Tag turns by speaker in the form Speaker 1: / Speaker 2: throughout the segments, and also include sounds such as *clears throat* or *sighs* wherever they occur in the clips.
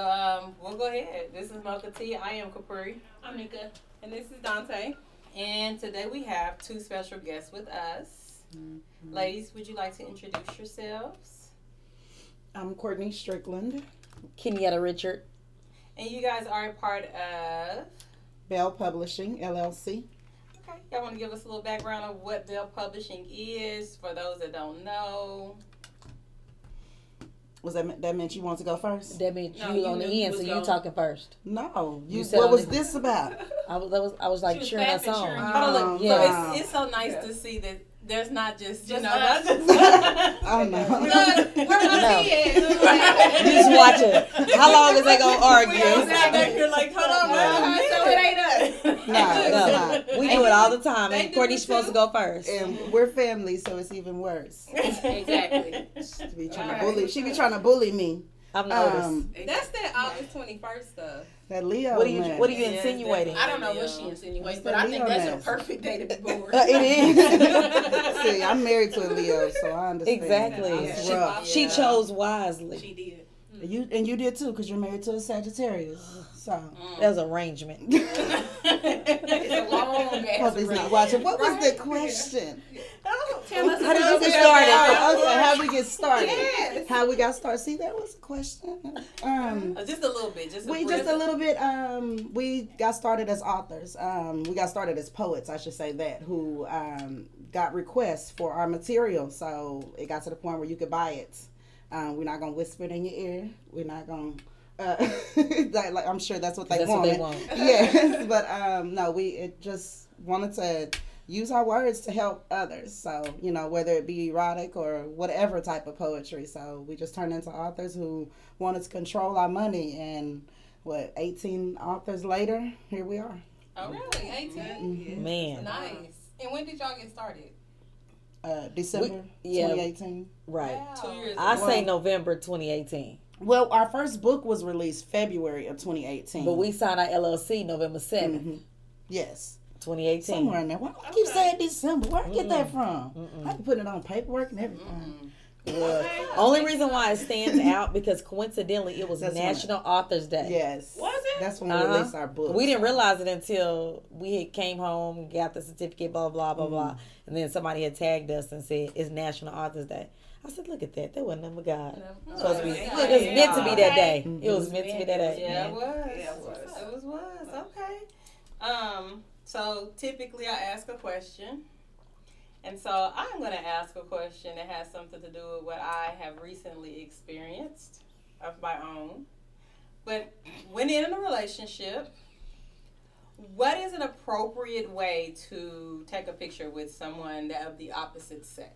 Speaker 1: So um, we'll go ahead. This is Mocha T. I am Capri.
Speaker 2: I'm Nika, and this is Dante.
Speaker 1: And today we have two special guests with us. Ladies, would you like to introduce yourselves?
Speaker 3: I'm Courtney Strickland,
Speaker 4: Kenyatta Richard.
Speaker 1: And you guys are a part of.
Speaker 3: Bell Publishing LLC.
Speaker 1: Okay, y'all want to give us a little background of what Bell Publishing is for those that don't know?
Speaker 3: Was that that meant you want to go first?
Speaker 4: That means
Speaker 2: No,
Speaker 4: you
Speaker 2: you
Speaker 4: on the end,
Speaker 2: was
Speaker 4: so you talking first.
Speaker 3: No. You,
Speaker 4: You said
Speaker 3: what was
Speaker 4: the-
Speaker 3: this about?
Speaker 4: I was, I was, I was like
Speaker 2: She was
Speaker 4: cheering that
Speaker 2: clapping,
Speaker 4: song.
Speaker 2: cheering you
Speaker 1: Oh, look,
Speaker 3: Oh,
Speaker 1: so
Speaker 3: yeah.
Speaker 1: it's, it's so nice
Speaker 2: Yeah.
Speaker 1: to see that there's not just, you
Speaker 2: Just
Speaker 1: know,
Speaker 2: us. *laughs*
Speaker 1: not just.
Speaker 3: Oh no.
Speaker 2: Look, where my
Speaker 4: No.
Speaker 2: tea at?
Speaker 4: You just watch it. How long is they gonna *laughs* argue?
Speaker 1: We all
Speaker 4: argue?
Speaker 1: sat back here like, hold on,
Speaker 2: Uh-huh, so it ain't us.
Speaker 3: No, it's
Speaker 4: No, *laughs* we do it all the time,
Speaker 2: They
Speaker 4: and Courtney's supposed to go first.
Speaker 3: And we're family, so it's even worse.
Speaker 2: Exactly.
Speaker 3: She be trying
Speaker 2: Alright.
Speaker 3: to bully. She be trying to bully me.
Speaker 4: I've noticed.
Speaker 3: Um,
Speaker 2: That's that August 21st stuff.
Speaker 3: that Leo.
Speaker 4: what are you
Speaker 3: man.
Speaker 4: What are you
Speaker 1: Yeah,
Speaker 4: insinuating?
Speaker 2: I don't know
Speaker 1: Leo.
Speaker 2: what she insinuates, but
Speaker 3: the
Speaker 2: I think that's
Speaker 3: mess?
Speaker 2: a perfect day to be born.
Speaker 4: Uh, *laughs* it is. *laughs*
Speaker 3: See, I'm married to a Leo, so I understand.
Speaker 4: Exactly.
Speaker 3: It's
Speaker 2: She-
Speaker 3: rough.
Speaker 4: She chose wisely.
Speaker 2: She did.
Speaker 3: You and you did too, because you're married to a Sagittarius. So
Speaker 4: That was arrangement. *laughs*
Speaker 2: It's a long ass
Speaker 3: hope not watching. What was
Speaker 2: Right?
Speaker 3: the question?
Speaker 2: Tell us
Speaker 4: How did you get started?
Speaker 3: Oh, okay, how we get started?
Speaker 2: Yes.
Speaker 3: How we got started? See, that was a question. Um,
Speaker 1: Uh, Just a little bit. Just a
Speaker 3: we just a little bit. Um, we got started as authors. Um, we got started as poets. I should say that who um, got requests for our material. So it got to the point where you could buy it. Um, we're not gonna whisper it in your ear. We're not gonna. Uh, *laughs* like, like, I'm sure that's what they
Speaker 4: That's what they want. *laughs*
Speaker 3: yes, but um, no, we it just wanted to use our words to help others. So you know, whether it be erotic or whatever type of poetry. So we just turned into authors who wanted to control our money, and what 18 authors later, here we are.
Speaker 2: Oh, really? 18?
Speaker 4: Man,
Speaker 2: Nice. And when did y'all get started?
Speaker 3: Uh, December
Speaker 4: We- yeah.
Speaker 3: 2018.
Speaker 4: right.
Speaker 1: Two years
Speaker 4: I
Speaker 1: ago.
Speaker 4: say November 2018,
Speaker 3: Well, our first book was released February of 2018.
Speaker 4: but we signed our LLC November 7th,
Speaker 3: Mhm. yes.
Speaker 4: 2018.
Speaker 3: Somewhere in there. Why do I keep saying December? Where did I get that from? I be putting it on paperwork and everything.
Speaker 4: Well, Only reason why it stands *laughs* out because coincidentally it was
Speaker 3: That's when
Speaker 4: National Authors Day.
Speaker 3: Yes.
Speaker 2: Was it?
Speaker 3: That's when we
Speaker 4: Uh-huh.
Speaker 3: released our book.
Speaker 4: We didn't realize it until we had came home, got the certificate, blah blah blah blah,
Speaker 3: Mm-hmm.
Speaker 4: and then somebody had tagged us and said it's National Authors Day. I said, "Look at that! That wasn't number God. Supposed to be. It was meant to be that day. It was meant to be that day.
Speaker 1: Yeah, it was.
Speaker 2: Yeah, it was.
Speaker 1: It was. was. Okay. Um. So typically, I ask a question, and so I'm going to ask a question that has something to do with what I have recently experienced of my own. But when in a relationship, what is an appropriate way to take a picture with someone of the opposite sex?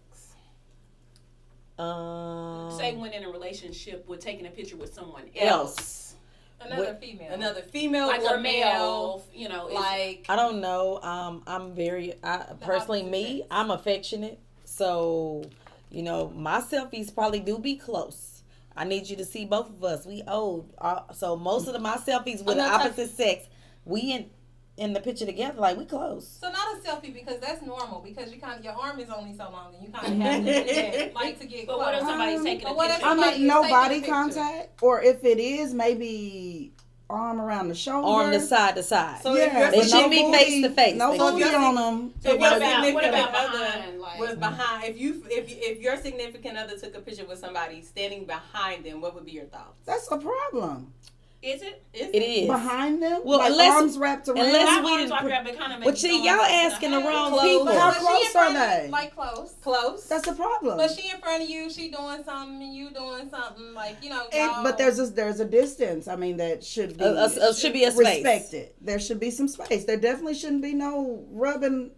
Speaker 4: Um,
Speaker 2: Say when in a relationship with taking a picture with someone
Speaker 4: else.
Speaker 2: else. Another
Speaker 4: What-
Speaker 2: female.
Speaker 1: Another female
Speaker 2: like
Speaker 1: or
Speaker 2: a male, you know,
Speaker 1: like
Speaker 4: I don't know. Um, I'm very. I personally, me,
Speaker 2: sex.
Speaker 4: I'm affectionate. So, you know, my selfies probably do be close. I need you to see both of us. We old. Uh, so most of the, my selfies with the
Speaker 1: I'm talking-
Speaker 4: opposite sex, we in in the picture together, like we close.
Speaker 2: So not a selfie because that's normal because you kind of your arm is only so long and you kind of have to get, *laughs* like to get
Speaker 5: But
Speaker 2: close.
Speaker 5: what if somebody's
Speaker 3: Um,
Speaker 5: taking a
Speaker 2: but what if
Speaker 5: picture?
Speaker 3: I
Speaker 2: somebody
Speaker 3: mean, no body contact, or if it is, maybe arm around the shoulder.
Speaker 4: Arm to side to side.
Speaker 1: So if
Speaker 3: yeah,
Speaker 1: you're-
Speaker 4: They
Speaker 3: but
Speaker 4: shouldn't be
Speaker 3: booty-
Speaker 4: face to face.
Speaker 3: No
Speaker 4: They
Speaker 3: booty
Speaker 1: should-
Speaker 3: on them.
Speaker 1: So
Speaker 5: what about- what about
Speaker 2: behind, like-
Speaker 1: was behind, if you if if your significant other took a picture with somebody standing behind them, what would be your thoughts?
Speaker 3: That's a problem.
Speaker 5: Is it?
Speaker 4: It is.
Speaker 3: behind them,
Speaker 4: Well,
Speaker 3: like
Speaker 4: unless-
Speaker 3: arms wrapped around.
Speaker 4: unless-
Speaker 5: My
Speaker 4: we
Speaker 5: arms
Speaker 4: didn't
Speaker 5: are
Speaker 4: put-
Speaker 5: wrapped, it kinda
Speaker 4: But see, y'all asking the
Speaker 5: like,
Speaker 4: wrong
Speaker 1: Close.
Speaker 4: people.
Speaker 3: But how
Speaker 2: But
Speaker 3: close
Speaker 2: in
Speaker 3: are they?
Speaker 2: Like close.
Speaker 1: Close.
Speaker 3: That's the problem.
Speaker 2: But she in front of you, she doing something, and you doing something. Like you know,
Speaker 3: It- but there's a there's a distance. I mean, that should be
Speaker 4: A- a- a- should be a space.
Speaker 3: respected. There should be some space. There definitely shouldn't be no rubbing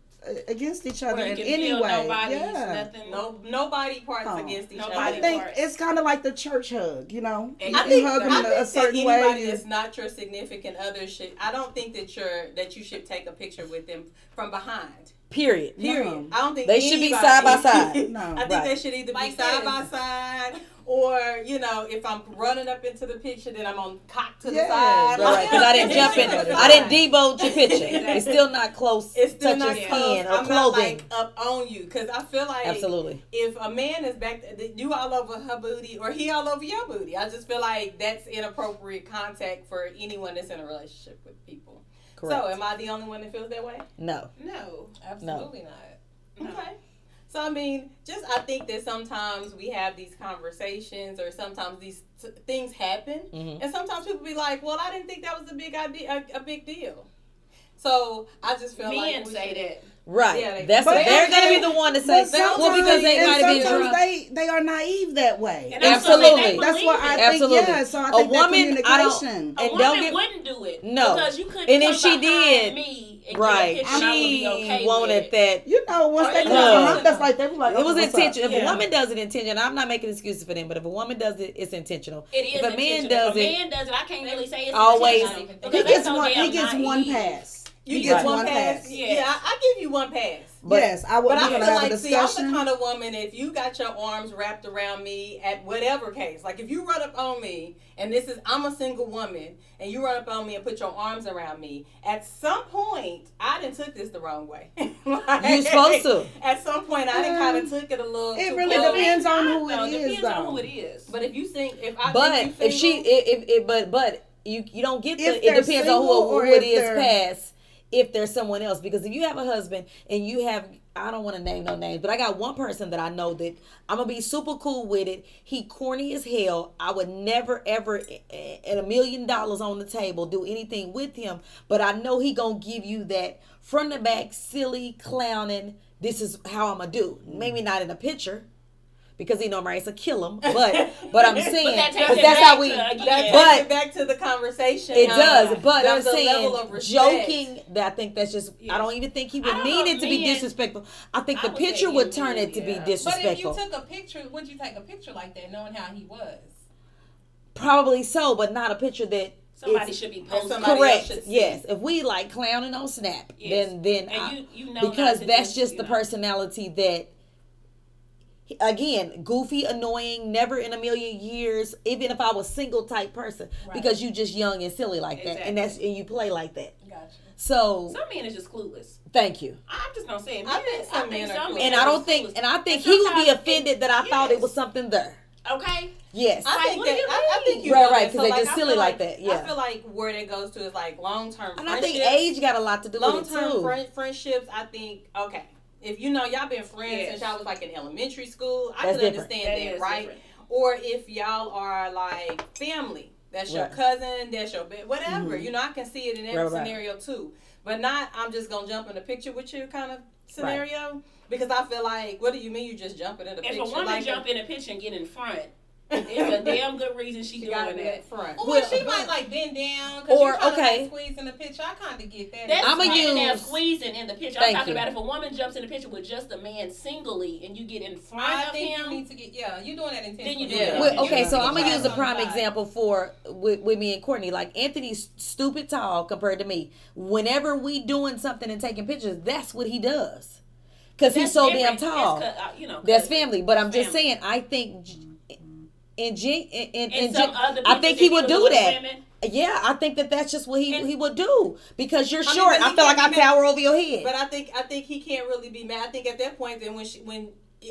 Speaker 3: against each other
Speaker 5: Where
Speaker 3: in any way. yeah.
Speaker 5: nothing.
Speaker 1: no nobody parts
Speaker 3: Oh.
Speaker 1: against each
Speaker 5: Nobody
Speaker 3: I think
Speaker 5: parts.
Speaker 3: it's kind of like the church hug, you know.
Speaker 5: I
Speaker 3: You
Speaker 1: I think,
Speaker 3: hug them
Speaker 1: I
Speaker 3: in a,
Speaker 1: think
Speaker 3: a certain
Speaker 1: that anybody
Speaker 3: way. you-
Speaker 1: that's not your significant other should. I don't think that you're that you should take a picture with them from behind.
Speaker 4: Period.
Speaker 1: Period.
Speaker 3: No.
Speaker 1: I don't think
Speaker 4: They should be side by *laughs* side.
Speaker 3: No.
Speaker 1: I think
Speaker 4: Right.
Speaker 1: they should either
Speaker 2: Like
Speaker 1: be side
Speaker 2: this.
Speaker 1: by side or you know if I'm running up into the picture, then I'm on cock to the
Speaker 3: Yeah.
Speaker 1: side.
Speaker 4: Right, right. Because I didn't jump in. *laughs* I didn't debolt your picture. It's still not close.
Speaker 1: It's still not close.
Speaker 4: skin or
Speaker 1: I'm not
Speaker 4: clothing.
Speaker 1: like up on you because I feel like
Speaker 4: Absolutely.
Speaker 1: if a man is back, you all over her booty or he all over your booty. I just feel like that's inappropriate contact for anyone that's in a relationship with people.
Speaker 4: Correct.
Speaker 1: So, am I the only one that feels that way?
Speaker 4: no.
Speaker 5: No.
Speaker 2: absolutely not.
Speaker 5: No.
Speaker 1: Okay. So I mean, just I think that sometimes we have these conversations, or sometimes these t- things happen,
Speaker 4: Mhm.
Speaker 1: and sometimes people be like, "Well, I didn't think that was a big idea, a, a big deal." So I just feel like
Speaker 5: Men
Speaker 1: we
Speaker 5: say
Speaker 1: should-
Speaker 5: that.
Speaker 4: Right.
Speaker 1: Yeah, they-
Speaker 4: That's
Speaker 3: But
Speaker 4: they're gonna be the one to say,
Speaker 3: But
Speaker 4: well, because they might be drunk.
Speaker 3: they they are naive that way.
Speaker 5: And
Speaker 4: Absolutely.
Speaker 5: they
Speaker 3: That's what I
Speaker 5: believe
Speaker 3: think.
Speaker 4: Absolutely.
Speaker 3: Yeah, so I
Speaker 4: A
Speaker 3: think that
Speaker 4: woman, I don't-
Speaker 3: communication.
Speaker 5: A
Speaker 4: And
Speaker 5: woman
Speaker 4: don't get-
Speaker 5: wouldn't do it.
Speaker 4: No.
Speaker 5: Because you couldn't
Speaker 4: And if she did,
Speaker 5: me and
Speaker 4: Right.
Speaker 5: get a picture and I would
Speaker 4: She
Speaker 5: okay
Speaker 4: wanted
Speaker 5: with
Speaker 4: that.
Speaker 3: You know, once they come
Speaker 4: yeah.
Speaker 3: that's like they be like,
Speaker 4: It was
Speaker 3: oh, what's up?
Speaker 4: intentional. If a woman does it intentional, I'm not making excuses for them, but if a woman does it, it's intentional.
Speaker 5: It is
Speaker 4: If a man does
Speaker 5: if
Speaker 4: it-
Speaker 5: a man does it, I can't really say it's
Speaker 4: Always-
Speaker 5: intentional.
Speaker 2: He
Speaker 5: Because
Speaker 3: He
Speaker 5: that's
Speaker 3: gets one. He
Speaker 5: damn
Speaker 3: gets one pass.
Speaker 1: You
Speaker 3: He
Speaker 1: get
Speaker 3: gets
Speaker 1: one
Speaker 3: one
Speaker 1: pass.
Speaker 3: pass.
Speaker 5: Yeah.
Speaker 1: Yeah, I, I give you one pass.
Speaker 4: But-
Speaker 3: yes, I would.
Speaker 1: But I
Speaker 3: We're
Speaker 1: feel
Speaker 3: gonna have a
Speaker 1: like, see, I'm the kind of woman. If you got your arms wrapped around me at whatever case, like if you run up on me and this is I'm a single woman and you run up on me and put your arms around me, at some point I didn't took this the wrong way. *laughs* Like,
Speaker 4: You supposed to.
Speaker 1: At some point I didn't kind of took it a little.
Speaker 3: It
Speaker 1: too
Speaker 3: really
Speaker 1: far.
Speaker 3: depends on who
Speaker 5: No,
Speaker 3: it is,
Speaker 5: depends on who it is.
Speaker 1: But if you think if I
Speaker 4: But
Speaker 1: think you
Speaker 4: if she, if, if, if but but you you don't get the. It
Speaker 3: they're
Speaker 4: depends on who,
Speaker 3: or
Speaker 4: who it
Speaker 3: if
Speaker 4: is
Speaker 3: they're-
Speaker 4: past. If there's someone else, because if you have a husband and you have, I don't want to name no names, but I got one person that I know that I'm gonna be super cool with it. He corny as hell. I would never ever, eh, at a million dollars on the table, do anything with him. But I know he gonna give you that front to back, silly clowning. This is how I'm gonna do. Maybe not in a picture. Because he know I'm right to kill him, but but I'm *laughs* saying,
Speaker 5: that
Speaker 4: but,
Speaker 5: takes
Speaker 4: that's how we.
Speaker 5: to,
Speaker 1: that
Speaker 4: but-
Speaker 1: back to the conversation.
Speaker 4: It
Speaker 1: um,
Speaker 4: does, but I'm
Speaker 1: there's a level
Speaker 4: saying joking. That I think that's just. I don't even think he would
Speaker 5: don't
Speaker 4: mean
Speaker 5: know
Speaker 4: it
Speaker 5: if
Speaker 4: to be disrespectful. I think
Speaker 5: I
Speaker 4: the
Speaker 5: would
Speaker 4: picture would
Speaker 5: it
Speaker 4: turn
Speaker 5: would,
Speaker 4: it to be
Speaker 5: disrespectful.
Speaker 2: But if you took a picture, would you take a picture like that, knowing how he was?
Speaker 4: Probably so, but not a picture that.
Speaker 5: somebody
Speaker 4: is
Speaker 5: should be
Speaker 1: That
Speaker 5: posting.
Speaker 1: somebody else
Speaker 4: Correct.
Speaker 1: should see.
Speaker 4: Yes. If we like clowning on Snap,
Speaker 5: Yes.
Speaker 4: then then I-
Speaker 5: you, you know
Speaker 4: because that's just the
Speaker 5: know.
Speaker 4: personality that. Again, goofy, annoying, never in a million years. Even if I was single type person,
Speaker 2: Right.
Speaker 4: because you just young and silly like that, and that's and you play like that.
Speaker 2: Gotcha.
Speaker 4: So
Speaker 5: Some men is just clueless.
Speaker 4: thank you.
Speaker 5: I'm just gonna say, it.
Speaker 1: I think some men are
Speaker 5: some
Speaker 1: clueless.
Speaker 4: And
Speaker 5: are
Speaker 4: I don't think,
Speaker 5: clueless.
Speaker 4: and I think
Speaker 5: And
Speaker 4: he would be offended that I thought it was something there.
Speaker 5: Okay.
Speaker 4: Yes.
Speaker 1: I
Speaker 5: Like,
Speaker 1: think
Speaker 5: what do
Speaker 1: that
Speaker 5: you
Speaker 1: I, I think you
Speaker 4: Right,
Speaker 1: know
Speaker 4: right,
Speaker 1: that.
Speaker 4: 'cause
Speaker 1: So,
Speaker 4: they
Speaker 1: like,
Speaker 4: just silly
Speaker 1: feel
Speaker 4: like that, yeah.
Speaker 1: I feel like where that goes to is like long term.
Speaker 4: And I think age got a lot to do
Speaker 1: long
Speaker 4: with it Long
Speaker 1: term
Speaker 4: too.
Speaker 1: friend, friendships. I think okay. If you know y'all been friends
Speaker 5: Yes.
Speaker 1: since y'all was like in elementary school, I
Speaker 4: That's
Speaker 1: can
Speaker 4: different.
Speaker 1: understand
Speaker 5: That
Speaker 1: that,
Speaker 5: is
Speaker 1: right?
Speaker 5: different.
Speaker 1: Or if y'all are like family, that's your
Speaker 4: Right.
Speaker 1: cousin, that's your ba- whatever.
Speaker 4: Mhm.
Speaker 1: You know, I can see it in every
Speaker 4: Right, right.
Speaker 1: scenario too. But not I'm just gonna jump in a picture with you kind of scenario because I feel like what do you mean you just jumping in a
Speaker 5: If
Speaker 1: picture?
Speaker 5: If a woman
Speaker 1: like
Speaker 5: jump in a picture and get in front, it's a *laughs* damn good reason she,
Speaker 1: she
Speaker 5: doing
Speaker 1: got
Speaker 5: that.
Speaker 1: in front.
Speaker 2: Or
Speaker 4: Well-
Speaker 2: she might like bend down because
Speaker 4: Or,
Speaker 2: you're trying
Speaker 4: okay.
Speaker 2: to like, squeeze in the picture. I kind of get that.
Speaker 5: That's
Speaker 4: I'ma
Speaker 5: getting there
Speaker 4: use-
Speaker 5: squeezing in the picture.
Speaker 4: Thank
Speaker 5: I'm talking
Speaker 4: you.
Speaker 5: about if a woman jumps in the picture with just a man singly and you get in front
Speaker 2: I
Speaker 5: of
Speaker 2: think you
Speaker 5: him.
Speaker 2: need to get yeah. You're doing that intentionally.
Speaker 5: Then you do
Speaker 1: Yeah.
Speaker 5: that.
Speaker 4: Well, okay, so I'm gonna use a prime example for with, with me and Courtney. Like Anthony's stupid tall compared to me. Whenever we doing something and taking pictures, that's what he does. Cause he's
Speaker 5: That's
Speaker 4: so damn tall.
Speaker 5: Uh, you know,
Speaker 4: That's family. But I'm just saying, I think j- in gen- in, in,
Speaker 5: And
Speaker 4: in
Speaker 5: some
Speaker 4: gen-
Speaker 5: other
Speaker 4: I think he would do that.
Speaker 5: Women,
Speaker 4: Yeah, I think that that's just what he
Speaker 5: And-
Speaker 4: he would do because you're
Speaker 1: I
Speaker 4: short.
Speaker 1: but
Speaker 4: I feel like I
Speaker 1: can't be mad-
Speaker 4: tower over your head.
Speaker 1: But I think I think he can't really be mad. I think at that point, then when she when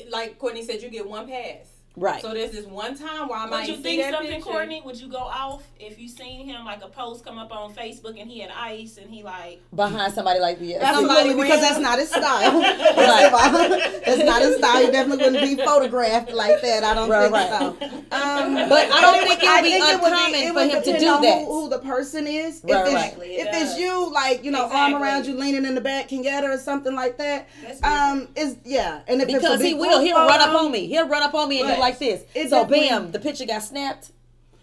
Speaker 1: like Courtney said, you get one pass.
Speaker 4: Right.
Speaker 1: So there's this one time where I might
Speaker 5: Would you
Speaker 1: see
Speaker 5: think
Speaker 1: that
Speaker 5: something,
Speaker 1: picture.
Speaker 5: Courtney? Would you go off if you seen him like a post come up on Facebook and he had ice and he like
Speaker 4: Behind somebody like the
Speaker 3: Absolutely,
Speaker 1: Somebody
Speaker 3: because that's not his style. First of all, that's not his style. He definitely wouldn't be photographed like that. I don't
Speaker 4: Right,
Speaker 3: think
Speaker 4: right.
Speaker 3: so. *laughs* Um,
Speaker 4: But I don't think it would be
Speaker 3: think it would
Speaker 4: uncommon
Speaker 3: it
Speaker 4: for him to do
Speaker 3: on
Speaker 4: that.
Speaker 3: Who, who the person is.
Speaker 4: Right,
Speaker 3: if it's,
Speaker 4: right.
Speaker 5: Exactly, it
Speaker 3: if it's you, like you know, arm around you, leaning in the back, can get her or something like that.
Speaker 2: That's.
Speaker 3: Um, is yeah, and if it's a
Speaker 4: Because he will, he'll run up on me. He'll run up on me and do
Speaker 3: Right.
Speaker 4: Like this.
Speaker 3: It
Speaker 4: So
Speaker 3: definitely-
Speaker 4: bam, the picture got snapped.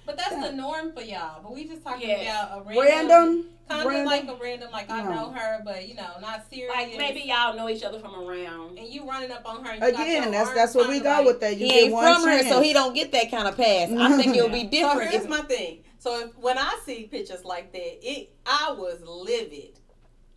Speaker 2: But that's the norm for y'all. But we just talking
Speaker 5: Yes.
Speaker 2: about a random,
Speaker 3: Random,
Speaker 2: kind
Speaker 3: random.
Speaker 2: of like a random, like I
Speaker 3: No.
Speaker 2: know her, but you know, not serious.
Speaker 5: Like maybe y'all know each other from around.
Speaker 2: and you running up on her. And you
Speaker 3: Again,
Speaker 2: your
Speaker 3: that's
Speaker 2: arms
Speaker 3: that's where we
Speaker 2: kinda
Speaker 3: go
Speaker 2: like,
Speaker 3: with that. You
Speaker 4: He
Speaker 3: get
Speaker 4: ain't
Speaker 3: one
Speaker 4: from her,
Speaker 3: chance.
Speaker 4: so he don't get that kind of pass. I think it'll be *laughs*
Speaker 1: So
Speaker 4: different.
Speaker 1: here's my thing. So if, when I see pictures like that, it I was livid.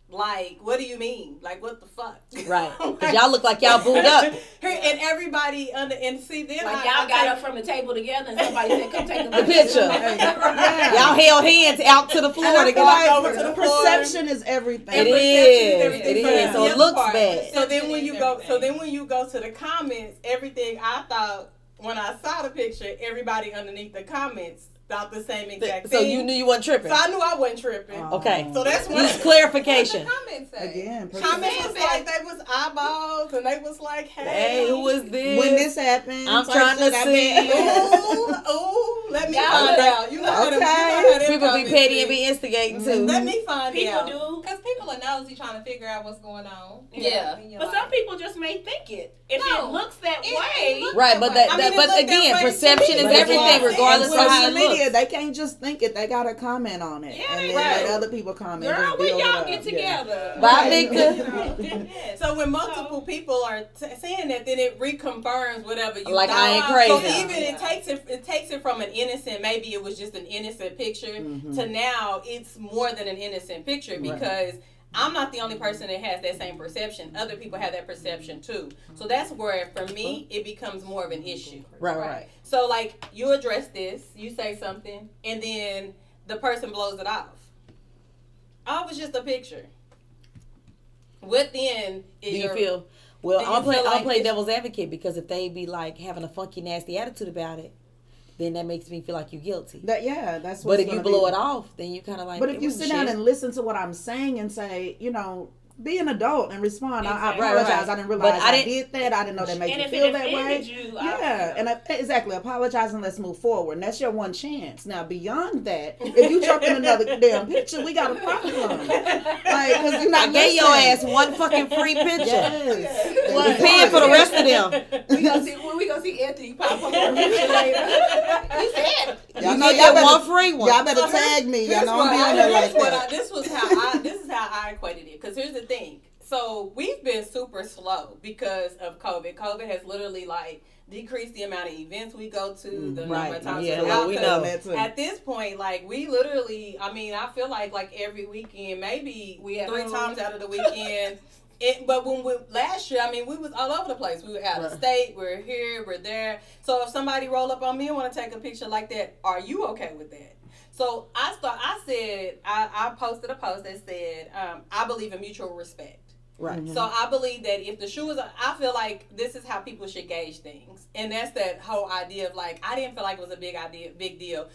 Speaker 1: Like, what do you mean? Like, what the fuck? *laughs*
Speaker 4: Right. Because y'all look like y'all booed up. *laughs*
Speaker 1: And everybody under and see then
Speaker 5: Like
Speaker 1: I,
Speaker 5: y'all
Speaker 1: I
Speaker 5: got
Speaker 1: take-
Speaker 5: up from the table together and somebody said, "Come take a *laughs*
Speaker 4: The picture.
Speaker 3: Yeah.
Speaker 4: Y'all held hands out to the floor to
Speaker 3: feel
Speaker 4: get
Speaker 3: like
Speaker 1: over to the floor.
Speaker 3: perception is everything.
Speaker 4: It
Speaker 1: And
Speaker 4: is.
Speaker 1: perception everything.
Speaker 4: It
Speaker 1: So
Speaker 4: is.
Speaker 1: that's
Speaker 4: So
Speaker 1: the
Speaker 4: it looks
Speaker 1: part.
Speaker 4: bad.
Speaker 1: So then when you
Speaker 2: is
Speaker 1: go, so then when you go to the comments, everything I thought when I saw the picture, everybody underneath the comments thought the same exact
Speaker 4: So
Speaker 1: thing.
Speaker 4: you knew you weren't tripping.
Speaker 1: So I knew I wasn't tripping. Oh.
Speaker 4: Okay.
Speaker 1: So that's when
Speaker 4: Use clarification.
Speaker 2: Comments say.
Speaker 3: Again,
Speaker 1: comments
Speaker 3: perception.
Speaker 1: was like they was eyeballs and they was like, hey,
Speaker 4: Hey, who is this?
Speaker 3: when this happened,
Speaker 4: I'm trying to
Speaker 3: I
Speaker 4: see.
Speaker 3: bet-
Speaker 1: Ooh, ooh, let me
Speaker 5: Y'all
Speaker 1: find
Speaker 5: know-
Speaker 1: out. You know how them, you know how
Speaker 4: People be
Speaker 1: comments
Speaker 4: petty and
Speaker 1: be.
Speaker 4: be instigating too.
Speaker 1: Let me find
Speaker 5: People
Speaker 1: out.
Speaker 5: do.
Speaker 2: Because people are nosy trying to figure out what's going on.
Speaker 1: Yeah.
Speaker 2: And you're
Speaker 5: But
Speaker 2: like,
Speaker 5: some people just may think it. If
Speaker 2: No.
Speaker 5: it looks that
Speaker 2: It-
Speaker 5: way,
Speaker 2: it look
Speaker 4: Right, but that,
Speaker 1: I
Speaker 4: that
Speaker 1: mean,
Speaker 4: but
Speaker 1: looked that
Speaker 4: again, perception is everything, regardless of how it
Speaker 3: media,
Speaker 4: looks.
Speaker 3: they can't just think it; they gotta comment on it,
Speaker 5: Yeah,
Speaker 3: and
Speaker 5: they
Speaker 3: then let
Speaker 1: right.
Speaker 3: other people comment.
Speaker 5: girl,
Speaker 3: just
Speaker 5: when y'all
Speaker 3: up.
Speaker 5: get
Speaker 3: Yeah.
Speaker 5: together.
Speaker 4: Bye,
Speaker 5: Right.
Speaker 4: Victor.
Speaker 5: Yes. *laughs*
Speaker 1: So when multiple people are t- saying that, then it reconfirms whatever you
Speaker 4: Like,
Speaker 1: thought.
Speaker 4: I ain't
Speaker 1: So
Speaker 4: crazy.
Speaker 1: even it takes it it takes it from an innocent, maybe it was just an innocent picture,
Speaker 3: Mhm.
Speaker 1: to now it's more than an innocent picture
Speaker 3: Right.
Speaker 1: I'm not the only person that has that same perception. Other people have that perception too. So that's where, for me, it becomes more of an issue.
Speaker 4: Right, right.
Speaker 1: So like you address this, you say something, and then the person blows it off. Oh, it was just a picture. What then is
Speaker 4: Do you
Speaker 1: your
Speaker 4: feel? Well, I'll play. I'll
Speaker 1: like
Speaker 4: play devil's advocate because if they be like having a funky, nasty attitude about it, then that makes me feel like you're guilty.
Speaker 3: That yeah, that's.
Speaker 4: But if you blow
Speaker 3: be-
Speaker 4: it off, then you kind of like.
Speaker 3: But if you sit down and listen to what I'm saying and say, you know, be an adult and respond. I, I apologize.
Speaker 4: right.
Speaker 3: I didn't realize
Speaker 4: I
Speaker 3: I,
Speaker 4: didn't-
Speaker 3: did that. I didn't know that made
Speaker 5: and
Speaker 3: you
Speaker 5: if
Speaker 3: feel
Speaker 5: it
Speaker 3: that way.
Speaker 5: offended you, I-
Speaker 3: Yeah, and I, exactly. Apologize and let's move forward. And that's your one chance. Now beyond that, if you jump in another *laughs* damn picture, we got a problem. Like, cause you're not
Speaker 4: I gave your ass one fucking free picture.
Speaker 3: Yes.
Speaker 4: Well,
Speaker 3: That's
Speaker 4: paying for the rest of them. *laughs*
Speaker 5: we gonna see when we gonna see Anthony pop up on the picture later. *laughs* you said
Speaker 3: Y'all
Speaker 4: You
Speaker 3: know
Speaker 4: get
Speaker 3: y'all better,
Speaker 4: one free one.
Speaker 3: y'all better
Speaker 1: So
Speaker 3: tag me. Y'all
Speaker 1: Here's
Speaker 3: know
Speaker 1: what
Speaker 3: I'm be on there like that.
Speaker 1: This was how I this is how I equated it. Because here's the thing. So we've been super slow because of COVID. COVID has literally like decreased the amount of events we go to, mm, the number of times
Speaker 4: Yeah, well, we know.
Speaker 3: that too.
Speaker 1: At this point, like we literally, I mean, I feel like like every weekend, maybe
Speaker 5: We
Speaker 1: three
Speaker 5: home.
Speaker 1: times out of the weekend. *laughs* It, but when we last year, I mean, we was all over the place. We were out of state. We're here. We're there. So if somebody roll up on me and want to take a picture like that, are you okay with that? So I start. I said I, I posted a post that said um, I believe in mutual respect.
Speaker 4: Right.
Speaker 3: Mm-hmm.
Speaker 1: So I believe that if the shoe is, I feel like this is how people should gauge things, and that's that whole idea of like I didn't feel like it was a big idea, big deal,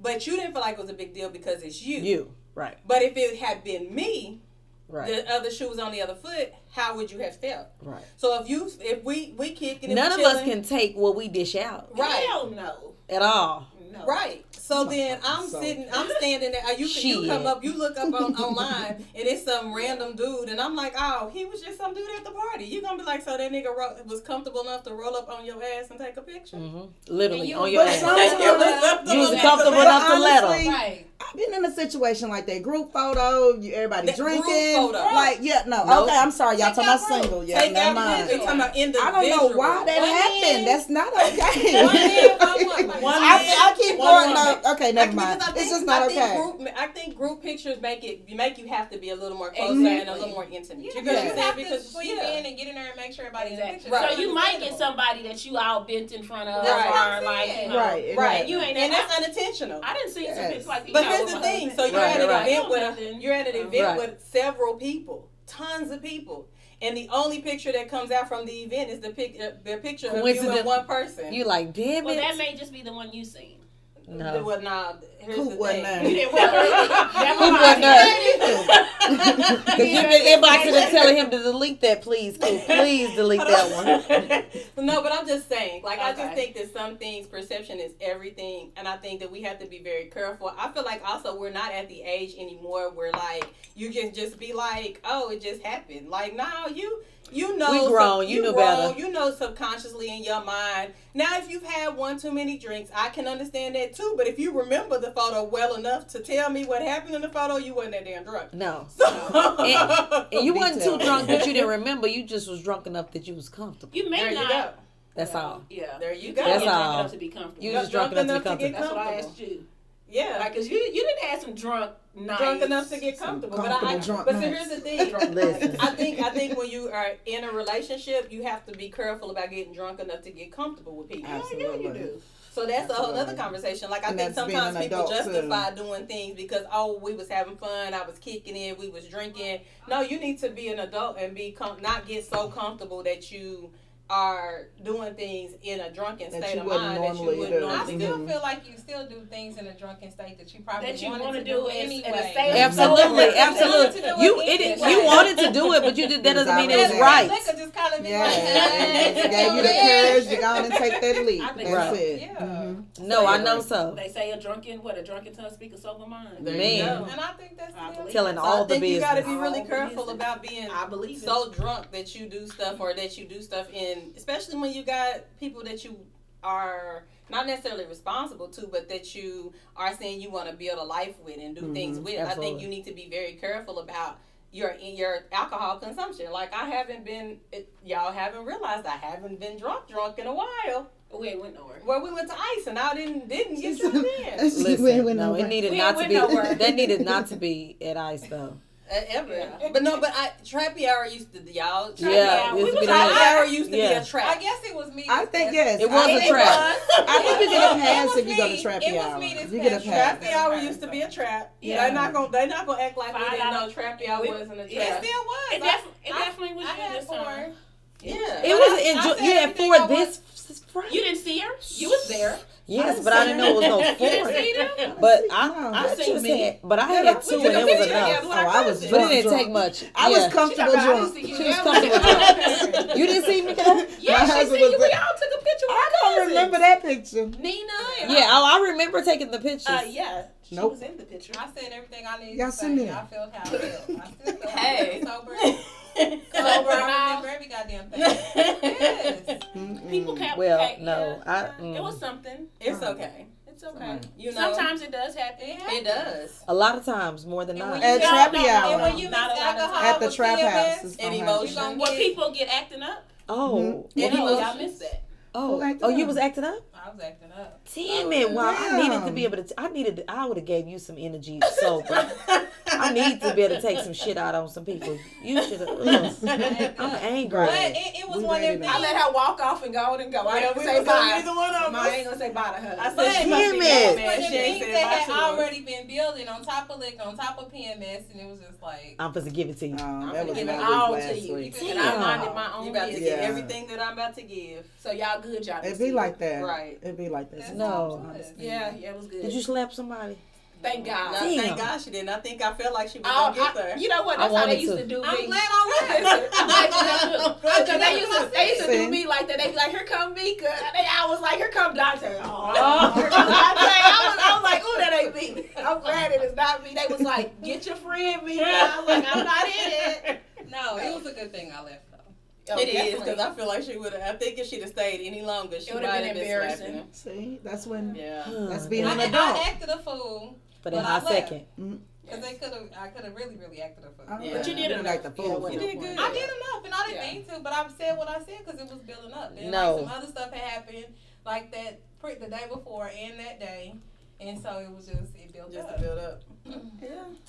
Speaker 1: but you didn't feel like it was a big deal because it's you.
Speaker 4: You. Right.
Speaker 1: But if it had been me,
Speaker 4: Right.
Speaker 1: the other shoe was on the other foot, how would you have felt?
Speaker 4: Right.
Speaker 1: So if you, if we, we kicking,
Speaker 4: None of us can take what we dish out
Speaker 1: Right.
Speaker 5: Hell no.
Speaker 4: at all.
Speaker 5: No.
Speaker 1: Right. So then I'm
Speaker 3: So-
Speaker 1: sitting, I'm standing there. You you come up, you look up on online, *laughs* and it's some random dude, and I'm like, oh, he was just some dude at the party. You gonna be like, so that nigga ro- was comfortable enough to roll up on your ass and take a picture?
Speaker 4: hmm Literally
Speaker 5: you
Speaker 4: on your ass.
Speaker 3: sometimes- *laughs*
Speaker 1: was
Speaker 4: You was comfortable enough to let
Speaker 3: honestly,
Speaker 2: Right.
Speaker 3: I've been in a situation like that. Group photo, you, everybody
Speaker 1: That group
Speaker 3: drinking.
Speaker 1: photo.
Speaker 3: Like, yeah, no.
Speaker 4: Nope.
Speaker 3: Okay, I'm sorry. Y'all
Speaker 2: Take
Speaker 3: talking about
Speaker 2: group.
Speaker 3: single. Yeah,
Speaker 1: Take
Speaker 3: never mind.
Speaker 1: You talking about
Speaker 3: I don't know why that
Speaker 2: One
Speaker 3: happened.
Speaker 2: hand.
Speaker 3: That's not okay. *laughs*
Speaker 2: One hand, one woman.
Speaker 3: I, I keep
Speaker 1: one
Speaker 3: going. No, okay, never
Speaker 1: I-
Speaker 3: mind.
Speaker 1: because I
Speaker 3: It's
Speaker 1: think-
Speaker 3: just not
Speaker 1: I
Speaker 3: okay.
Speaker 1: Group, I think group pictures make it make you have to be a little more closer
Speaker 2: Exactly.
Speaker 1: and a little more intimate.
Speaker 2: Yeah,
Speaker 1: you
Speaker 2: because
Speaker 1: know what
Speaker 2: you
Speaker 1: I'm
Speaker 2: have
Speaker 1: Because
Speaker 2: to squeeze
Speaker 1: yeah.
Speaker 2: in and get in there and make sure everybody's
Speaker 5: Exactly.
Speaker 2: picture.
Speaker 1: Right.
Speaker 5: So you might get somebody that you all bent in front of,
Speaker 2: That's what I'm
Speaker 5: or like,
Speaker 2: saying.
Speaker 5: you know,
Speaker 3: Right,
Speaker 1: Right.
Speaker 5: You ain't
Speaker 1: and that's unintentional.
Speaker 5: I didn't see some
Speaker 3: Yes.
Speaker 5: pictures like. you
Speaker 1: But
Speaker 5: know,
Speaker 1: here's the thing: so you're
Speaker 4: Right,
Speaker 1: at an
Speaker 4: right.
Speaker 1: event with
Speaker 5: Nothing.
Speaker 1: you're at an event
Speaker 4: Right.
Speaker 1: with several people, tons of people, and the only picture that comes out from the event is the pic, uh, the picture of you
Speaker 4: Coincident-
Speaker 1: and one person.
Speaker 4: You like, damn
Speaker 5: Well, that may just be the one you seen.
Speaker 4: No.
Speaker 1: Well, nah. Here's
Speaker 3: Coop
Speaker 1: the
Speaker 3: wasn't
Speaker 1: thing.
Speaker 3: there. *laughs* *laughs* *laughs*
Speaker 5: You didn't want her. That
Speaker 4: Coop
Speaker 5: was
Speaker 4: wasn't
Speaker 5: my
Speaker 4: Cause you've been inboxing and telling him to delete that, please, Coop. Please delete that one.
Speaker 1: no, but I'm just saying, like, I just think that some things, perception is everything, and I think that we have to be very careful. I feel like also we're not at the age anymore where like you can just be like, oh, it just happened. Like, no, you. You know,
Speaker 4: We grown, you know
Speaker 1: grown,
Speaker 4: better.
Speaker 1: You know, subconsciously in your mind. Now, if you've had one too many drinks, I can understand that too. But if you remember the photo well enough to tell me what happened in the photo, you wasn't that damn drunk.
Speaker 4: No.
Speaker 1: So,
Speaker 4: And you *laughs* wasn't too drunk that you didn't remember. You just was drunk enough that you was comfortable.
Speaker 5: You may
Speaker 1: there you
Speaker 5: not.
Speaker 1: go.
Speaker 4: That's all.
Speaker 5: Yeah.
Speaker 1: There you
Speaker 5: You
Speaker 1: go.
Speaker 5: gotta
Speaker 4: That's
Speaker 5: get drunk
Speaker 4: all.
Speaker 5: enough to be comfortable.
Speaker 4: You
Speaker 1: Got
Speaker 4: just drunk enough to get
Speaker 1: get
Speaker 5: That's what I asked you.
Speaker 1: Yeah.
Speaker 5: Like, cause you you didn't have some drunk nights.
Speaker 1: drunk enough to get comfortable. But I,
Speaker 3: comfortable drunk
Speaker 1: but see,
Speaker 3: nights.
Speaker 1: here's the thing. I think I think when you are in a relationship, you have to be careful about getting drunk enough to get comfortable with people.
Speaker 3: Absolutely.
Speaker 5: Yeah, you do.
Speaker 1: So that's a whole other conversation. Like I
Speaker 3: And
Speaker 1: think sometimes people
Speaker 3: adult, too.
Speaker 1: justify doing things because oh we was having fun, I was kicking it, we was drinking. No, you need to be an adult and be com- not get so comfortable that you are doing things in a drunken
Speaker 3: That
Speaker 1: state
Speaker 3: you
Speaker 1: of
Speaker 3: wouldn't
Speaker 1: mind that you wouldn't
Speaker 3: do.
Speaker 2: I still
Speaker 1: do.
Speaker 2: Feel like you still do things in a drunken state that you probably
Speaker 5: That you
Speaker 2: wanted
Speaker 5: wanna do
Speaker 2: do
Speaker 5: in- in a
Speaker 2: anyway.
Speaker 4: Absolutely, absolutely.
Speaker 2: wanted to do
Speaker 4: You
Speaker 2: it
Speaker 4: it, you wanted to do it, but you did. That doesn't mean it was
Speaker 3: already
Speaker 4: right.
Speaker 2: Liquor just kind of be
Speaker 3: Yeah,
Speaker 2: like,
Speaker 3: it
Speaker 2: hey,
Speaker 3: gave you the courage to go on and take that leap. That's
Speaker 4: so.
Speaker 3: it.
Speaker 2: Yeah.
Speaker 3: Mhm.
Speaker 4: No, I know so.
Speaker 5: They say a drunken what a drunken tongue speaks a sober mind.
Speaker 1: There
Speaker 4: Man.
Speaker 2: And I think that's
Speaker 5: I
Speaker 2: still
Speaker 5: believe
Speaker 4: Telling all
Speaker 1: I
Speaker 4: the
Speaker 1: think you got to be really careful about being
Speaker 5: I believe
Speaker 1: so drunk that you do stuff or that you do stuff in, especially when you got people that you are not necessarily responsible to, but that you are saying you want to build a life with and do things with. I think you need to be very careful about your in your alcohol consumption. Like I haven't been, it, y'all haven't realized I haven't been drunk drunk in a while.
Speaker 5: We ain't went nowhere.
Speaker 1: Well, we went to ice and I didn't didn't *laughs* get drunk then. *laughs*
Speaker 4: Listen,
Speaker 3: We went
Speaker 4: no, it needed
Speaker 5: We
Speaker 4: not to be.
Speaker 5: nowhere.
Speaker 4: That needed not to be at ice though.
Speaker 1: Uh, ever.
Speaker 5: Yeah. *laughs*
Speaker 1: But no, but I Trappy Hour used to y'all. Trappy
Speaker 4: Yeah,
Speaker 1: Hour,
Speaker 4: it
Speaker 5: we
Speaker 4: used to
Speaker 5: was
Speaker 4: be
Speaker 5: out
Speaker 1: Trappy Hour used to
Speaker 4: Yeah.
Speaker 1: be a
Speaker 2: I
Speaker 1: trap.
Speaker 2: I guess it was me.
Speaker 3: I think yes.
Speaker 4: It was
Speaker 3: I
Speaker 4: a
Speaker 3: think-
Speaker 4: trap.
Speaker 3: I think you get a
Speaker 2: It
Speaker 3: pass
Speaker 2: was
Speaker 3: if you go to
Speaker 2: me.
Speaker 3: Trappy
Speaker 2: It was
Speaker 3: Hour.
Speaker 2: me this
Speaker 3: You get a pass.
Speaker 1: Trappy Hour used to be a trap.
Speaker 5: Yeah.
Speaker 1: They're not gonna they're not gonna act like we didn't know
Speaker 5: out-
Speaker 1: Trappy Hour
Speaker 5: we-
Speaker 1: wasn't a
Speaker 5: trap.
Speaker 2: It still was.
Speaker 5: It,
Speaker 2: I-
Speaker 5: def- it definitely was
Speaker 2: I had
Speaker 5: this
Speaker 2: four.
Speaker 5: time.
Speaker 1: Yeah.
Speaker 4: It was.
Speaker 2: I
Speaker 4: Enjoy-
Speaker 2: said
Speaker 4: you had four this. This Friday.
Speaker 5: You didn't see her. You was there.
Speaker 4: Yes, but I didn't know it was no
Speaker 5: You didn't
Speaker 4: four.
Speaker 5: see them. *laughs*
Speaker 4: But
Speaker 3: No.
Speaker 4: I, I
Speaker 5: I seen
Speaker 4: just
Speaker 5: me.
Speaker 4: had, but I had
Speaker 3: we
Speaker 4: two, and it was
Speaker 5: picture
Speaker 4: enough.
Speaker 3: Oh, I was
Speaker 4: But it didn't take much.
Speaker 3: I was comfortable
Speaker 5: I
Speaker 3: drunk.
Speaker 5: you.
Speaker 4: She was comfortable drunk. *laughs* You didn't see me? Kiddo?
Speaker 5: Yeah,
Speaker 3: My
Speaker 5: she
Speaker 3: husband
Speaker 5: see you.
Speaker 3: was
Speaker 5: We all took a picture. with
Speaker 3: I don't
Speaker 5: cousins.
Speaker 3: remember that picture.
Speaker 5: Nina. And
Speaker 4: Yeah, oh, I remember taking the pictures.
Speaker 5: Uh, yeah. She
Speaker 3: Nope.
Speaker 5: was in the picture.
Speaker 2: I said everything I needed
Speaker 3: Y'all
Speaker 2: to
Speaker 3: send
Speaker 2: say.
Speaker 3: me
Speaker 2: I
Speaker 3: that.
Speaker 2: felt how I felt. I *laughs* still feel
Speaker 1: Hey.
Speaker 2: sober.
Speaker 5: Sober
Speaker 2: Sober, I
Speaker 5: now.
Speaker 2: remember every goddamn thing. Yes. *laughs*
Speaker 3: Mm-mm.
Speaker 5: People can't.
Speaker 4: Well,
Speaker 5: pay-
Speaker 4: no,
Speaker 5: yeah,
Speaker 4: I- mm.
Speaker 5: It was something.
Speaker 1: It's okay.
Speaker 5: It's okay.
Speaker 3: Right.
Speaker 1: You know
Speaker 5: Sometimes it does happen.
Speaker 1: it does.
Speaker 4: A lot of times, more than not.
Speaker 3: At
Speaker 5: No,
Speaker 3: Trappy
Speaker 5: no, no,
Speaker 3: Hour.
Speaker 2: And when you
Speaker 5: Not
Speaker 2: mix
Speaker 5: a lot of
Speaker 2: alcohol
Speaker 3: At the trap house. it's
Speaker 1: and emotion.
Speaker 5: When people get acting up,
Speaker 4: Oh,
Speaker 3: Mhm.
Speaker 1: And
Speaker 4: he was-
Speaker 5: y'all missed that.
Speaker 4: oh,
Speaker 3: Who
Speaker 4: oh, you was acting up.
Speaker 2: I was acting up.
Speaker 4: Damn it! Wow, I needed to be able to. I needed. I would have gave you some energy sober. *laughs* I need to be able to take some shit out on some people. You should have. *laughs* I'm angry.
Speaker 2: But it, it was
Speaker 3: We
Speaker 2: one of them.
Speaker 5: I let her walk off and go and go. I ain't gonna say bye.
Speaker 1: be one of
Speaker 5: No. I ain't gonna say bye to her.
Speaker 1: I said
Speaker 2: But
Speaker 1: she must
Speaker 4: Damn
Speaker 1: be
Speaker 4: it.
Speaker 1: mad,
Speaker 2: One
Speaker 1: man.
Speaker 2: of
Speaker 1: She ain't
Speaker 2: things that had already been building on top of liquor, on top of PMS, and it was just like,
Speaker 4: I'm supposed to give it to you.
Speaker 3: Um,
Speaker 5: I'm
Speaker 3: that
Speaker 5: gonna give it all to
Speaker 3: last
Speaker 5: you.
Speaker 3: week.
Speaker 5: And I minded my
Speaker 1: You
Speaker 5: own
Speaker 1: about to
Speaker 5: business.
Speaker 1: get everything that I'm about to give.
Speaker 5: So y'all good, y'all.
Speaker 3: It'd be like that.
Speaker 1: Right.
Speaker 3: It'd be like this.
Speaker 2: That's
Speaker 4: No.
Speaker 2: all it was.
Speaker 5: Yeah, yeah, it was good.
Speaker 4: Did you slap somebody?
Speaker 5: Thank God.
Speaker 1: No,
Speaker 4: Damn.
Speaker 1: thank God she didn't. I think I felt like she was
Speaker 5: Oh,
Speaker 1: gonna get there.
Speaker 5: You know what?
Speaker 4: I
Speaker 5: That's how they used
Speaker 4: to.
Speaker 5: to do
Speaker 2: I'm glad I was.
Speaker 5: I'm *laughs* like, because they used to, they used to do me like that. They be like, "Here come Mika," and they, I was like, "Here come Dante." Oh, *laughs* here come Dante. I was, I was like, "Ooh, that ain't me." I'm glad it is not me. They was like, "Get your friend Mika." I was like, "I'm not in it." *laughs*
Speaker 2: No, it was a good thing I left though.
Speaker 5: Oh,
Speaker 1: it is
Speaker 5: definitely.
Speaker 1: because I feel like she would have. I think if she'd have stayed any longer, she
Speaker 5: would've been
Speaker 1: been
Speaker 5: embarrassing.
Speaker 1: slapping.
Speaker 3: See, that's when.
Speaker 1: Yeah.
Speaker 3: That's hmm. being
Speaker 2: I,
Speaker 3: an
Speaker 2: I acted a fool
Speaker 4: But in
Speaker 2: But I
Speaker 4: hot
Speaker 2: left.
Speaker 4: second. Mm-hmm.
Speaker 2: because they could have. I could have really, really acted a fool.
Speaker 1: Yeah.
Speaker 5: But you did
Speaker 3: look
Speaker 5: enough.
Speaker 3: like the
Speaker 5: Yeah,
Speaker 3: fool.
Speaker 5: well,
Speaker 1: You did
Speaker 5: point.
Speaker 1: good.
Speaker 2: I did enough, and I didn't
Speaker 5: Yeah.
Speaker 2: mean to, but I said what I said because it was building up. Then
Speaker 4: No.
Speaker 2: like some other stuff had happened, like that pre- the day before and that day, and so it was just it built
Speaker 1: Just
Speaker 2: up.
Speaker 1: to build up. Yeah.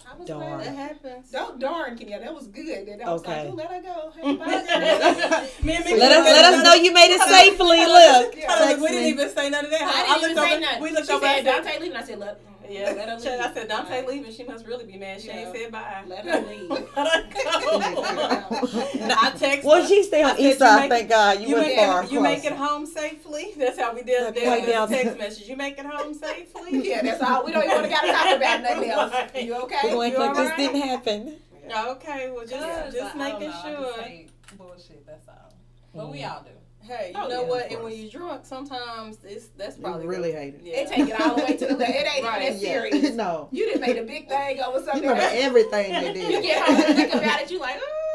Speaker 5: I was
Speaker 4: Darn.
Speaker 5: glad.
Speaker 1: That happens.
Speaker 5: Don't darn, Kenya. That was good. And I was
Speaker 4: Okay.
Speaker 5: like, let her go. Hey, *laughs* bye."
Speaker 1: Me and Mickey
Speaker 4: Let us
Speaker 1: looked
Speaker 4: let us know you made it *laughs* safely. Look.
Speaker 5: Yeah.
Speaker 1: Hold we didn't even say none of that.
Speaker 5: I
Speaker 1: I,
Speaker 5: didn't
Speaker 1: looked
Speaker 5: even
Speaker 1: over.
Speaker 5: say nothing.
Speaker 1: We looked
Speaker 5: she
Speaker 1: over.
Speaker 5: said,
Speaker 1: and said,
Speaker 5: Dante leaving. I said, look.
Speaker 1: Yeah, *laughs*
Speaker 2: Let her
Speaker 1: Ch- I
Speaker 2: leave.
Speaker 1: said Dante
Speaker 2: Right.
Speaker 1: leaving. She must really be mad. She ain't
Speaker 2: Yeah.
Speaker 1: said bye.
Speaker 2: Let her *laughs* leave.
Speaker 1: Let her *laughs* go. I text
Speaker 4: Well,
Speaker 1: her.
Speaker 4: she stay
Speaker 1: I
Speaker 4: on
Speaker 1: said,
Speaker 4: East Side. Thank God you,
Speaker 1: You
Speaker 4: went
Speaker 1: make,
Speaker 4: far.
Speaker 1: it, you make it home safely. That's how we did
Speaker 4: Not
Speaker 1: did
Speaker 4: quite
Speaker 1: the text message. You make it home safely.
Speaker 5: Yeah, that's all. We don't even gotta talk about nothing else. You
Speaker 4: We're
Speaker 5: okay?
Speaker 4: going
Speaker 1: You
Speaker 4: like this
Speaker 1: alright?
Speaker 4: didn't happen.
Speaker 1: Okay, well just
Speaker 2: Yeah,
Speaker 1: just
Speaker 2: I
Speaker 1: making sure.
Speaker 2: just bullshit. That's all. But we mm. all do.
Speaker 1: Hey, you
Speaker 2: Oh,
Speaker 1: know
Speaker 2: yeah,
Speaker 1: what? And when you're drunk, sometimes it's that's
Speaker 3: You
Speaker 1: probably
Speaker 3: really hate it.
Speaker 1: Yeah.
Speaker 5: They take it all the way to the left. It ain't
Speaker 1: Right.
Speaker 5: even that
Speaker 3: Yeah.
Speaker 5: serious. *laughs*
Speaker 3: no.
Speaker 5: You didn't make a big thing over something.
Speaker 3: You remember
Speaker 5: else.
Speaker 3: everything
Speaker 5: You *laughs*
Speaker 3: did.
Speaker 5: you get home and think about it. You like, oh,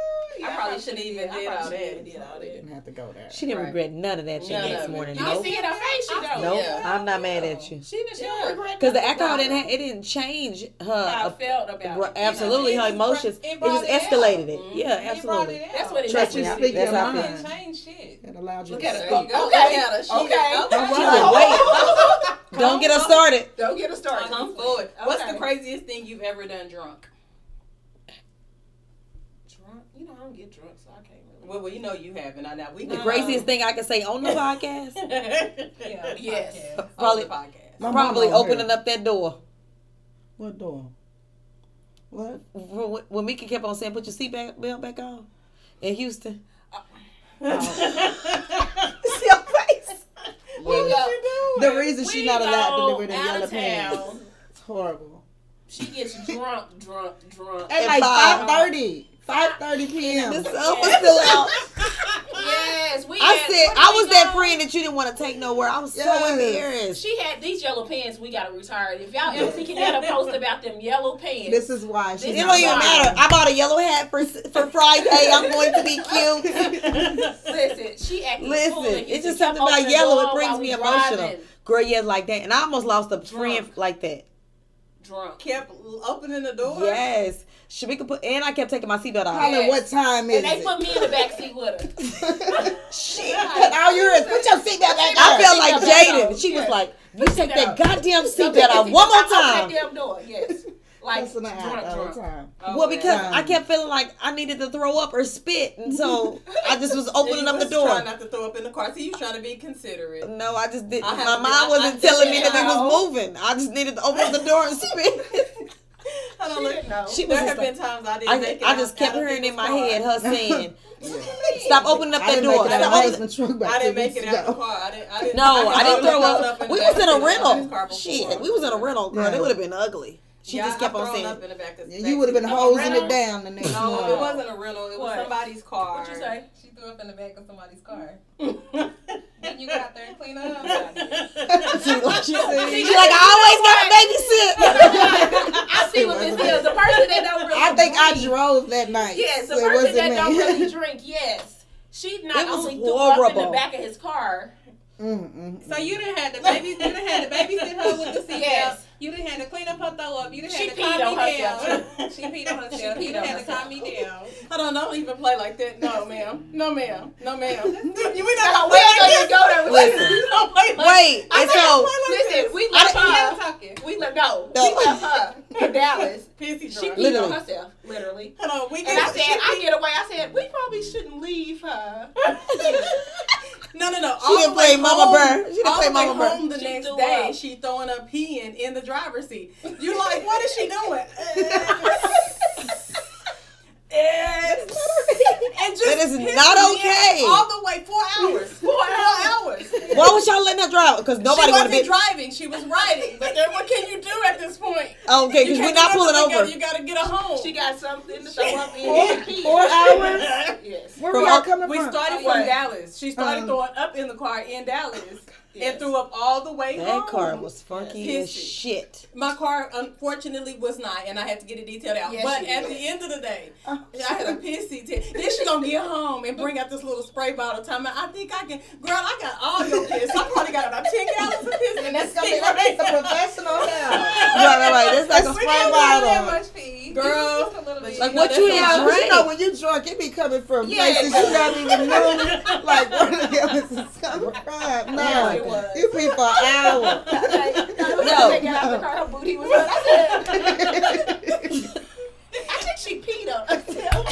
Speaker 5: yeah,
Speaker 1: I probably shouldn't
Speaker 5: should've
Speaker 1: even
Speaker 5: I
Speaker 1: did
Speaker 5: probably
Speaker 1: all
Speaker 5: shouldn't
Speaker 1: that.
Speaker 5: even Did all that.
Speaker 3: Didn't have to go there.
Speaker 4: She didn't
Speaker 1: Right.
Speaker 4: regret none of that shit
Speaker 1: None
Speaker 4: next morning.
Speaker 5: You
Speaker 4: Nope.
Speaker 5: see it in her face, she don't.
Speaker 4: Nope.
Speaker 1: Yeah.
Speaker 4: I'm not mad at you.
Speaker 5: She didn't. She
Speaker 1: Yeah.
Speaker 5: don't regret
Speaker 4: Because the
Speaker 5: nothing
Speaker 4: alcohol didn't
Speaker 5: it.
Speaker 4: ha- it didn't change her.
Speaker 2: How
Speaker 4: her.
Speaker 2: I felt about
Speaker 4: Bro-
Speaker 2: it. you know.
Speaker 4: absolutely, her emotions. Mm-hmm.
Speaker 2: brought- It just
Speaker 4: escalated it. Yeah, absolutely.
Speaker 2: it out.
Speaker 5: That's what it
Speaker 4: Trust me,
Speaker 3: you speak
Speaker 4: that's
Speaker 3: your
Speaker 4: how I
Speaker 3: mind.
Speaker 4: feel.
Speaker 2: Didn't change shit.
Speaker 3: It allowed you
Speaker 5: Look
Speaker 3: to
Speaker 5: at
Speaker 1: There
Speaker 5: it.
Speaker 1: you
Speaker 5: Okay.
Speaker 1: go.
Speaker 5: Okay.
Speaker 1: Look at her. She
Speaker 5: Okay.
Speaker 1: did-
Speaker 3: All
Speaker 4: She
Speaker 3: right.
Speaker 4: said, wait, *laughs* don't get us started.
Speaker 5: Don't get us started. Uh-huh.
Speaker 1: Come forward. What's the craziest thing you've ever done drunk?
Speaker 5: Drunk? You know, I don't get drunk, so I can't really.
Speaker 1: Well, well you know you haven't. I know we
Speaker 4: The
Speaker 1: know.
Speaker 4: craziest thing I can say on the *laughs* podcast,
Speaker 2: Yeah.
Speaker 5: Yes.
Speaker 2: podcast. *laughs*
Speaker 4: Probably-
Speaker 1: On the podcast.
Speaker 3: My
Speaker 4: probably opening
Speaker 3: heard.
Speaker 4: up that door.
Speaker 3: What door? What?
Speaker 4: When when Mika kept on saying, "Put your seatbelt belt back on," in Houston. Uh, oh. *laughs*
Speaker 5: See your face.
Speaker 1: What was you
Speaker 3: The
Speaker 1: doing?
Speaker 3: reason she's not allowed to
Speaker 5: go
Speaker 3: do it in
Speaker 5: out
Speaker 3: yellow
Speaker 5: of
Speaker 3: pants.
Speaker 5: town.
Speaker 3: It's horrible.
Speaker 5: She gets drunk, drunk, drunk.
Speaker 3: At
Speaker 4: At
Speaker 3: like
Speaker 4: five.
Speaker 3: five thirty. Five thirty p.m.
Speaker 4: The sun was still out. *laughs*
Speaker 5: Yes, we.
Speaker 4: I
Speaker 5: had,
Speaker 4: said I was that friend that you didn't want to take nowhere. I was so embarrassed.
Speaker 5: She had these yellow pants. We gotta retire. If y'all ever see Kenyatta post about them yellow pants,
Speaker 3: This is why she's
Speaker 5: This
Speaker 4: It
Speaker 5: is
Speaker 4: don't even matter. I bought a yellow hat for for Friday. I'm going to be cute. *laughs*
Speaker 5: listen, she acted
Speaker 4: Listen,
Speaker 5: fool and
Speaker 4: it's just something about yellow. It brings me emotional.
Speaker 5: driving.
Speaker 4: Girl, yeah, like that. And I almost lost a friend like that.
Speaker 5: Drunk.
Speaker 1: Kept opening the door.
Speaker 4: Yes. Shamika put and I kept taking my seatbelt off.
Speaker 3: Holla,
Speaker 5: Yes.
Speaker 3: what time is it?
Speaker 5: And they
Speaker 3: it?
Speaker 5: put me in the back seat with her. *laughs*
Speaker 4: Shit.
Speaker 3: And all you heard put your seatbelt back
Speaker 4: I
Speaker 3: on.
Speaker 4: felt like
Speaker 5: Seatbelt.
Speaker 4: Jaden. She was
Speaker 5: Yes.
Speaker 4: like, "You take that goddamn seatbelt off
Speaker 5: your
Speaker 4: one more
Speaker 5: seatbelt off
Speaker 4: time."
Speaker 5: That damn door. Yes. Like
Speaker 3: Cussing her out
Speaker 5: drunk,
Speaker 3: all
Speaker 5: drunk.
Speaker 3: the time.
Speaker 1: Oh,
Speaker 4: Well, because
Speaker 3: yeah.
Speaker 4: I um, kept feeling like I needed to throw up or spit, and so *laughs* I just was opening
Speaker 1: you
Speaker 4: up the door.
Speaker 1: Trying not to throw up in the car. See, you trying to be considerate.
Speaker 4: No, I just didn't.
Speaker 1: I
Speaker 4: My
Speaker 1: to-
Speaker 4: mind wasn't
Speaker 1: I-
Speaker 4: telling me that
Speaker 5: yeah.
Speaker 4: it was moving. I just needed to open up the door and *laughs* spit.
Speaker 1: Hold on,
Speaker 5: She
Speaker 1: look.
Speaker 5: didn't know.
Speaker 4: She was
Speaker 1: There
Speaker 4: just
Speaker 1: have
Speaker 4: like,
Speaker 1: been times I didn't
Speaker 4: I,
Speaker 1: make it
Speaker 4: I just kept hearing in my
Speaker 1: people's
Speaker 4: head her saying, *laughs* "Stop opening up
Speaker 3: I
Speaker 4: that door."
Speaker 3: make it out
Speaker 4: Stop
Speaker 3: of my
Speaker 4: opening-
Speaker 3: husband's truck about
Speaker 1: I didn't make it out of the car. I didn't. I didn't
Speaker 4: No,
Speaker 1: I,
Speaker 4: I didn't throw
Speaker 1: thrown
Speaker 4: up.
Speaker 1: in
Speaker 4: We
Speaker 1: the
Speaker 4: was in a
Speaker 1: seat of my
Speaker 4: rental.
Speaker 1: car.
Speaker 4: Shit, we was in a rental, girl.
Speaker 3: Yeah.
Speaker 4: They would have been ugly. She
Speaker 1: Yeah,
Speaker 4: just kept on saying,
Speaker 1: up in the back of-
Speaker 3: Yeah,
Speaker 1: back
Speaker 3: you would have been hosing it down the next
Speaker 1: No,
Speaker 3: morning.
Speaker 1: it wasn't a rental. It was
Speaker 5: What?
Speaker 1: somebody's car.
Speaker 5: What you say?
Speaker 2: She threw up in the back of somebody's car. *laughs*
Speaker 1: say? *laughs*
Speaker 2: Then you go out there and clean up. *laughs* *laughs*
Speaker 4: she, like, she,
Speaker 5: See,
Speaker 4: she like, I always got to babysit.
Speaker 5: I see what this is. The person that don't really
Speaker 3: I think I drove that night.
Speaker 5: Yes, the
Speaker 3: so it
Speaker 5: person
Speaker 3: wasn't
Speaker 5: that
Speaker 3: me.
Speaker 5: don't really drink. Yes, she not
Speaker 4: It was
Speaker 5: only threw up in the back of his car.
Speaker 3: Mm, mm,
Speaker 2: So you didn't have to baby, you didn't have to babysit her with the seatbelt.
Speaker 5: Yes.
Speaker 2: You didn't have to clean up her throw up. You didn't have *laughs* to calm me down. She peed on herself.
Speaker 5: She
Speaker 2: you
Speaker 5: peed
Speaker 2: didn't
Speaker 5: on
Speaker 2: have to calm me down.
Speaker 1: Hold on, don't even play like that. No, ma'am. No, ma'am. No, ma'am. *laughs* *laughs* we not
Speaker 5: No,
Speaker 1: gonna
Speaker 5: we ain't gonna go there.
Speaker 4: Listen.
Speaker 1: We don't play like
Speaker 4: Wait,
Speaker 1: I
Speaker 4: and so
Speaker 1: play like
Speaker 5: Listen,
Speaker 1: this.
Speaker 5: we
Speaker 4: I
Speaker 5: left
Speaker 4: didn't-
Speaker 2: Keep
Speaker 5: her.
Speaker 2: talking.
Speaker 5: We left no.
Speaker 4: No.
Speaker 5: We left her in Dallas.
Speaker 1: Pissy
Speaker 5: She peed
Speaker 4: Literally.
Speaker 5: on herself, literally.
Speaker 1: Hold on, we
Speaker 5: And. I said, I get away. I said, we probably shouldn't leave her.
Speaker 1: No, no, no.
Speaker 4: She
Speaker 1: All
Speaker 4: didn't play Mama
Speaker 1: home-
Speaker 4: Bear. She didn't play Mama Bear.
Speaker 1: Day,
Speaker 5: up.
Speaker 1: she throwing up peeing in the driver's seat. You like, what is she doing? and just
Speaker 4: That is not okay.
Speaker 1: All the way four hours. *laughs* Four hours.
Speaker 4: Why was y'all letting her drive? Because nobody
Speaker 1: she
Speaker 4: would have
Speaker 1: wasn't driving. She was riding. But then what can you do at this point?
Speaker 4: Oh, okay,
Speaker 1: You
Speaker 4: because we're
Speaker 1: can't
Speaker 4: pulling over.
Speaker 1: together. You gotta get her home.
Speaker 5: She got something to throw up in.
Speaker 3: Four, *laughs*
Speaker 5: She peed.
Speaker 3: four hours?
Speaker 5: Yes.
Speaker 3: Where
Speaker 4: From
Speaker 3: we all
Speaker 4: all-
Speaker 3: coming
Speaker 1: we
Speaker 3: from?
Speaker 1: We started from
Speaker 5: What?
Speaker 1: Dallas. She started
Speaker 3: Um,
Speaker 1: throwing up in the car in Dallas
Speaker 5: Yes.
Speaker 1: and threw up all the way home.
Speaker 4: That car was funky
Speaker 1: Yes.
Speaker 4: as shit.
Speaker 1: My car, unfortunately, was not, and I had to get it detailed out.
Speaker 5: Yes,
Speaker 1: but at
Speaker 5: did.
Speaker 1: the end of the day, *laughs*
Speaker 3: Oh,
Speaker 1: I had a pissy test. Then she gonna get home and bring out this little spray bottle. Time I think I can, girl. I got all your piss. I probably got about ten gallons of piss.
Speaker 3: And that's gonna be that's a professional *laughs* now.
Speaker 4: Right, right, right. That's like a spray
Speaker 1: can't
Speaker 2: that
Speaker 4: bottle.
Speaker 2: much pee.
Speaker 1: Girl.
Speaker 2: Just a little bit.
Speaker 4: Like what you
Speaker 1: a
Speaker 4: had
Speaker 1: lot.
Speaker 3: But you know when you drunk, it be coming from
Speaker 5: Yes.
Speaker 3: places you don't even *laughs* know. Like where the hell is this coming from? No,
Speaker 5: Yes, it was.
Speaker 3: You pee for an *laughs* hour.
Speaker 5: like, no, *laughs*
Speaker 4: no.
Speaker 5: Out the car, her booty was. I said, *laughs* I think she peed on herself.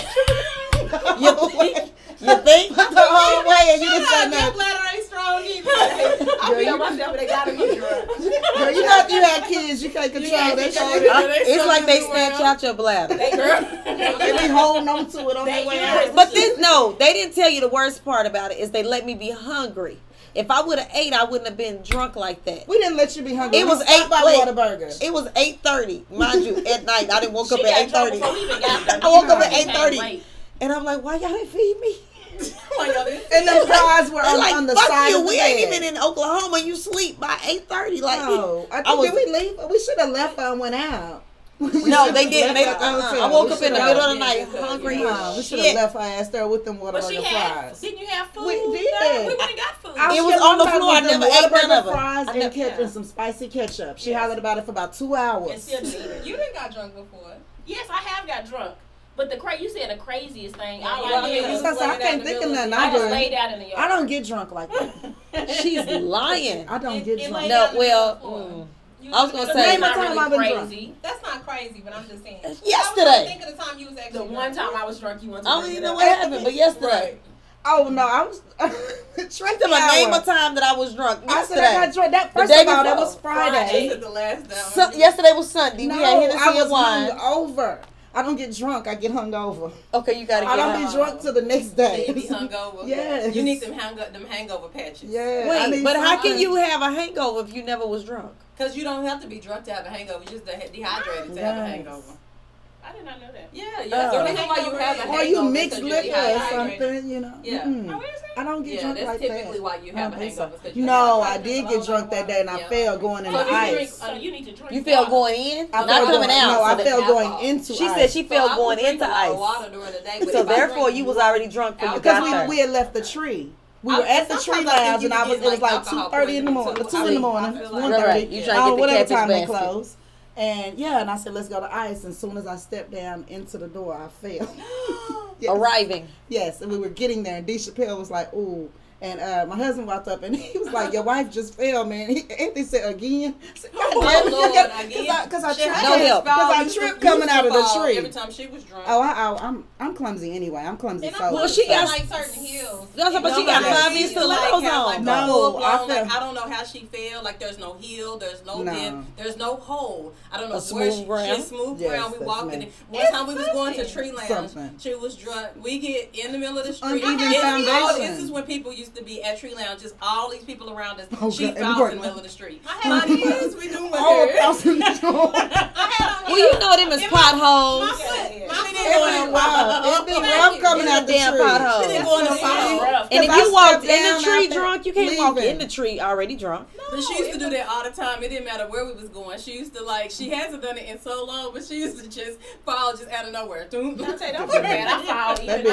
Speaker 4: you think? You think?
Speaker 3: the whole way, and you just said
Speaker 2: no.
Speaker 3: Your
Speaker 2: bladder ain't strong either.
Speaker 5: I myself, they gotta be drunk.
Speaker 3: You know if you had kids, you can't control
Speaker 1: yeah,
Speaker 3: that shit.
Speaker 4: It's like they snatch out your bladder.
Speaker 3: They, they be holding on to it on their way out.
Speaker 4: But this, no, they didn't tell you the worst part about it is they let me be hungry. If I would have ate, I wouldn't have been drunk like that.
Speaker 3: We didn't let you be hungry.
Speaker 4: It
Speaker 3: we
Speaker 4: was eight
Speaker 3: by Whataburger.
Speaker 4: It was eight thirty, mind you, at night. I didn't woke up at eight thirty. I woke up at eight thirty, and I'm like, why y'all didn't feed me? *laughs*
Speaker 3: and the fries were on,
Speaker 4: like,
Speaker 3: on the
Speaker 4: fuck
Speaker 3: side.
Speaker 4: You, we ain't even in Oklahoma. You sleep by eight thirty. Like,
Speaker 3: oh, *laughs* I think
Speaker 4: I was,
Speaker 3: did we leave? We should have left. I went out
Speaker 4: no, they didn't. They, uh-uh. I woke up in the middle of the night hungry.
Speaker 3: Mom, we should have left her ass there with them
Speaker 5: water
Speaker 3: fries.
Speaker 5: Didn't you have food?
Speaker 3: We did.
Speaker 5: We went and got food.
Speaker 4: It was on the floor. I never ate none of the
Speaker 3: Fries and ketchup and some spicy ketchup. She hollered about it for about two hours.
Speaker 2: You didn't got drunk before.
Speaker 5: Yes, I have got drunk. But the cra- you said the craziest thing. I,
Speaker 3: well, I,
Speaker 1: I
Speaker 3: can't think of nothing. I,
Speaker 5: I just laid out in the yard.
Speaker 3: I don't get drunk like that. *laughs*
Speaker 4: She's lying. *laughs*
Speaker 3: I don't
Speaker 2: it,
Speaker 3: get
Speaker 2: it
Speaker 3: drunk.
Speaker 4: No, well,
Speaker 2: you
Speaker 4: I was gonna say
Speaker 3: name a time
Speaker 5: really
Speaker 3: I've been
Speaker 5: crazy. drunk.
Speaker 2: That's not crazy, but I'm just saying.
Speaker 4: Yesterday.
Speaker 2: I think of the time you was actually.
Speaker 5: The one time I was drunk, you want to.
Speaker 4: I don't even know what happened, but yesterday. Right.
Speaker 3: Oh no, I was *laughs*
Speaker 4: drunk. my name of time that I was drunk. Yesterday.
Speaker 3: I said I got drunk. That first of all, that was Friday.
Speaker 1: Friday. The last down.
Speaker 4: Yesterday was Sunday.
Speaker 3: No,
Speaker 4: we had Hennessy
Speaker 3: I was
Speaker 4: wine.
Speaker 3: over. I don't get drunk. I get hungover.
Speaker 4: Okay, you gotta.
Speaker 3: I don't
Speaker 4: hungover.
Speaker 3: be drunk till the next day.
Speaker 1: So you be *laughs* hungover.
Speaker 3: yes.
Speaker 1: You need some hang- them hangover patches.
Speaker 3: Yeah.
Speaker 4: Wait, but how can you have a hangover if you never was drunk?
Speaker 1: Because you don't have to be drunk to have a hangover. You're just dehydrated to have a hangover.
Speaker 5: I did not know that.
Speaker 1: Yeah, yeah.
Speaker 4: Uh,
Speaker 1: the oh. only why you have a
Speaker 3: Or you mix liquor or something, you know.
Speaker 1: Yeah.
Speaker 3: Mm.
Speaker 5: Oh,
Speaker 3: I don't get
Speaker 1: yeah,
Speaker 3: drunk
Speaker 1: that's
Speaker 3: like
Speaker 1: typically why you have a hangover. So. You
Speaker 3: no, I did get drunk that day and yeah. I
Speaker 1: oh.
Speaker 3: fell going in
Speaker 5: so
Speaker 3: the ice.
Speaker 5: Drink, you need to drink.
Speaker 4: You
Speaker 5: fell
Speaker 4: going in?
Speaker 3: I
Speaker 4: not coming
Speaker 3: going,
Speaker 4: out.
Speaker 3: No, I fell going into
Speaker 4: She
Speaker 3: ice.
Speaker 4: said she
Speaker 1: fell
Speaker 4: going into ice.
Speaker 1: During the day,
Speaker 4: so therefore, you was already drunk
Speaker 1: because
Speaker 3: we we had left the tree. We were at the tree lounge, and I was. It was
Speaker 1: like
Speaker 3: two thirty in the morning, two in the morning, one thirty. Oh,
Speaker 4: you
Speaker 3: whatever time they close. And yeah, and I said, let's go to ice. And soon as I stepped down into the door, I fell. *laughs*
Speaker 4: Arriving.
Speaker 3: Yes, and we were getting there. And D. Chappelle was like, ooh, and uh, my husband walked up and *laughs* he was like, "Your wife just fell, man." He, Anthony said, "Again." *laughs*
Speaker 1: Oh, *laughs*
Speaker 3: I
Speaker 1: oh,
Speaker 3: because I,
Speaker 1: I,
Speaker 3: tripped,
Speaker 4: no.
Speaker 3: I tripped coming out of the tree.
Speaker 1: Every time she was drunk.
Speaker 3: Oh, I, I, I'm I'm clumsy anyway. I'm clumsy.
Speaker 2: And I'm
Speaker 4: well, she got
Speaker 2: like certain heels.
Speaker 4: No, but she got five inch stilettos on.
Speaker 3: No, I feel, like,
Speaker 1: I don't know how she fell. Like there's no heel. There's no,
Speaker 3: no.
Speaker 1: Dip, there's no hole. I don't know
Speaker 4: a
Speaker 1: where
Speaker 4: smooth ground.
Speaker 1: She, smooth
Speaker 3: yes,
Speaker 1: ground. We walked in. One time we was going to Tree Lounge. She was drunk. We get in the middle of the street.
Speaker 3: Foundation.
Speaker 1: This is when people used used to be at Tree Lounge, just all these people around us.
Speaker 3: Oh,
Speaker 1: she falls in the middle of the street.
Speaker 2: I had
Speaker 1: my
Speaker 2: oh,
Speaker 1: years we doing
Speaker 3: all
Speaker 2: a *laughs* thousand
Speaker 4: Well, you know them as potholes.
Speaker 2: My, my
Speaker 3: be rough. It be rough coming out
Speaker 4: the damn pothole. And if you walked in the tree drunk, you can't walk in the tree already drunk.
Speaker 1: But she used to do that all the time. It didn't matter where we was going. She used to like. She hasn't done it in so long, but she used to just fall just out of nowhere.
Speaker 5: Don't say don't. I fall.
Speaker 3: That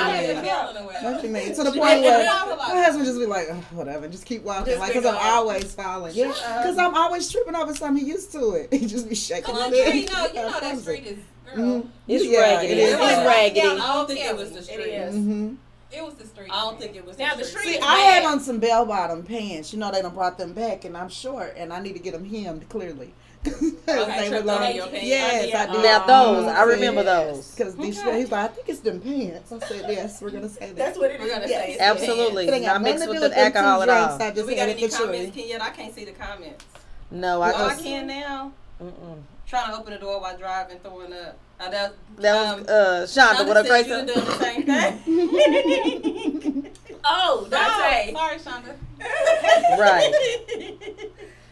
Speaker 3: be mad. To the point where my husband just be like, whatever, just keep walking.
Speaker 1: Just
Speaker 3: like, because I'm always falling. Yeah. Because I'm always tripping over something. He used to it. *laughs* He just be shaking
Speaker 2: on
Speaker 3: head.
Speaker 2: You *laughs* know, you know that street is. *laughs* Girl.
Speaker 3: Mm.
Speaker 4: It's
Speaker 3: yeah,
Speaker 4: raggedy.
Speaker 3: It is.
Speaker 4: It's raggedy.
Speaker 2: Yeah, mm-hmm.
Speaker 1: I don't think it was the street.
Speaker 5: It,
Speaker 3: mm-hmm.
Speaker 2: it was the street.
Speaker 1: I don't think it was
Speaker 5: now
Speaker 1: the street.
Speaker 3: See, I had on some bell bottom pants. You know, they done brought them back, and I'm short, and I need to get them hemmed clearly. *laughs* Yes, I did.
Speaker 4: Now um, those, I remember yes. those. *laughs*
Speaker 3: Because
Speaker 1: okay.
Speaker 3: he's like, I think it's them pants. I said, yes, we're gonna say that.
Speaker 5: That's what it is.
Speaker 3: Yes.
Speaker 1: Say,
Speaker 4: Absolutely,
Speaker 3: it
Speaker 4: not mixed with the alcohol at all.
Speaker 3: I just
Speaker 1: we got any comments, Kenyon? I can't see the comments.
Speaker 4: No, I.
Speaker 1: I can now.
Speaker 4: Mm-mm.
Speaker 1: Trying to open the door while driving, throwing up. Uh, that,
Speaker 4: that was um, uh, Shonda with
Speaker 1: a
Speaker 4: crazy.
Speaker 1: You doing the same *laughs* thing.
Speaker 5: oh,
Speaker 2: that's
Speaker 5: right.
Speaker 2: Sorry, Shonda.
Speaker 4: right.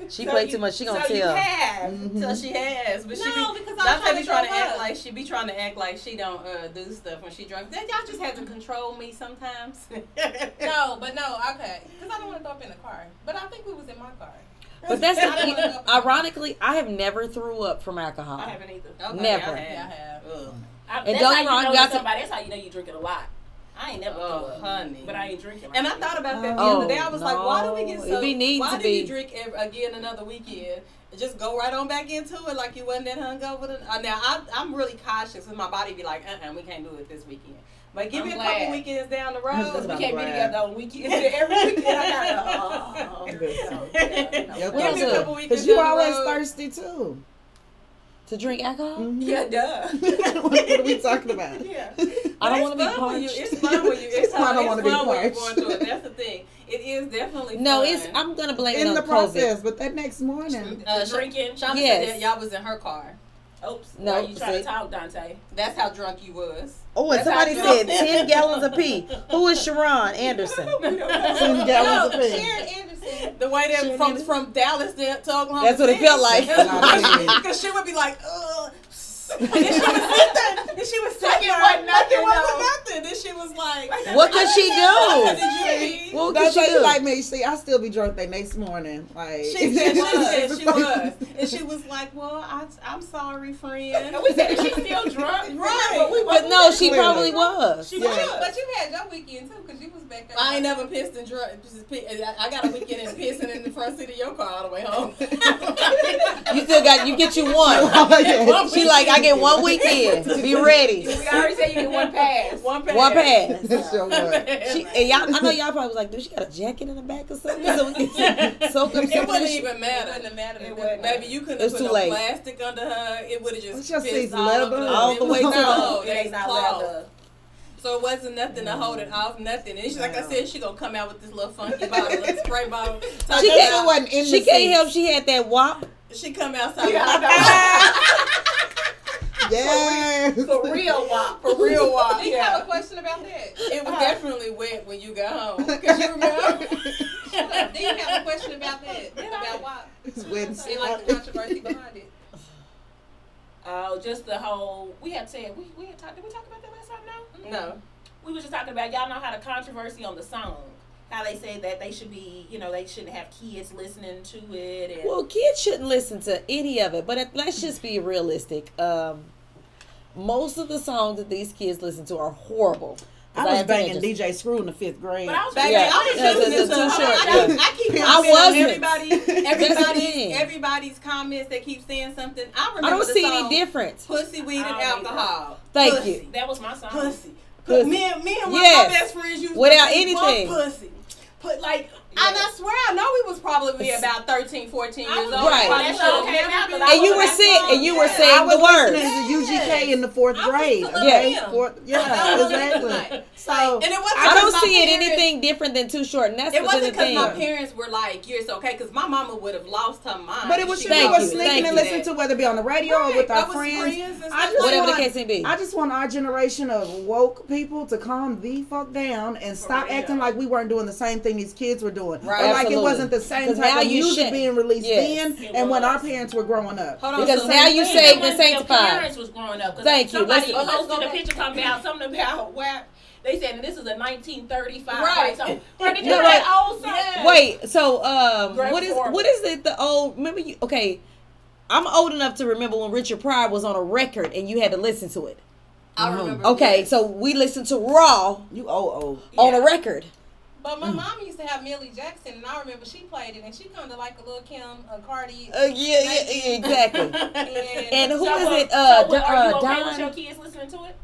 Speaker 4: She
Speaker 1: so
Speaker 4: played too much. She gonna
Speaker 1: so
Speaker 4: tell.
Speaker 1: You
Speaker 3: have
Speaker 1: mm-hmm. she has, but
Speaker 2: no, she
Speaker 1: be,
Speaker 2: because I'm trying to, be
Speaker 1: trying to act
Speaker 2: up.
Speaker 1: like she be trying to act like she don't uh, do stuff when she drunk. Then y'all just have to control me sometimes. *laughs*
Speaker 2: no, but no, okay, because I don't want to throw up in the car. But I think we was in my car.
Speaker 4: But that's
Speaker 2: the,
Speaker 4: ironically, I have never threw up from alcohol.
Speaker 5: I haven't either.
Speaker 1: Okay,
Speaker 4: never.
Speaker 1: I
Speaker 2: have. I
Speaker 1: have.
Speaker 4: And don't get wrong, you
Speaker 5: know
Speaker 4: got
Speaker 5: somebody.
Speaker 4: To,
Speaker 5: that's how you know you're drinking a lot. I ain't never
Speaker 1: oh,
Speaker 5: threw
Speaker 1: honey.
Speaker 5: But I ain't drinking.
Speaker 1: And I thought about that the
Speaker 4: oh,
Speaker 1: other day. I was no. like, why do we get so?
Speaker 4: We
Speaker 1: why do
Speaker 4: be.
Speaker 1: you drink every, again another weekend? Just go right on back into it like you wasn't that hungover. Uh, now I, am really cautious, with my body be like, uh, uh-uh, we can't do it this weekend. But give
Speaker 5: I'm
Speaker 1: me a
Speaker 5: glad.
Speaker 1: couple weekends down the road.
Speaker 5: Cause
Speaker 3: we
Speaker 5: can't
Speaker 3: glad.
Speaker 5: be together on weekends. *laughs* Every weekend I gotta. Oh, *laughs*
Speaker 3: no.
Speaker 1: Give me a couple weekends.
Speaker 3: Cause you always thirsty too.
Speaker 4: To drink alcohol?
Speaker 3: Mhm.
Speaker 5: Yeah, duh.
Speaker 3: what, *laughs* what are we talking about?
Speaker 5: Yeah.
Speaker 4: I don't want to be
Speaker 1: it's fun when you- It's fun when you. It's,
Speaker 3: I don't
Speaker 1: it's
Speaker 3: wanna be
Speaker 1: fun
Speaker 3: parched. *laughs*
Speaker 1: going through it. That's the thing. it is definitely
Speaker 4: No,
Speaker 1: fun.
Speaker 4: it's I'm gonna blame it
Speaker 3: in
Speaker 4: on
Speaker 3: the
Speaker 4: COVID.
Speaker 3: process, but that next morning,
Speaker 1: uh,
Speaker 5: The drinking.
Speaker 1: Shonda
Speaker 4: Yes.
Speaker 1: said that y'all was in her car.
Speaker 5: Oops.
Speaker 4: No,
Speaker 5: Why you trying to talk, Dante?
Speaker 1: That's how drunk you was.
Speaker 4: Oh, and
Speaker 1: That's
Speaker 4: somebody said
Speaker 1: feel.
Speaker 4: ten gallons of pee. Who is Sharon Anderson? *laughs*
Speaker 3: ten gallons
Speaker 2: No,
Speaker 3: of pee.
Speaker 2: Sharon Anderson.
Speaker 1: The way that from from Dallas to, to Oklahoma.
Speaker 4: That's what it felt like. *laughs*
Speaker 1: Because she would be like, ugh. And then she would sit there, and she would sit
Speaker 5: Like it
Speaker 1: there,
Speaker 5: wasn't
Speaker 1: like it
Speaker 5: nothing,
Speaker 1: wasn't nothing. Then she was like,
Speaker 4: What could she do?
Speaker 1: Did you?
Speaker 4: What could she
Speaker 3: say you
Speaker 4: do?
Speaker 3: like me. See, I still be drunk the next morning. Like
Speaker 1: She said she *laughs* was. She was. And she was like, well, I, I'm sorry, friend.
Speaker 5: And we said, she still drunk? *laughs*
Speaker 1: Right.
Speaker 5: But we
Speaker 4: But no, she
Speaker 3: Clearly.
Speaker 4: probably was.
Speaker 5: She
Speaker 3: Yeah.
Speaker 5: was.
Speaker 2: But you had your weekend too, because you was back there.
Speaker 1: I ain't never pissed and drunk. I I got a weekend and pissing in the front seat of your car all the way home. *laughs*
Speaker 4: You still got you get you one.
Speaker 3: Oh, yeah.
Speaker 4: She like I get one weekend. *laughs* Be ready.
Speaker 5: We already said you get one pass.
Speaker 1: One pass.
Speaker 4: One pass. *laughs*
Speaker 3: That's your word.
Speaker 4: She, and y'all, I know y'all probably was like, dude, she got a jacket in the back or something, so we can *laughs* soak up
Speaker 1: It
Speaker 4: some of
Speaker 1: wouldn't
Speaker 4: this.
Speaker 1: even
Speaker 2: It
Speaker 1: matter.
Speaker 2: wouldn't have mattered.
Speaker 5: It
Speaker 2: It
Speaker 5: wouldn't.
Speaker 1: Maybe you couldn't
Speaker 4: It was
Speaker 1: put
Speaker 4: too
Speaker 1: no
Speaker 4: late.
Speaker 1: plastic under her. It would have just
Speaker 3: What's your
Speaker 1: pissed
Speaker 3: seats,
Speaker 1: all
Speaker 3: leather?
Speaker 1: over the,
Speaker 4: All
Speaker 1: it
Speaker 4: the
Speaker 1: was
Speaker 4: way
Speaker 1: no,
Speaker 4: down.
Speaker 1: it
Speaker 5: It
Speaker 1: ain't
Speaker 5: is not
Speaker 1: cloth.
Speaker 5: leather.
Speaker 1: So it wasn't nothing to hold it off, nothing. And she's like I said, she gonna come out with this little funky bottle, little spray bottle.
Speaker 4: She can't-
Speaker 3: wasn't in
Speaker 4: She
Speaker 3: the
Speaker 4: can't help. She had that wop.
Speaker 1: She come outside.
Speaker 5: Yeah,
Speaker 1: with- *laughs*
Speaker 3: Yes.
Speaker 5: For real, Wop.
Speaker 1: For real walk.
Speaker 2: Do *laughs* *laughs* you have a question about that?
Speaker 1: It was definitely wet when you got home. Cause you remember?
Speaker 2: Do you have a question about that? About what?
Speaker 3: It's wet and
Speaker 2: And like the controversy behind it.
Speaker 5: Oh, just the whole. We had said we we had talked. Did we talk about that last time? No.
Speaker 1: No.
Speaker 5: We were just talking about y'all know how the controversy on the song. How they say that they should be, you know, they shouldn't have kids listening to it. And
Speaker 4: Well, kids shouldn't listen to any of it. But if, let's just be realistic. Um, most of the songs that these kids listen to are horrible.
Speaker 3: I was
Speaker 4: have
Speaker 3: banging. DJ Screw in the fifth grade.
Speaker 5: but I was
Speaker 1: Baby,
Speaker 4: Yeah.
Speaker 1: I was
Speaker 4: Yeah,
Speaker 1: listening to
Speaker 4: Too Short,
Speaker 1: I, I,
Speaker 4: yeah.
Speaker 1: I keep
Speaker 3: I
Speaker 1: commenting
Speaker 4: wasn't.
Speaker 1: everybody, *laughs*
Speaker 4: That's
Speaker 1: everybody's, everybody's comments that keep saying something. I remember
Speaker 4: I don't
Speaker 1: the
Speaker 4: see
Speaker 1: song,
Speaker 4: any difference.
Speaker 1: Pussy, weed, and
Speaker 5: I either.
Speaker 1: alcohol.
Speaker 4: Thank
Speaker 1: Pussy,
Speaker 4: you.
Speaker 5: that was my song.
Speaker 1: Pussy.
Speaker 4: Pussy.
Speaker 1: Me and me and one
Speaker 4: Yes.
Speaker 1: of my best friends used
Speaker 4: Without
Speaker 1: to say,
Speaker 4: anything.
Speaker 1: "Fuck pussy. Put like, and I swear I know we was probably about 13, 14 years old.
Speaker 4: Right.
Speaker 1: Probably
Speaker 5: That
Speaker 1: should've
Speaker 5: song came
Speaker 1: never
Speaker 5: out,
Speaker 1: been-
Speaker 4: And you were
Speaker 5: that
Speaker 4: saying, and you were
Speaker 1: Yeah.
Speaker 3: I
Speaker 4: saying
Speaker 3: was
Speaker 4: the words.
Speaker 3: listening to UGK in the fourth grade.
Speaker 1: listening
Speaker 5: to
Speaker 3: Okay,
Speaker 5: them.
Speaker 3: fourth, yeah, exactly. So
Speaker 1: And it wasn't
Speaker 4: I don't see
Speaker 1: my
Speaker 4: it anything different than Too Short, and that's
Speaker 1: It
Speaker 4: what's in
Speaker 1: wasn't because my parents were like, "You're so okay," because my mama would have lost her mind.
Speaker 3: But it was
Speaker 1: She
Speaker 3: shit we were
Speaker 4: you,
Speaker 3: sneaking and listening to, whether it be on the radio or with our
Speaker 1: that
Speaker 3: friends.
Speaker 1: friends
Speaker 3: I just
Speaker 1: like
Speaker 4: Whatever the
Speaker 3: want,
Speaker 4: case may be.
Speaker 3: I just want our generation of woke people to calm the fuck down and stop acting like we weren't doing the same thing these kids were doing,
Speaker 1: Right.
Speaker 3: or like it wasn't the same
Speaker 4: 'Cause
Speaker 3: type
Speaker 4: now
Speaker 3: of
Speaker 4: you
Speaker 3: music
Speaker 4: should-
Speaker 3: being released
Speaker 4: Yes.
Speaker 3: then and when our parents were growing up.
Speaker 1: Hold on,
Speaker 4: Because
Speaker 1: so
Speaker 4: now you
Speaker 5: Even
Speaker 4: saved
Speaker 5: when
Speaker 4: and
Speaker 5: their
Speaker 4: sanctified.
Speaker 5: Parents was growing up. 'cause
Speaker 4: Thank you.
Speaker 5: Somebody
Speaker 4: Let's-
Speaker 1: let's
Speaker 5: posted a
Speaker 1: back.
Speaker 5: picture talking about something about WAP. They said this is a 1935.
Speaker 1: Right.
Speaker 5: So, *laughs* bro, did you
Speaker 4: No,
Speaker 5: know
Speaker 4: wait.
Speaker 5: old song?
Speaker 1: Yeah.
Speaker 4: Wait, so um,
Speaker 5: Greg
Speaker 4: what is
Speaker 5: Foreman.
Speaker 4: what is it? The old remember you? Okay, I'm old enough to remember when Richard Pryor was on a record and you had to listen to it.
Speaker 1: I remember.
Speaker 4: Okay,
Speaker 1: yes.
Speaker 4: so we listened to Raw
Speaker 3: You oh old.
Speaker 4: on
Speaker 5: Yeah.
Speaker 4: a record.
Speaker 2: But my mom used to have Millie Jackson, and I remember she played it, and she kind of like a little Kim, a Cardi.
Speaker 4: Uh, yeah, yeah, yeah, exactly. *laughs*
Speaker 2: and,
Speaker 4: And who
Speaker 5: so,
Speaker 4: is
Speaker 5: uh,
Speaker 4: it? Uh,
Speaker 5: so, are you
Speaker 4: uh,
Speaker 5: okay
Speaker 4: Don.
Speaker 5: with your kids listening to it?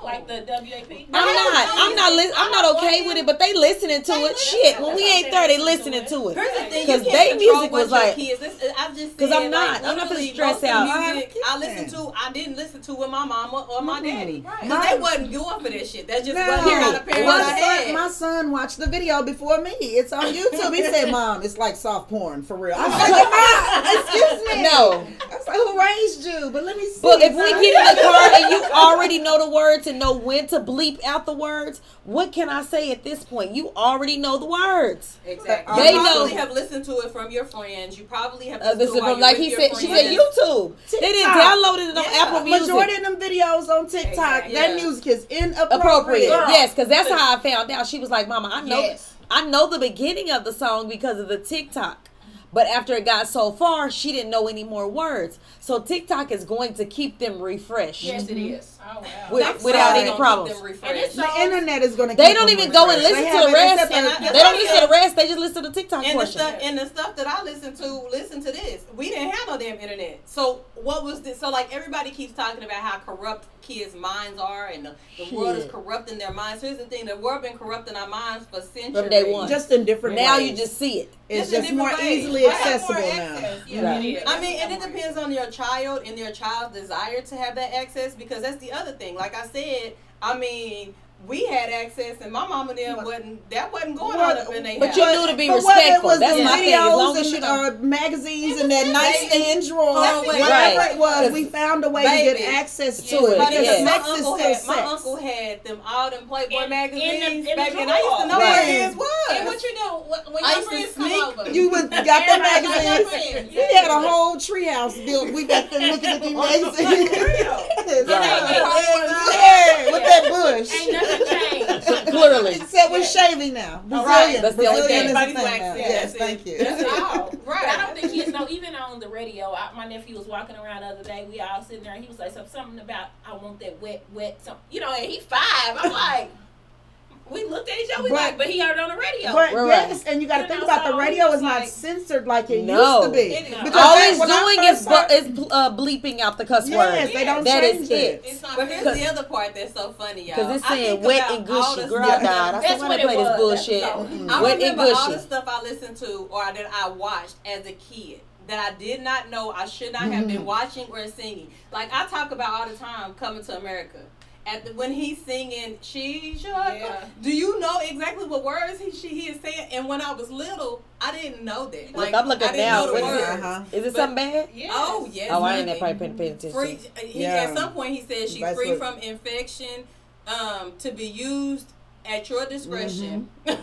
Speaker 2: No,
Speaker 5: Like the WAP?
Speaker 4: I'm not. I'm not. Li- I'm not okay with it. But they listening to it. Shit, when we ain't there, they listening to it.
Speaker 1: Here's the thing,
Speaker 4: Because
Speaker 1: you
Speaker 4: they
Speaker 1: can't control
Speaker 4: music was
Speaker 1: your
Speaker 4: like-
Speaker 1: kids. Listen, I just
Speaker 4: 'Cause
Speaker 1: said,
Speaker 4: I'm not.
Speaker 1: Like,
Speaker 4: I'm not finna
Speaker 1: literally,
Speaker 4: stress
Speaker 1: most of the
Speaker 4: out.
Speaker 1: I listened to, I didn't listen to with my mama or my daddy. Because they wasn't going for that shit. That just
Speaker 3: No,
Speaker 1: wasn't the kind of parents
Speaker 3: my,
Speaker 1: I
Speaker 3: son,
Speaker 1: had.
Speaker 3: my son watched the video before me. It's on YouTube. He said, "Mom, it's like soft porn for real." I was like, *laughs* "Excuse me."
Speaker 4: No.
Speaker 3: I was like, "Who raised you?" But let me see.
Speaker 4: But if we
Speaker 3: son.
Speaker 4: get in the car and you already know the words and know when to bleep out the words, what can I say at this point? You already know the words.
Speaker 1: Exactly.
Speaker 3: They
Speaker 1: you probably
Speaker 4: know-
Speaker 1: have listened to it from your friends. You probably have
Speaker 4: Uh,
Speaker 1: listened to it
Speaker 4: from,
Speaker 1: you're
Speaker 4: like he
Speaker 1: your
Speaker 4: said, she said YouTube. They didn't download it on
Speaker 1: Yeah.
Speaker 4: Apple Music.
Speaker 3: Majority of them videos on TikTok,
Speaker 1: Exactly.
Speaker 3: that
Speaker 1: Yeah.
Speaker 3: music is inappropriate.
Speaker 4: appropriate.
Speaker 5: Girl.
Speaker 4: Yes, because that's how I found out. She was like, "Mama, I know,
Speaker 5: Yes.
Speaker 4: I know the beginning of the song because of the TikTok." But after it got so far, she didn't know any more words. So TikTok is going to keep them refreshed
Speaker 5: Yes, it is.
Speaker 2: Oh wow.
Speaker 4: with- without
Speaker 1: how
Speaker 4: any problems.
Speaker 1: them
Speaker 5: And it's
Speaker 1: refreshed.
Speaker 5: so-
Speaker 3: The internet is going to.
Speaker 4: They don't even go and listen to the rest.
Speaker 1: And I-
Speaker 4: They don't listen to the rest. They just listen to the TikTok
Speaker 1: And the
Speaker 4: portion.
Speaker 1: stuff and the stuff that I listen to, listen to this. We didn't have no damn internet. So what was this? So like everybody keeps talking about how corrupt kids' minds are, and the, the world is corrupting their minds. Here's the thing: the world been corrupting our minds for centuries.
Speaker 4: From day one.
Speaker 3: Just in different
Speaker 4: now
Speaker 3: ways.
Speaker 4: you just see it.
Speaker 3: it's
Speaker 1: Just
Speaker 3: just more
Speaker 1: ways.
Speaker 3: easily
Speaker 1: Right.
Speaker 3: accessible
Speaker 2: More
Speaker 3: now.
Speaker 2: Yeah,
Speaker 4: Right.
Speaker 1: I mean, and it depends on your child and your child's desire to have that access because that's the other thing. Like I said, I mean, we had access, and my mama and them wasn't. That wasn't going
Speaker 3: What-
Speaker 1: on up in their
Speaker 4: But
Speaker 1: house.
Speaker 4: you knew to be
Speaker 3: But
Speaker 4: respectful.
Speaker 3: It was
Speaker 4: That's
Speaker 3: the
Speaker 4: my thing. As long as you
Speaker 3: and
Speaker 4: know.
Speaker 3: uh, magazines and that nightstand drawer,
Speaker 1: Hold on,
Speaker 3: whatever
Speaker 4: right.
Speaker 3: it was, we found a way
Speaker 1: Baby.
Speaker 3: to get access to,
Speaker 4: To
Speaker 3: it
Speaker 4: it,
Speaker 1: But
Speaker 4: yeah.
Speaker 1: my uncle had
Speaker 3: sex.
Speaker 1: my uncle had them all them Playboy
Speaker 5: In- in the-
Speaker 1: magazines,
Speaker 5: in the
Speaker 1: baby, and I used to know
Speaker 4: Right.
Speaker 1: what his was.
Speaker 2: And what you do when, when
Speaker 1: I
Speaker 2: your
Speaker 1: used to
Speaker 2: friends come
Speaker 1: sneak-
Speaker 2: over?
Speaker 3: You was *laughs* got the
Speaker 2: Everybody got their
Speaker 3: magazines.
Speaker 2: friends.
Speaker 3: We had a whole treehouse built. We got them looking at *laughs* *laughs* the magazines. yeah, with that bush.
Speaker 5: Ain't nothing changed.
Speaker 4: Clearly.
Speaker 3: Except we're shaving now. Brazilian.
Speaker 1: Right.
Speaker 4: That's the only
Speaker 3: Brazilian
Speaker 4: thing.
Speaker 1: Everybody's
Speaker 3: thing
Speaker 1: waxed,
Speaker 3: now. Yes, thank you.
Speaker 5: That's all.
Speaker 2: Right.
Speaker 5: But I don't think kids know. Even on the radio, I, my nephew was walking around the other day. We all sitting there, and he was like, some- something about I want that wet, wet, something. You know, and he five. I'm like, we looked at each other. We
Speaker 3: But-
Speaker 5: like, but he heard it on the radio.
Speaker 3: But
Speaker 4: Right,
Speaker 3: yes, and you got to think about the radio is not
Speaker 5: like-
Speaker 3: censored like it
Speaker 4: No.
Speaker 3: used to be.
Speaker 2: It is.
Speaker 3: Because
Speaker 4: All
Speaker 3: back
Speaker 4: it's doing is
Speaker 3: started-
Speaker 4: bu- is uh, bleeping out the cuss words.
Speaker 3: yes,
Speaker 4: word.
Speaker 3: they don't
Speaker 4: That
Speaker 3: change
Speaker 4: is
Speaker 3: it.
Speaker 4: it.
Speaker 2: It's not
Speaker 1: But here's the other part that's so funny, y'all.
Speaker 4: Because it's saying wet and
Speaker 1: all
Speaker 4: gushy.
Speaker 1: the
Speaker 4: Girl,
Speaker 1: stuff
Speaker 4: I died. I
Speaker 1: that-
Speaker 4: said,
Speaker 5: That's
Speaker 4: when
Speaker 5: what
Speaker 4: I
Speaker 5: it
Speaker 4: play this
Speaker 5: was.
Speaker 4: bullshit. Wet and
Speaker 1: remember all the stuff I listened to or that I watched as a kid that I did not know I should not have
Speaker 4: Mm-hmm.
Speaker 1: been watching or singing. Like I talk about all the time coming to America. At the, when he's singing, she's your
Speaker 2: Yeah.
Speaker 1: Do you know exactly what words he she, he is saying? And when I was little, I didn't know that.
Speaker 4: Look, I'm looking
Speaker 1: I
Speaker 4: now. What is it?
Speaker 3: Uh-huh.
Speaker 4: Is it
Speaker 1: But-
Speaker 4: something bad?
Speaker 2: Yes.
Speaker 1: Oh yes.
Speaker 4: Oh, I ain't
Speaker 1: honey.
Speaker 4: probably paying paying attention.
Speaker 1: Free, he,
Speaker 3: Yeah.
Speaker 1: At some point, he said she's
Speaker 3: That's
Speaker 1: free
Speaker 3: what-
Speaker 1: from infection, um, to be used at your discretion. *laughs* like,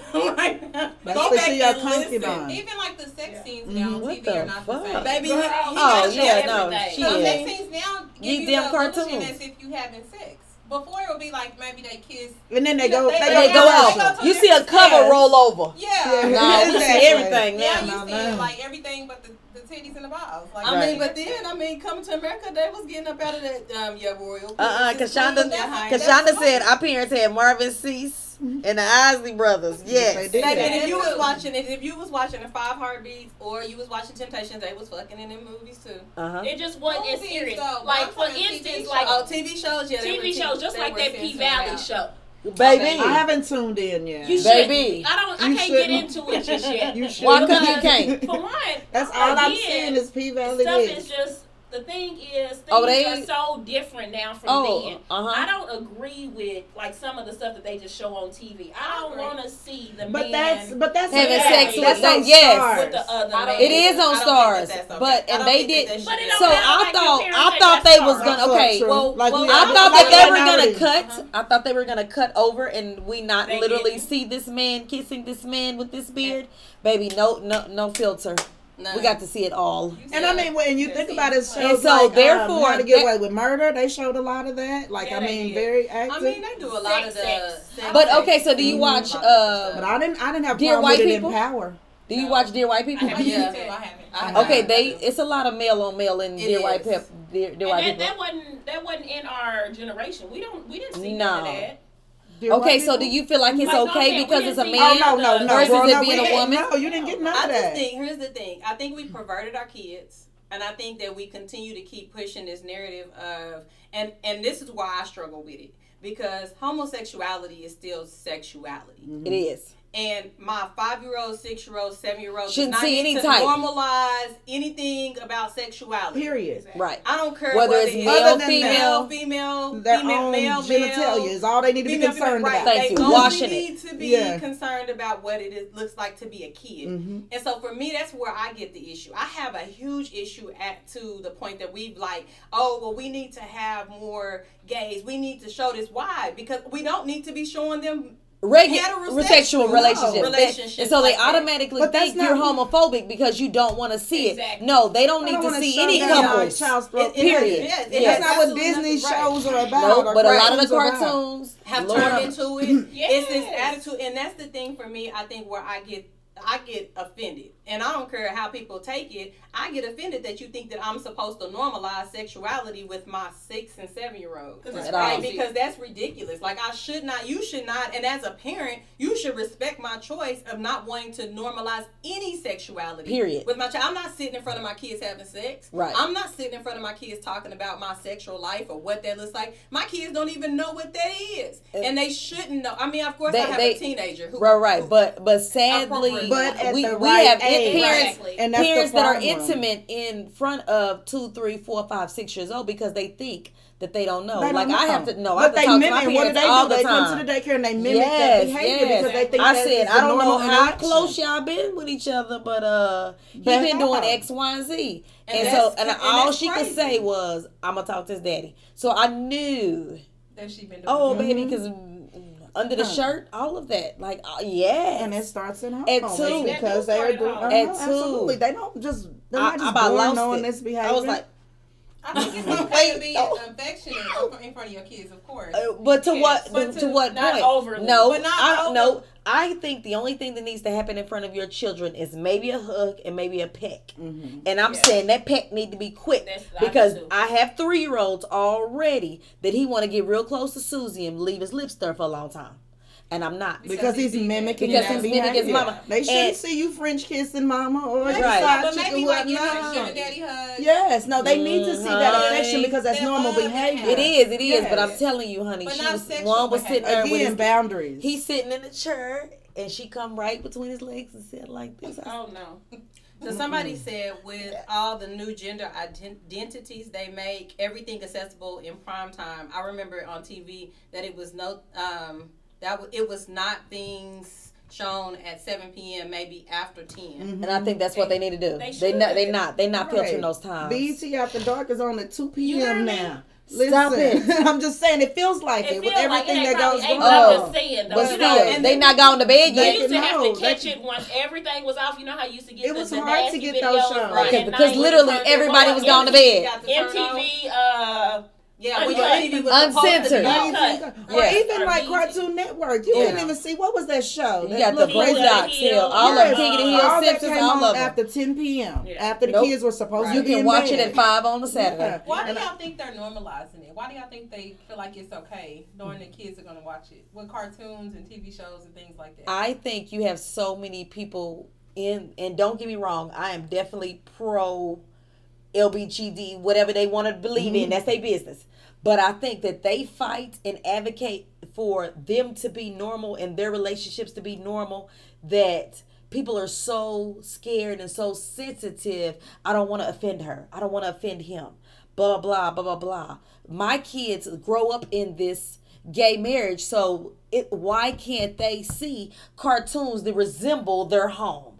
Speaker 3: Mm-hmm. That's
Speaker 1: go back
Speaker 3: she your
Speaker 1: and listen.
Speaker 3: concubine.
Speaker 2: Even like the sex scenes
Speaker 3: Mhm.
Speaker 2: now on
Speaker 4: What
Speaker 2: TV
Speaker 4: the
Speaker 2: are not the
Speaker 4: fuck?
Speaker 2: same.
Speaker 1: Baby,
Speaker 5: Girl,
Speaker 1: he, he
Speaker 5: oh,
Speaker 1: got
Speaker 4: Oh
Speaker 1: you
Speaker 4: yeah, no,
Speaker 5: everything.
Speaker 4: she
Speaker 2: Some
Speaker 4: is.
Speaker 2: sex scenes now give
Speaker 4: You
Speaker 2: you
Speaker 4: damn
Speaker 2: the
Speaker 4: cartoons.
Speaker 2: illusion as if you having sex. Before it would be like maybe they kiss.
Speaker 3: And then they go,
Speaker 2: They-
Speaker 3: they,
Speaker 4: And they
Speaker 3: go,
Speaker 4: go
Speaker 2: They
Speaker 4: out.
Speaker 2: go
Speaker 4: You see a cover
Speaker 3: sides.
Speaker 4: roll over.
Speaker 2: Yeah.
Speaker 3: Yeah.
Speaker 4: No, we see
Speaker 3: Exactly.
Speaker 4: everything
Speaker 2: Yeah,
Speaker 4: now.
Speaker 2: you
Speaker 3: No,
Speaker 2: see
Speaker 3: no.
Speaker 2: like everything but the, the titties and the balls. Like,
Speaker 1: I
Speaker 4: Right.
Speaker 1: mean, but then I mean, coming to America, they was getting up out of that um, yeah, royal.
Speaker 4: Uh-uh,
Speaker 1: princess
Speaker 4: Kashonda,
Speaker 1: queen behind us.
Speaker 4: Kashonda said our parents had Marvin Sease and the Isley brothers. Yes.
Speaker 3: they did.
Speaker 1: Baby, and if you was watching it, if you was watching the Five Heartbeats or you was watching Temptations, they was fucking in them movies too.
Speaker 4: Uh-huh.
Speaker 5: It just wasn't as serious.
Speaker 2: though,
Speaker 5: Like for
Speaker 2: talking TV
Speaker 5: instance, like
Speaker 1: Oh, TV shows, yeah, they
Speaker 5: TV shows, just like that P Valley
Speaker 1: out.
Speaker 5: show.
Speaker 4: Baby.
Speaker 3: I haven't tuned in yet.
Speaker 5: You
Speaker 4: Baby.
Speaker 5: should. I don't. I
Speaker 3: You
Speaker 5: can't get
Speaker 3: shouldn't.
Speaker 5: into it just yet. *laughs*
Speaker 3: You should.
Speaker 4: Why come you
Speaker 5: Because
Speaker 4: can't?
Speaker 5: For one,
Speaker 3: That's all I'm
Speaker 5: again,
Speaker 3: seeing is P Valley
Speaker 5: stuff is just the thing is things
Speaker 4: Oh, they-
Speaker 5: are so different now from
Speaker 4: Oh,
Speaker 5: then.
Speaker 4: uh-huh.
Speaker 5: I don't agree with like some of the stuff that they just show on TV. I don't
Speaker 2: agree.
Speaker 5: want to see the
Speaker 3: But
Speaker 5: man
Speaker 3: that's but that's
Speaker 4: Having
Speaker 5: sex
Speaker 3: that's
Speaker 5: with-
Speaker 3: on
Speaker 4: that- yes.
Speaker 5: With the other man.
Speaker 4: It is on
Speaker 1: I don't think
Speaker 4: Starz,
Speaker 1: that okay.
Speaker 4: but and they did.
Speaker 1: that should
Speaker 5: But it
Speaker 1: be
Speaker 5: don't
Speaker 4: So I
Speaker 5: like,
Speaker 4: thought I thought they was gonna
Speaker 3: That's
Speaker 4: okay.
Speaker 3: true.
Speaker 1: well,
Speaker 3: like
Speaker 1: well,
Speaker 3: we
Speaker 1: I
Speaker 4: I thought that they were gonna cut.
Speaker 1: Uh-huh.
Speaker 4: I thought they were gonna cut over, and we not
Speaker 5: They
Speaker 4: literally
Speaker 5: didn't.
Speaker 4: see this man kissing this man with this beard. Baby, no, no, no filter.
Speaker 1: No.
Speaker 4: We got to see it all.
Speaker 3: And I mean, when you think
Speaker 2: see,
Speaker 3: about it,
Speaker 2: and
Speaker 4: so
Speaker 3: like, um,
Speaker 4: therefore,
Speaker 3: How to Get
Speaker 4: that-
Speaker 3: Away with Murder, they showed a lot of that. Like,
Speaker 2: Yeah,
Speaker 3: I mean,
Speaker 2: did.
Speaker 3: very
Speaker 1: I
Speaker 3: active.
Speaker 1: mean, they do a lot of the.
Speaker 5: Sex,
Speaker 1: sex
Speaker 4: But okay, so do you watch?
Speaker 1: a lot
Speaker 4: Uh,
Speaker 3: but I didn't. I didn't have
Speaker 4: Dear
Speaker 3: problem
Speaker 4: White
Speaker 3: with
Speaker 4: People?
Speaker 3: in Power.
Speaker 4: do you
Speaker 2: No.
Speaker 4: watch Dear White People?
Speaker 2: I haven't
Speaker 1: Yeah.
Speaker 2: it, I haven't.
Speaker 1: I
Speaker 2: I
Speaker 4: Okay,
Speaker 1: haven't.
Speaker 4: they it's a lot of male on male in
Speaker 1: It
Speaker 4: Dear White
Speaker 1: is.
Speaker 4: Pep. Dear, Dear
Speaker 5: And
Speaker 4: White
Speaker 5: that,
Speaker 4: People.
Speaker 5: that wasn't that wasn't in our generation. We don't we didn't see
Speaker 4: No.
Speaker 5: none of that.
Speaker 3: Dear
Speaker 4: Okay, so do you feel like it's
Speaker 5: Like,
Speaker 4: okay
Speaker 5: man, we
Speaker 4: because it's a man?
Speaker 3: Oh no, no, no.
Speaker 4: versus
Speaker 3: girl,
Speaker 4: it
Speaker 3: no,
Speaker 4: being a woman?
Speaker 3: No, you didn't get none
Speaker 1: I
Speaker 3: of
Speaker 1: just
Speaker 3: that.
Speaker 1: think here's the thing. I think we perverted our kids, and I think that we continue to keep pushing this narrative of and and this is why I struggle with it because homosexuality is still sexuality,
Speaker 4: It is.
Speaker 1: And my five year old, six year old, seven year old does
Speaker 4: Shouldn't
Speaker 1: not
Speaker 4: see
Speaker 1: need
Speaker 4: any
Speaker 1: to
Speaker 4: type.
Speaker 1: normalize anything about sexuality.
Speaker 3: Period.
Speaker 4: Right.
Speaker 1: I don't care
Speaker 4: Whether
Speaker 1: whether
Speaker 4: it's
Speaker 1: it's
Speaker 4: male,
Speaker 3: Other than
Speaker 4: female.
Speaker 1: female,
Speaker 3: Their
Speaker 1: female,
Speaker 3: own
Speaker 1: male,
Speaker 3: genitalia
Speaker 1: male.
Speaker 3: is all they need to be concerned
Speaker 1: female, right.
Speaker 3: about.
Speaker 4: Thank
Speaker 1: they
Speaker 4: you.
Speaker 1: only
Speaker 4: Washing
Speaker 1: need to be
Speaker 3: Yeah.
Speaker 1: concerned about what it is, looks like to be a kid.
Speaker 3: Mhm.
Speaker 1: And so for me, that's where I get the issue. I have a huge issue at to the point that we've like, oh, well, we need to have more gays. We need to show this. Why? Because we don't need to be showing them.
Speaker 4: Regular
Speaker 1: Heterosexual
Speaker 4: sexual relationship.
Speaker 1: relationships
Speaker 4: and so they
Speaker 1: like that.
Speaker 4: automatically
Speaker 3: But that's
Speaker 4: think you're
Speaker 3: not-
Speaker 4: homophobic because you don't want to see
Speaker 5: Exactly.
Speaker 4: it. No, they don't need
Speaker 3: don't
Speaker 4: to see any
Speaker 3: them
Speaker 4: couples.
Speaker 3: like child
Speaker 1: It- it-
Speaker 4: Period.
Speaker 1: yeah, it
Speaker 4: Yes.
Speaker 3: That's not what
Speaker 1: absolutely
Speaker 3: Disney
Speaker 1: nothing- right.
Speaker 3: shows are about.
Speaker 4: No,
Speaker 3: or
Speaker 4: but a lot of the
Speaker 3: cartoons are about.
Speaker 4: cartoons
Speaker 1: have
Speaker 4: Lord,
Speaker 1: turned into it. *clears throat* It's this attitude, and that's the thing for me. I think where I get I get offended, and I don't care how people take it. I get offended that you think that I'm supposed to normalize sexuality with my six and seven year old.
Speaker 5: Because it's
Speaker 4: At all.
Speaker 1: Right,
Speaker 5: crazy.
Speaker 1: because that's ridiculous. Like I should not, you should not, and as a parent, you should respect my choice of not wanting to normalize any sexuality.
Speaker 4: Period.
Speaker 1: With my child, I'm not sitting in front of my kids having sex.
Speaker 4: Right.
Speaker 1: I'm not sitting in front of my kids talking about my sexual life or what that looks like. My kids don't even know what that is,
Speaker 4: Uh,
Speaker 1: and they shouldn't know. I mean, of course,
Speaker 4: They-
Speaker 1: I have
Speaker 4: they-
Speaker 1: a teenager who.
Speaker 4: Right, right.
Speaker 1: who-
Speaker 4: But but sadly,
Speaker 3: But at
Speaker 4: we, we
Speaker 3: right
Speaker 4: have
Speaker 3: age.
Speaker 4: parents
Speaker 5: Exactly.
Speaker 3: And
Speaker 4: parents that are intimate in front of two, three, four, five, six years old because they think that they don't know.
Speaker 3: They
Speaker 4: like
Speaker 3: don't
Speaker 4: I
Speaker 3: know.
Speaker 4: have to know. I
Speaker 3: But
Speaker 4: have to
Speaker 3: they
Speaker 4: talk to
Speaker 3: mimic.
Speaker 4: my
Speaker 3: What do
Speaker 4: parents
Speaker 3: they
Speaker 4: all
Speaker 3: do?
Speaker 4: the
Speaker 3: They
Speaker 4: time.
Speaker 3: come to the daycare and they mimic
Speaker 4: yes,
Speaker 3: that behavior
Speaker 4: yes.
Speaker 3: because they think
Speaker 4: I
Speaker 3: that
Speaker 4: said
Speaker 3: is
Speaker 4: I don't know how close y'all been with each other, but uh, he
Speaker 3: But
Speaker 4: been doing
Speaker 3: how?
Speaker 4: X, Y, and Z, and,
Speaker 1: And
Speaker 4: so and
Speaker 1: and
Speaker 4: all
Speaker 1: that's
Speaker 4: she could say was, "I'm gonna talk to his daddy." So I knew,
Speaker 2: That she been doing.
Speaker 4: oh
Speaker 3: Mm-hmm.
Speaker 4: baby, because under the shirt, all of that, like uh, yes,
Speaker 3: And it starts in home.
Speaker 4: At
Speaker 3: It's
Speaker 4: two.
Speaker 3: because they are doing.
Speaker 5: at
Speaker 3: uh-huh,
Speaker 4: At two.
Speaker 3: absolutely, they don't just. They're
Speaker 4: I,
Speaker 3: not
Speaker 4: I
Speaker 3: just
Speaker 4: about
Speaker 3: born knowing
Speaker 4: it.
Speaker 3: this behavior.
Speaker 4: I was like,
Speaker 2: I think it's *laughs* okay
Speaker 4: Wait,
Speaker 2: to be
Speaker 4: no.
Speaker 2: affectionate in front of your kids, of course.
Speaker 4: Uh, but to
Speaker 5: Yes,
Speaker 4: what
Speaker 2: but
Speaker 4: to,
Speaker 2: to
Speaker 4: what
Speaker 5: not
Speaker 4: point?
Speaker 5: overly.
Speaker 4: no,
Speaker 2: But not
Speaker 4: I,
Speaker 2: over-
Speaker 4: no. I think the only thing that needs to happen in front of your children is maybe a hug and maybe a peck.
Speaker 3: Mm-hmm.
Speaker 4: And I'm
Speaker 5: Yeah.
Speaker 4: saying that peck need to be quick
Speaker 5: That's- I
Speaker 4: because. I have three year olds already that he want to get real close to Susie and leave his lips there for a long time, and I'm not.
Speaker 3: because he's mimicking
Speaker 4: Because he's mimicking his
Speaker 3: behavior.
Speaker 4: mama.
Speaker 3: They shouldn't
Speaker 4: And-
Speaker 3: see you French kissing mama or
Speaker 2: Maybe
Speaker 4: Right.
Speaker 3: side
Speaker 2: but
Speaker 3: chick
Speaker 2: maybe
Speaker 3: or
Speaker 2: like give her
Speaker 3: whatnot.
Speaker 2: daddy hug.
Speaker 3: Yes, no, they need to see that affection because that's
Speaker 2: That
Speaker 3: normal behavior.
Speaker 4: It is, it is. But I'm telling you, honey,
Speaker 2: But
Speaker 4: she was
Speaker 2: sexual
Speaker 4: one was sitting there with his
Speaker 3: boundaries.
Speaker 4: He's sitting in the chair and she come right between his legs and said like this. I
Speaker 1: Oh no. *laughs* So somebody said with all the new gender identities they make, everything accessible in prime time. I remember on TV that it was no um that w- it was not things shown at 7 p.m. maybe after 10.
Speaker 4: and I think that's what they need to do.
Speaker 5: They
Speaker 4: They, not they
Speaker 5: should.
Speaker 4: not they not
Speaker 3: Right.
Speaker 4: filtering those times.
Speaker 3: BET after dark is on at two
Speaker 5: You hear
Speaker 3: p.m.
Speaker 5: me?
Speaker 3: now.
Speaker 4: Stop
Speaker 3: Listen,
Speaker 4: it. *laughs*
Speaker 3: I'm just saying it feels like it,
Speaker 5: It
Speaker 3: with
Speaker 5: feels like
Speaker 3: everything
Speaker 5: it
Speaker 3: that goes
Speaker 5: probably
Speaker 3: on.
Speaker 5: I'm
Speaker 4: Oh.
Speaker 5: just saying though.
Speaker 4: but
Speaker 5: you
Speaker 4: still,
Speaker 5: know,
Speaker 1: and
Speaker 4: they
Speaker 1: then-
Speaker 4: not gone to bed
Speaker 5: yet.
Speaker 3: They
Speaker 4: yet.
Speaker 5: used to have
Speaker 3: know,
Speaker 5: to catch
Speaker 3: can-
Speaker 5: it once everything was off. You know how you used to get
Speaker 3: It
Speaker 5: the,
Speaker 3: was
Speaker 5: the
Speaker 3: hard to get
Speaker 5: videos
Speaker 3: those shows.
Speaker 5: right
Speaker 4: Because,
Speaker 5: at
Speaker 4: because
Speaker 5: night.
Speaker 4: literally everybody was going to bed.
Speaker 1: Got to.
Speaker 5: MTV, uh,
Speaker 1: Yeah, when your
Speaker 5: Uncut.
Speaker 1: TV was supposed to be
Speaker 4: Uncensored.
Speaker 1: uncut.
Speaker 3: Or
Speaker 4: Yeah.
Speaker 3: even
Speaker 5: Or
Speaker 3: like Cartoon Network, you
Speaker 4: Yeah.
Speaker 3: couldn't even see what was that show.
Speaker 4: You
Speaker 3: That
Speaker 4: got the
Speaker 3: little crazy-
Speaker 4: Boondocks Hill, all of them,
Speaker 5: Yes.
Speaker 4: King of the Hill,
Speaker 3: all that
Speaker 4: Simpsons,
Speaker 3: came
Speaker 4: all
Speaker 3: on
Speaker 4: of them.
Speaker 3: after 10 p.m.
Speaker 5: Yeah.
Speaker 3: After the
Speaker 4: Nope.
Speaker 3: kids were supposed
Speaker 4: You
Speaker 3: to be
Speaker 4: can
Speaker 3: in
Speaker 4: watch
Speaker 3: bed.
Speaker 4: it at five on a Saturday.
Speaker 3: Yeah.
Speaker 2: Why do y'all think they're normalizing it? Why do y'all think they feel like it's okay knowing the kids are gonna watch it with cartoons and TV shows and things like that?
Speaker 4: I think you have so many people in, and don't get me wrong, I am definitely pro LBGD, whatever they want to believe
Speaker 3: Mm-hmm.
Speaker 4: in. That's their business. But I think that they fight and advocate for them to be normal and their relationships to be normal. That people are so scared and so sensitive. I don't want to offend her. I don't want to offend him. Blah blah blah blah blah. My kids grow up in this gay marriage, so it why can't they see cartoons that resemble their home?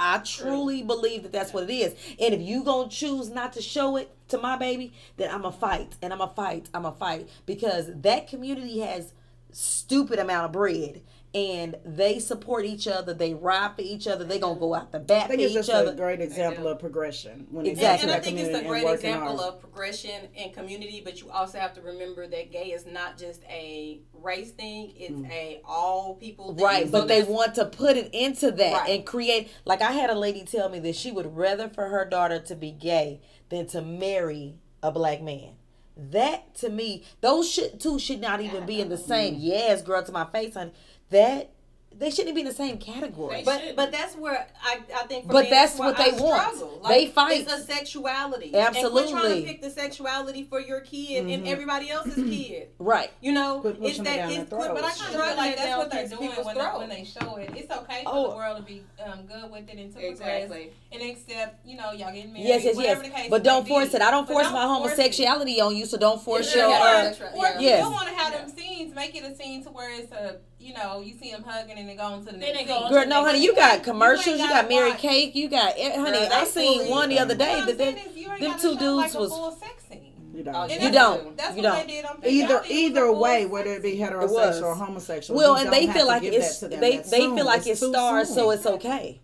Speaker 4: I truly believe that that's what it is. And if you gonna choose not to show it to my baby, then I'm a fight and I'm a fight. I'm a fight because that community has stupid amount of bread and they support each other. They ride for each other. They gonna go out the bat
Speaker 3: I
Speaker 4: for
Speaker 3: think it's
Speaker 4: each
Speaker 3: just
Speaker 4: other.
Speaker 3: a great example of progression. When it
Speaker 4: Exactly.
Speaker 1: And,
Speaker 3: comes
Speaker 1: and I
Speaker 3: that
Speaker 1: think it's a
Speaker 3: community and
Speaker 1: great
Speaker 3: working
Speaker 1: example
Speaker 3: hard.
Speaker 1: of progression and community, but you also have to remember that gay is not just a race thing; it's
Speaker 3: Mm.
Speaker 1: a all people thing.
Speaker 4: Right,
Speaker 1: So
Speaker 4: but they want to put it into that
Speaker 1: Right.
Speaker 4: and create. Like I had a lady tell me that she would rather for her daughter to be gay than to marry a black man. That to me, those should two should not even be in the same. *laughs* Yes, girl, to my face, honey. That they shouldn't be in the same category.
Speaker 5: They
Speaker 1: But
Speaker 5: shouldn't.
Speaker 1: but that's where I, I think. For
Speaker 4: But
Speaker 1: me,
Speaker 4: that's
Speaker 1: where
Speaker 4: what
Speaker 1: I
Speaker 4: they want.
Speaker 1: struggle.
Speaker 4: They fight.
Speaker 1: It's a sexuality.
Speaker 4: Absolutely.
Speaker 1: And quit trying to pick the sexuality for your kid and everybody else's *clears throat* kid.
Speaker 4: right.
Speaker 1: You know,
Speaker 3: Quit
Speaker 1: it's
Speaker 3: pushing
Speaker 1: that it's
Speaker 3: their
Speaker 1: quit, but I kind of
Speaker 2: feel like that's what they're
Speaker 1: doing
Speaker 2: doing when they, when they show it. It's okay for
Speaker 4: Oh.
Speaker 2: the world to be um, good with it and to progress
Speaker 1: Exactly.
Speaker 2: and accept, you know, y'all getting married.
Speaker 4: Yes, yes, yes.
Speaker 2: The case
Speaker 4: But don't
Speaker 2: be.
Speaker 4: force it. I don't force
Speaker 2: don't
Speaker 4: my
Speaker 2: force it.
Speaker 4: homosexuality on you, so don't force
Speaker 2: Yeah.
Speaker 4: your. Uh,
Speaker 2: Or if you don't want to have them scenes, make it a scene to where it's a, you know, you see them hugging and then go on to the next
Speaker 5: they go
Speaker 2: scene.
Speaker 4: Girl, no, honey, you got commercials, you got
Speaker 2: gotta
Speaker 4: Mary
Speaker 2: watch.
Speaker 4: Cake, you got honey.
Speaker 1: Girl,
Speaker 4: I seen
Speaker 1: fully-
Speaker 4: one the other day
Speaker 2: I'm
Speaker 4: that
Speaker 2: saying
Speaker 4: they,
Speaker 2: is
Speaker 4: them two
Speaker 2: show, like,
Speaker 4: dudes was
Speaker 2: full sex scene.
Speaker 3: You don't.
Speaker 2: And
Speaker 1: You
Speaker 4: don't.
Speaker 2: That's
Speaker 4: You
Speaker 2: what
Speaker 4: don't.
Speaker 2: they did on
Speaker 3: Either
Speaker 2: Y'all think it was
Speaker 3: either way, whether it be
Speaker 2: scene.
Speaker 3: heterosexual or homosexual.
Speaker 4: well, and they feel like
Speaker 3: give
Speaker 4: it's
Speaker 3: that to them
Speaker 4: they they feel like it's
Speaker 3: Starz,
Speaker 4: so it's okay.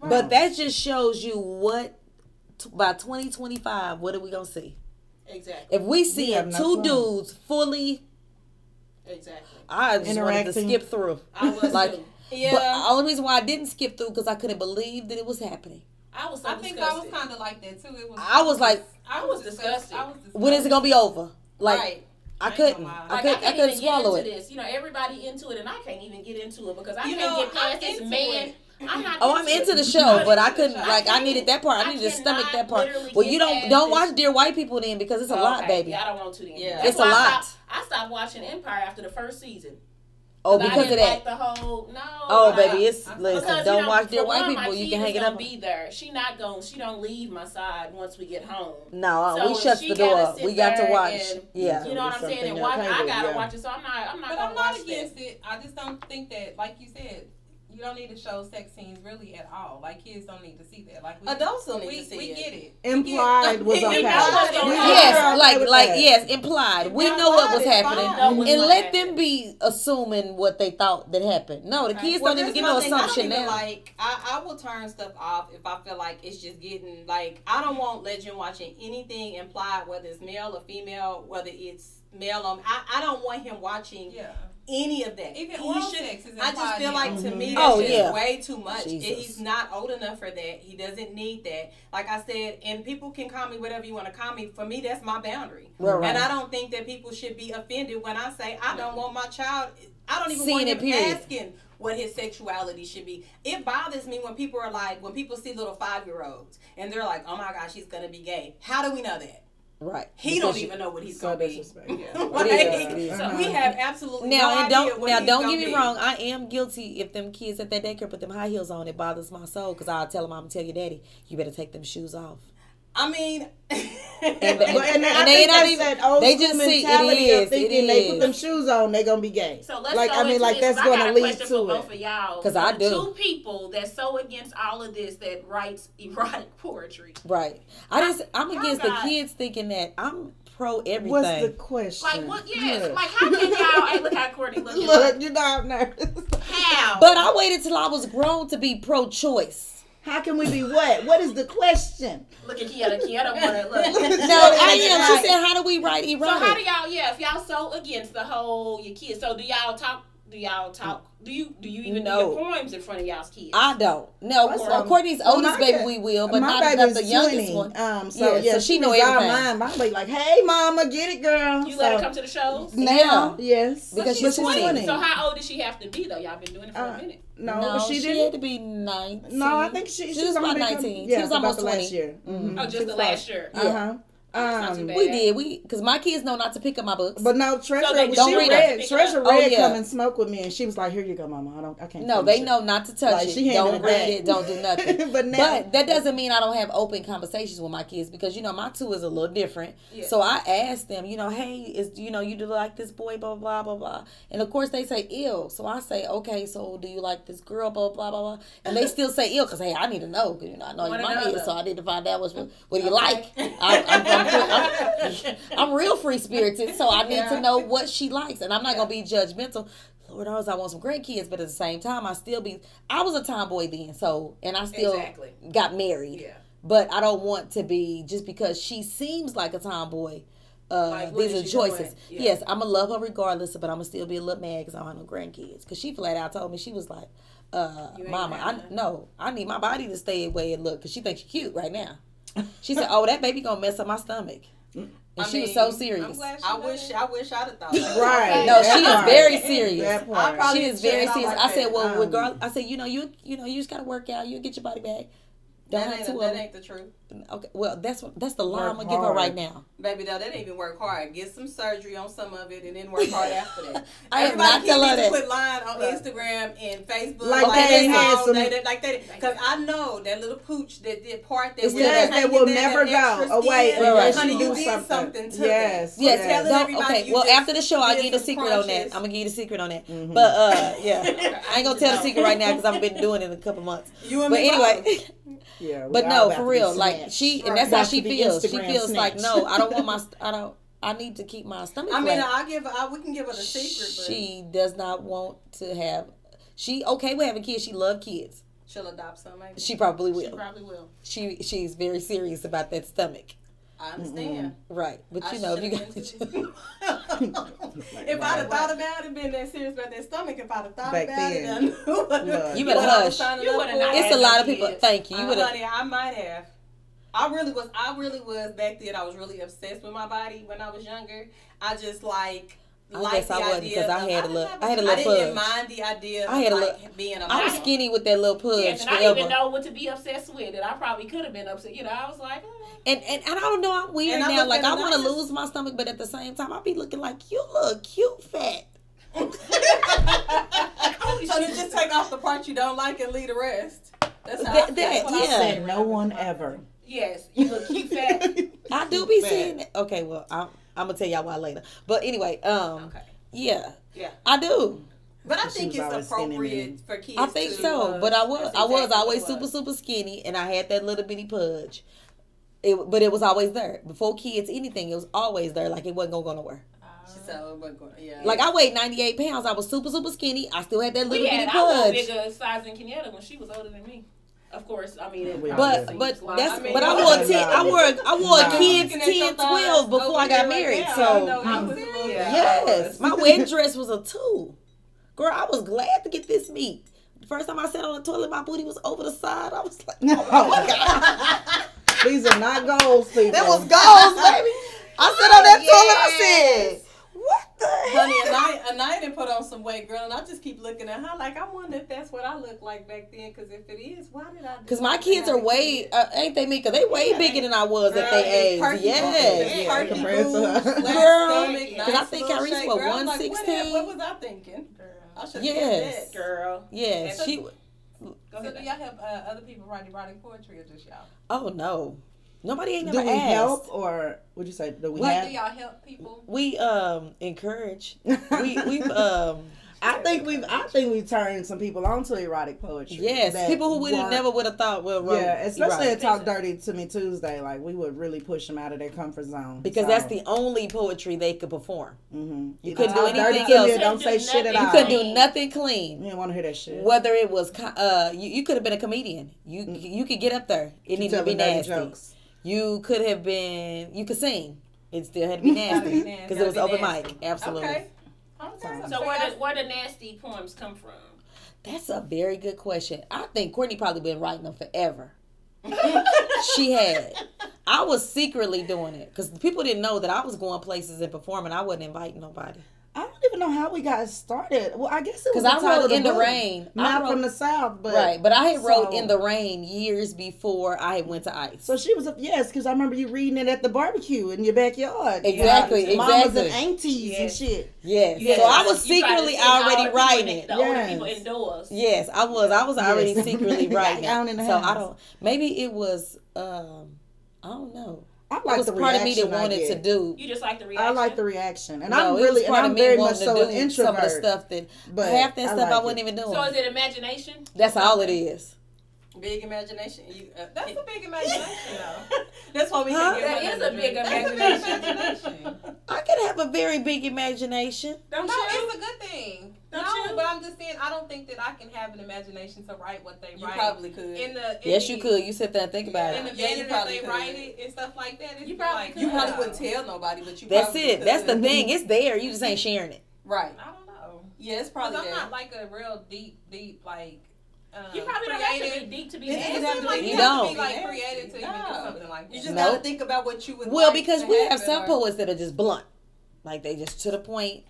Speaker 4: But that just shows you what by 2025, what are we gonna see?
Speaker 1: Exactly.
Speaker 4: If we see
Speaker 3: have
Speaker 4: two dudes fully,
Speaker 1: Exactly.
Speaker 4: I just wanted to skip through.
Speaker 5: I was
Speaker 4: Like,
Speaker 5: too.
Speaker 1: Yeah.
Speaker 4: But the only reason why I didn't skip through because I couldn't believe that it was happening.
Speaker 5: I was so
Speaker 2: I think I was kind of like that too. It was.
Speaker 4: I was like,
Speaker 5: I was disgusted.
Speaker 2: I was disgusted.
Speaker 4: when is it gonna be over? Like
Speaker 1: right.
Speaker 4: I
Speaker 2: ain't
Speaker 4: couldn't. I
Speaker 5: Like,
Speaker 4: couldn't,
Speaker 5: I
Speaker 4: I
Speaker 5: can't
Speaker 4: couldn't
Speaker 5: even
Speaker 4: swallow
Speaker 5: get into
Speaker 4: it.
Speaker 5: this. You know, everybody into it, and I can't even get into it because I
Speaker 1: You
Speaker 5: can't
Speaker 1: know,
Speaker 5: get past
Speaker 1: I'm
Speaker 5: this man.
Speaker 1: it.
Speaker 5: I'm not.
Speaker 4: Oh, I'm into
Speaker 5: it.
Speaker 4: the show, but I couldn't.
Speaker 2: show.
Speaker 4: Like, I
Speaker 5: can't-
Speaker 4: needed that part. I
Speaker 5: I
Speaker 4: needed to stomach that part.
Speaker 5: literally
Speaker 4: Well, you don't don't
Speaker 5: this.
Speaker 4: watch Dear White People then because it's a oh, lot,
Speaker 5: Okay,
Speaker 4: baby.
Speaker 5: Yeah, I don't want to. Then.
Speaker 1: Yeah.
Speaker 5: That's
Speaker 4: It's a
Speaker 5: why I
Speaker 4: lot.
Speaker 5: Stopped, I stopped watching Empire after the first season.
Speaker 4: Oh,
Speaker 5: 'Cause
Speaker 4: because of
Speaker 5: didn't
Speaker 4: that.
Speaker 5: Like the whole no.
Speaker 4: Oh,
Speaker 5: I-
Speaker 4: baby, it's
Speaker 2: I-
Speaker 4: listen. Don't
Speaker 5: you know,
Speaker 4: watch dear white
Speaker 5: one,
Speaker 4: people. You can hang it up.
Speaker 5: Be there. She not going. She don't leave my side once we get home.
Speaker 4: No, uh,
Speaker 5: So
Speaker 4: we shut the door. We got to watch.
Speaker 5: and-
Speaker 4: Yeah.
Speaker 5: You know what I'm saying? And watch. I gotta
Speaker 3: yeah.
Speaker 5: watch it, so I'm not. I'm not
Speaker 2: But
Speaker 5: gonna
Speaker 2: I'm not
Speaker 5: watch
Speaker 2: against
Speaker 5: that.
Speaker 2: it. I just don't think that, like you said, you don't need to show sex scenes really at all. Like kids don't need to see that. Like we,
Speaker 1: Adults don't need
Speaker 2: we,
Speaker 1: to see
Speaker 2: we
Speaker 1: it.
Speaker 2: get it.
Speaker 3: Implied was *laughs*
Speaker 1: You
Speaker 3: okay.
Speaker 1: know what's
Speaker 3: We
Speaker 1: going
Speaker 3: were
Speaker 1: on.
Speaker 4: Yes, like like yes, implied. We know what was happening,
Speaker 1: fine.
Speaker 5: Know what's
Speaker 4: and let them be assuming what they thought that happened. No, the kids don't even get no
Speaker 1: thing. I don't
Speaker 4: assumption now.
Speaker 1: Like I, I will turn stuff off if I feel like it's just getting like I don't want Legend watching anything implied, whether it's male or female, whether it's male or I, I don't want him watching
Speaker 2: Yeah.
Speaker 1: Any of that.
Speaker 2: Even
Speaker 1: He
Speaker 2: oral
Speaker 1: should-
Speaker 2: sex is
Speaker 1: I just feel like to me
Speaker 3: Mhm.
Speaker 1: that's
Speaker 4: Oh,
Speaker 1: just
Speaker 4: yeah.
Speaker 1: way too much.
Speaker 4: Jesus.
Speaker 1: He's not old enough for that. He doesn't need that. Like I said, and people can call me whatever you want to call me. For me, that's my boundary.
Speaker 4: Right, right.
Speaker 1: And I don't think that people should be offended when I say I don't want my child. I don't even
Speaker 4: Seeing
Speaker 1: want him
Speaker 4: period.
Speaker 1: asking what his sexuality should be. It bothers me when people are like, when people see little five year olds and they're like, oh my gosh, he's gonna be gay. How do we know that?
Speaker 4: Right.
Speaker 1: He
Speaker 4: Because
Speaker 1: don't even know what he's
Speaker 3: So
Speaker 1: gonna be.
Speaker 3: disrespectful. *laughs*
Speaker 1: Like,
Speaker 4: It is, it is.
Speaker 1: so we have absolutely
Speaker 4: Now
Speaker 1: no
Speaker 4: and
Speaker 1: idea
Speaker 4: don't now don't get me
Speaker 1: be.
Speaker 4: wrong. I am guilty if them kids at that daycare put them high heels on. It bothers my soul because I'll tell them I'm gonna tell your daddy you better take them shoes off.
Speaker 1: I mean,
Speaker 4: And- *laughs*
Speaker 3: But, and, I
Speaker 4: And they
Speaker 3: think
Speaker 4: not even-
Speaker 3: that old
Speaker 4: they
Speaker 3: school
Speaker 4: just see- it
Speaker 3: mentality
Speaker 4: is,
Speaker 3: of thinking they put them shoes on, They're gonna be gay.
Speaker 5: So let's
Speaker 3: like
Speaker 5: go
Speaker 3: I mean, like
Speaker 5: this,
Speaker 3: that's
Speaker 5: 'cause I
Speaker 3: gonna lead
Speaker 5: question for
Speaker 3: to
Speaker 5: both
Speaker 3: it.
Speaker 5: of y'all.
Speaker 4: 'Cause
Speaker 5: For
Speaker 4: I do.
Speaker 5: Two people that's so against all of this that writes erotic *laughs* poetry.
Speaker 4: Right. I just I'm
Speaker 5: my
Speaker 4: against the kids thinking that I'm pro everything.
Speaker 3: What's the question?
Speaker 5: Like what? Yes.
Speaker 3: Look.
Speaker 5: Like how can y'all? hey, look how Courtney *laughs* looking.
Speaker 3: Look, you know I'm nervous.
Speaker 5: How?
Speaker 4: but I waited till I was grown to be pro choice.
Speaker 3: How can we be what? What is the question?
Speaker 5: look at Kieta. Kieta wanna look. *laughs*
Speaker 4: No, *laughs* I am. She said, "How do we write
Speaker 5: So
Speaker 4: erotic?"
Speaker 5: how do y'all? Yeah, if y'all so against the whole your kids, so do y'all talk? Do y'all talk? Do you do you even
Speaker 4: No.
Speaker 5: do your poems in front of y'all's kids?
Speaker 4: I don't. No, well. Courtney's
Speaker 3: Well,
Speaker 4: oldest baby we will, but
Speaker 3: my
Speaker 4: not, not
Speaker 3: baby's
Speaker 4: the youngest
Speaker 3: 20.
Speaker 4: one.
Speaker 3: Um, so
Speaker 4: Yeah,
Speaker 3: yeah,
Speaker 4: so
Speaker 3: she
Speaker 4: she know
Speaker 3: knows all
Speaker 4: everything.
Speaker 3: mine. But I'm be like, hey, mama, get it, girl.
Speaker 5: you let her come to the shows.
Speaker 3: now, yes,
Speaker 4: Because
Speaker 3: But
Speaker 4: she's 20.
Speaker 5: So how old does she have to be though? Y'all been doing it for
Speaker 3: Uh,
Speaker 5: a minute.
Speaker 3: No,
Speaker 4: No,
Speaker 3: she,
Speaker 4: she,
Speaker 3: didn't.
Speaker 4: had to be nineteen.
Speaker 3: No, I think she,
Speaker 4: She
Speaker 3: she
Speaker 4: was about
Speaker 3: only been-
Speaker 4: 19. She
Speaker 3: Yeah,
Speaker 4: was
Speaker 3: about
Speaker 4: almost
Speaker 3: the last
Speaker 4: 20.
Speaker 3: year. Mhm.
Speaker 5: Oh, just the last year.
Speaker 3: Uh-huh.
Speaker 5: That's not too
Speaker 3: Um.
Speaker 4: We did. We because my kids know not to pick up my books.
Speaker 3: But no, Treasure,
Speaker 5: they
Speaker 3: she
Speaker 4: don't read
Speaker 3: read,
Speaker 5: it.
Speaker 3: Treasure
Speaker 4: Oh, yeah.
Speaker 3: come and smoke with me, and she was like, "Here you go, mama. I don't, I can't."
Speaker 4: no, they
Speaker 3: it."
Speaker 4: know not to touch
Speaker 3: Like,
Speaker 4: it.
Speaker 3: she
Speaker 4: Don't
Speaker 3: it
Speaker 4: read
Speaker 3: back.
Speaker 4: it. Don't do *laughs* nothing.
Speaker 3: but now,
Speaker 4: But that doesn't mean I don't have open conversations with my kids because you know my two is a little different.
Speaker 5: Yeah.
Speaker 4: So I ask them, you know, hey, is you know you do like this boy, blah blah blah blah, and of course they say ill. So I say, okay, so do you like this girl, blah blah blah blah, and they still say ill because hey, I need to know because you know I know your mama
Speaker 5: know.
Speaker 4: is, so I need to find out what's what do you like. I, I'm, I'm, real free spirited, so I need to know what she likes, and I'm not gonna be judgmental. Lord knows I want some grandkids, but at the same time, I still be. I was a tomboy then, so and I still
Speaker 5: Exactly.
Speaker 4: got married.
Speaker 5: Yeah.
Speaker 4: But I don't want to be just because she seems like a tomboy. Uh,
Speaker 5: Like,
Speaker 4: these are choices.
Speaker 5: Yeah.
Speaker 4: Yes, I'm gonna love her regardless, but I'm gonna still be a little mad because I don't have no grandkids. Because she flat out told me she was like, uh, "Mama, I no, I need my body to stay the way it look." Because she thinks she's cute right now. She said, "Oh, that baby gonna mess up my stomach," and
Speaker 1: I
Speaker 4: she was so serious.
Speaker 1: I wish. I wish I'd have thought. *laughs* that.
Speaker 3: Right.
Speaker 4: No, she is very serious.
Speaker 3: That
Speaker 1: I
Speaker 3: part.
Speaker 1: probably
Speaker 4: She is very serious.
Speaker 1: like
Speaker 4: I said, "Well,
Speaker 3: Um,
Speaker 4: regardless," I said, "You know, you you know, you just gotta work out. You get your body back." Don't
Speaker 1: That
Speaker 4: have
Speaker 1: ain't,
Speaker 4: two of
Speaker 1: that ain't the truth.
Speaker 4: Okay, well, that's what that's the lie
Speaker 3: Work
Speaker 4: I'm gonna give her right now.
Speaker 1: Baby, no, that ain't even work hard. Get some surgery on some of it and then work hard after that. *laughs*
Speaker 4: I am not
Speaker 1: keep
Speaker 4: telling
Speaker 1: need to
Speaker 4: that.
Speaker 1: quit lying on
Speaker 5: Look.
Speaker 1: Instagram and Facebook.
Speaker 3: Like
Speaker 4: Okay,
Speaker 1: they
Speaker 4: they
Speaker 3: had some-
Speaker 1: they- they- like that. Because I know that little pooch that did part that
Speaker 4: It's that-
Speaker 3: Yes, that will
Speaker 1: there,
Speaker 3: never
Speaker 1: that
Speaker 3: go away
Speaker 1: skin.
Speaker 4: unless
Speaker 1: Honey,
Speaker 4: you
Speaker 1: you
Speaker 3: do
Speaker 1: did
Speaker 3: something.
Speaker 1: something to
Speaker 3: Yes,
Speaker 1: that.
Speaker 4: Yes.
Speaker 1: So
Speaker 4: Don't- okay. Well, after the show, I
Speaker 1: did
Speaker 4: give you a
Speaker 1: some
Speaker 4: secret on that. I'm gonna give you the secret on that.
Speaker 3: Mhm.
Speaker 4: But uh, yeah, *laughs* I ain't gonna tell the secret right now because I've been doing it in a couple months.
Speaker 1: You and
Speaker 4: But anyway. *laughs*
Speaker 3: Yeah,
Speaker 4: but no, for real, like
Speaker 3: snatched.
Speaker 4: she, and
Speaker 1: Right.
Speaker 4: that's how she
Speaker 3: to be
Speaker 4: feels. She
Speaker 3: Instagram
Speaker 4: feels like, no, I don't want my, *laughs* st- I don't, I need to keep my stomach
Speaker 1: I mean,
Speaker 4: flat.
Speaker 1: I give. I, we can give her the secret, but
Speaker 4: she does not want to have. She okay with having kids. She love kids.
Speaker 1: she'll adopt some. Maybe.
Speaker 4: She probably will.
Speaker 5: She probably will.
Speaker 4: She she's very serious about that stomach.
Speaker 1: I understand.
Speaker 4: Right, but
Speaker 1: I
Speaker 4: you know, if you
Speaker 1: should've
Speaker 4: got
Speaker 1: been *laughs* if I'd have thought about it, been that serious about that stomach, if I'd have thought
Speaker 3: Back
Speaker 1: about
Speaker 3: then.
Speaker 1: it, I knew what,
Speaker 3: Look.
Speaker 4: You better
Speaker 1: what I was
Speaker 4: hush.
Speaker 5: You
Speaker 1: up
Speaker 5: would've
Speaker 4: it's a lot of people.
Speaker 5: kids.
Speaker 4: Thank you. You
Speaker 1: Uh,
Speaker 4: would have.
Speaker 1: honey, I might have. I really was. I really was back then. I was really obsessed with my body when I was younger. I just like.
Speaker 4: I
Speaker 1: liked
Speaker 4: guess
Speaker 1: the
Speaker 4: I wasn't,
Speaker 1: idea
Speaker 4: 'cause I
Speaker 1: of-
Speaker 4: had a
Speaker 1: didn't
Speaker 4: little-
Speaker 1: have
Speaker 4: I had a
Speaker 1: I
Speaker 4: little
Speaker 1: didn't mind the idea of
Speaker 4: I had a
Speaker 1: like being a
Speaker 4: I'm
Speaker 1: model.
Speaker 4: skinny with that little pudge
Speaker 5: Yes, and I didn't even know what to be obsessed with. And I probably could have been upset. You know, I was like.
Speaker 4: And, and and I don't know. I'm weird
Speaker 1: And
Speaker 4: now.
Speaker 1: looked
Speaker 4: Like I want to lose my stomach, but at the same time, I'd be looking like you look cute, fat. *laughs*
Speaker 1: so you just take off the part you don't like and leave the rest. That's how
Speaker 4: That-
Speaker 1: I,
Speaker 4: that-
Speaker 1: that's what I
Speaker 4: yeah.
Speaker 1: said.
Speaker 3: Said no one ever.
Speaker 5: Yes, you look cute fat. *laughs*
Speaker 4: I do be
Speaker 3: Bad.
Speaker 4: seeing it. Okay, well, I'm, I'm gonna tell y'all why later. But anyway, um,
Speaker 5: Okay.
Speaker 4: yeah,
Speaker 5: Yeah.
Speaker 4: I do.
Speaker 1: But I think it's appropriate for kids.
Speaker 4: I think
Speaker 1: to,
Speaker 4: so,
Speaker 1: uh,
Speaker 4: but I was
Speaker 1: that's
Speaker 4: I was always
Speaker 1: what it
Speaker 4: super super skinny, and I had that little bitty pudge. It, but it was always there before kids anything. It was always there, like it wasn't gonna go nowhere.
Speaker 1: So, but go- yeah.
Speaker 4: Like I weighed ninety eight pounds. I was super super skinny. I still had that little
Speaker 5: We
Speaker 4: bitty
Speaker 5: had I was
Speaker 4: pudge.
Speaker 5: bigger size than Kenyatta when she was older than me. Of course, I mean, it
Speaker 3: We
Speaker 4: But but
Speaker 5: Like,
Speaker 4: that's
Speaker 1: I mean,
Speaker 4: but I wore
Speaker 3: had
Speaker 4: ten, I wore I wore
Speaker 3: no.
Speaker 4: kids
Speaker 1: Looking
Speaker 4: 10, 12 before I got
Speaker 1: here, like,
Speaker 4: married.
Speaker 1: yeah,
Speaker 4: so
Speaker 1: I know um, was a little-
Speaker 5: Yeah.
Speaker 4: Yes, my *laughs* wedding dress was a two. Girl, I was glad to get this meat. The first time I sat on the toilet, my booty was over the side. I was like,
Speaker 3: No.
Speaker 4: oh my god, *laughs*
Speaker 3: These are not goals, people.
Speaker 4: that was goals, baby. I sat on that *laughs* oh, toilet. I said, what the
Speaker 1: Honey,
Speaker 4: heck?
Speaker 1: Anaya, Anaya didn't put on some weight, girl, and I just keep looking at her like I wonder if that's what I look like back then. Because if it is, why did I?
Speaker 4: Because my kids are way, uh, ain't they, Mika? They way
Speaker 1: Yeah,
Speaker 4: bigger than I was at
Speaker 1: Girl,
Speaker 4: their age.
Speaker 1: it's perky
Speaker 4: Yes.
Speaker 1: boobs,
Speaker 3: Yeah,
Speaker 1: perky
Speaker 3: compared to
Speaker 1: boobs,
Speaker 3: her.
Speaker 4: Girl,
Speaker 1: stomach,
Speaker 4: 'cause I
Speaker 1: nice
Speaker 4: think I reached,
Speaker 1: shape.
Speaker 4: what,
Speaker 1: Girl, I'm like, what,
Speaker 4: 116?
Speaker 1: what was I thinking? Girl. I should
Speaker 4: Yes.
Speaker 1: yes. that.
Speaker 5: girl.
Speaker 4: Yes,
Speaker 5: And
Speaker 4: she.
Speaker 5: Go
Speaker 2: So do y'all have uh, other people writing, erotic poetry or just y'all?
Speaker 4: Oh no, nobody ain't
Speaker 3: Do we
Speaker 4: asked.
Speaker 3: help or would you say do we
Speaker 2: Like,
Speaker 3: have?
Speaker 2: do y'all help people?
Speaker 4: We um encourage. *laughs* We we've um
Speaker 3: I think we've I think we've turned some people onto erotic poetry.
Speaker 4: yes people who would have never would have thought well wrote
Speaker 3: Yeah, especially
Speaker 4: erotic.
Speaker 3: at Talk Dirty to Me Tuesday, like we would really push them out of their comfort zone
Speaker 4: because
Speaker 3: So,
Speaker 4: that's the only poetry they could perform.
Speaker 3: mhm.
Speaker 4: You
Speaker 3: Either
Speaker 4: couldn't do
Speaker 3: talk dirty
Speaker 4: anything
Speaker 3: to me
Speaker 4: else.
Speaker 3: or Don't say
Speaker 5: do
Speaker 3: shit at all.
Speaker 4: You couldn't do nothing clean.
Speaker 3: You didn't want to hear that shit.
Speaker 4: Whether it was uh you, you could have been a comedian. You you could get up there. It needed to be. Nasty.
Speaker 3: dirty jokes.
Speaker 4: You could have been you could sing. It still had to be nasty because it was
Speaker 1: Gotta be
Speaker 4: open
Speaker 1: nasty.
Speaker 4: mic. Absolutely.
Speaker 1: Okay. Okay.
Speaker 5: So where the where the nasty poems come from?
Speaker 4: That's a very good question. I think Courtney probably been writing them forever. *laughs* she had. I was secretly doing it because people didn't know that I was going places and performing. I wasn't inviting nobody.
Speaker 3: I don't even know how we got started. Well, I guess it was
Speaker 4: Because I
Speaker 3: title
Speaker 4: wrote
Speaker 3: of the
Speaker 4: in the rain.
Speaker 3: Not
Speaker 4: wrote-
Speaker 3: from the south, but
Speaker 4: right, but I had wrote in the rain years before I went to ICE.
Speaker 3: So she was a yes, because I remember you reading it at the barbecue in your backyard.
Speaker 4: Exactly,
Speaker 3: Yeah, Mamas
Speaker 4: exactly.
Speaker 3: and aunties and
Speaker 5: Yes.
Speaker 3: shit.
Speaker 4: yes.
Speaker 5: Yeah,
Speaker 4: so I was
Speaker 5: you try to
Speaker 4: secretly already writing it.
Speaker 5: The
Speaker 3: Yes.
Speaker 5: people indoors.
Speaker 4: Yes, I was. I was already
Speaker 3: Yes. *laughs*
Speaker 4: secretly writing
Speaker 3: Down
Speaker 4: it.
Speaker 3: in the
Speaker 4: so I don't. Maybe it was. um I don't know.
Speaker 3: I
Speaker 4: It
Speaker 3: like
Speaker 4: was
Speaker 3: the
Speaker 4: part of me that wanted to do.
Speaker 5: You just like the reaction.
Speaker 3: I like the reaction, and
Speaker 4: no,
Speaker 3: I'm
Speaker 4: it was
Speaker 3: really, and I'm
Speaker 4: of me
Speaker 3: very much so
Speaker 4: to
Speaker 3: an
Speaker 4: do
Speaker 3: introvert.
Speaker 4: some of the stuff that
Speaker 3: but
Speaker 4: half that
Speaker 3: I
Speaker 4: stuff
Speaker 3: like
Speaker 4: I wasn't
Speaker 3: it.
Speaker 4: even doing.
Speaker 5: So is it imagination?
Speaker 4: That's all it is.
Speaker 1: Big imagination. You, uh,
Speaker 2: That's a big imagination, though. *laughs*
Speaker 1: That's why we
Speaker 4: Huh?
Speaker 1: can get
Speaker 5: That
Speaker 1: one
Speaker 5: a big imagination.
Speaker 4: I can have a very big imagination.
Speaker 5: Don't
Speaker 2: No,
Speaker 5: you?
Speaker 2: it's a good thing.
Speaker 5: Don't
Speaker 2: no,
Speaker 5: you?
Speaker 2: but I'm just saying I don't think that I can have an imagination to write what they
Speaker 1: You
Speaker 2: write.
Speaker 1: probably could.
Speaker 2: in the in
Speaker 4: Yes,
Speaker 2: the,
Speaker 4: you could. You sit there and think about
Speaker 2: In
Speaker 4: it.
Speaker 2: In the
Speaker 1: Yeah, you
Speaker 2: that
Speaker 1: probably
Speaker 2: they
Speaker 1: could.
Speaker 2: write it and stuff like that. It's
Speaker 5: You probably
Speaker 2: like,
Speaker 5: could.
Speaker 1: you probably wouldn't tell nobody, but you.
Speaker 4: That's
Speaker 1: probably
Speaker 4: it. That's the thing. It's there. You just ain't sharing it.
Speaker 1: Right.
Speaker 2: I don't know.
Speaker 1: Yeah, it's probably
Speaker 2: I'm
Speaker 1: there.
Speaker 2: not like a real deep, deep like. Um,
Speaker 5: You probably don't have to be deep to be
Speaker 1: It
Speaker 2: It,
Speaker 1: doesn't
Speaker 2: it
Speaker 1: have
Speaker 2: seems
Speaker 1: to
Speaker 2: like you,
Speaker 4: You
Speaker 2: have to
Speaker 4: don't.
Speaker 2: be like creative to even do something like that.
Speaker 1: You just
Speaker 4: Nope.
Speaker 1: gotta think about what you would.
Speaker 4: Well,
Speaker 1: like
Speaker 4: because
Speaker 1: to
Speaker 4: we have some
Speaker 1: or-
Speaker 4: poets that are just blunt. Like they just to the point.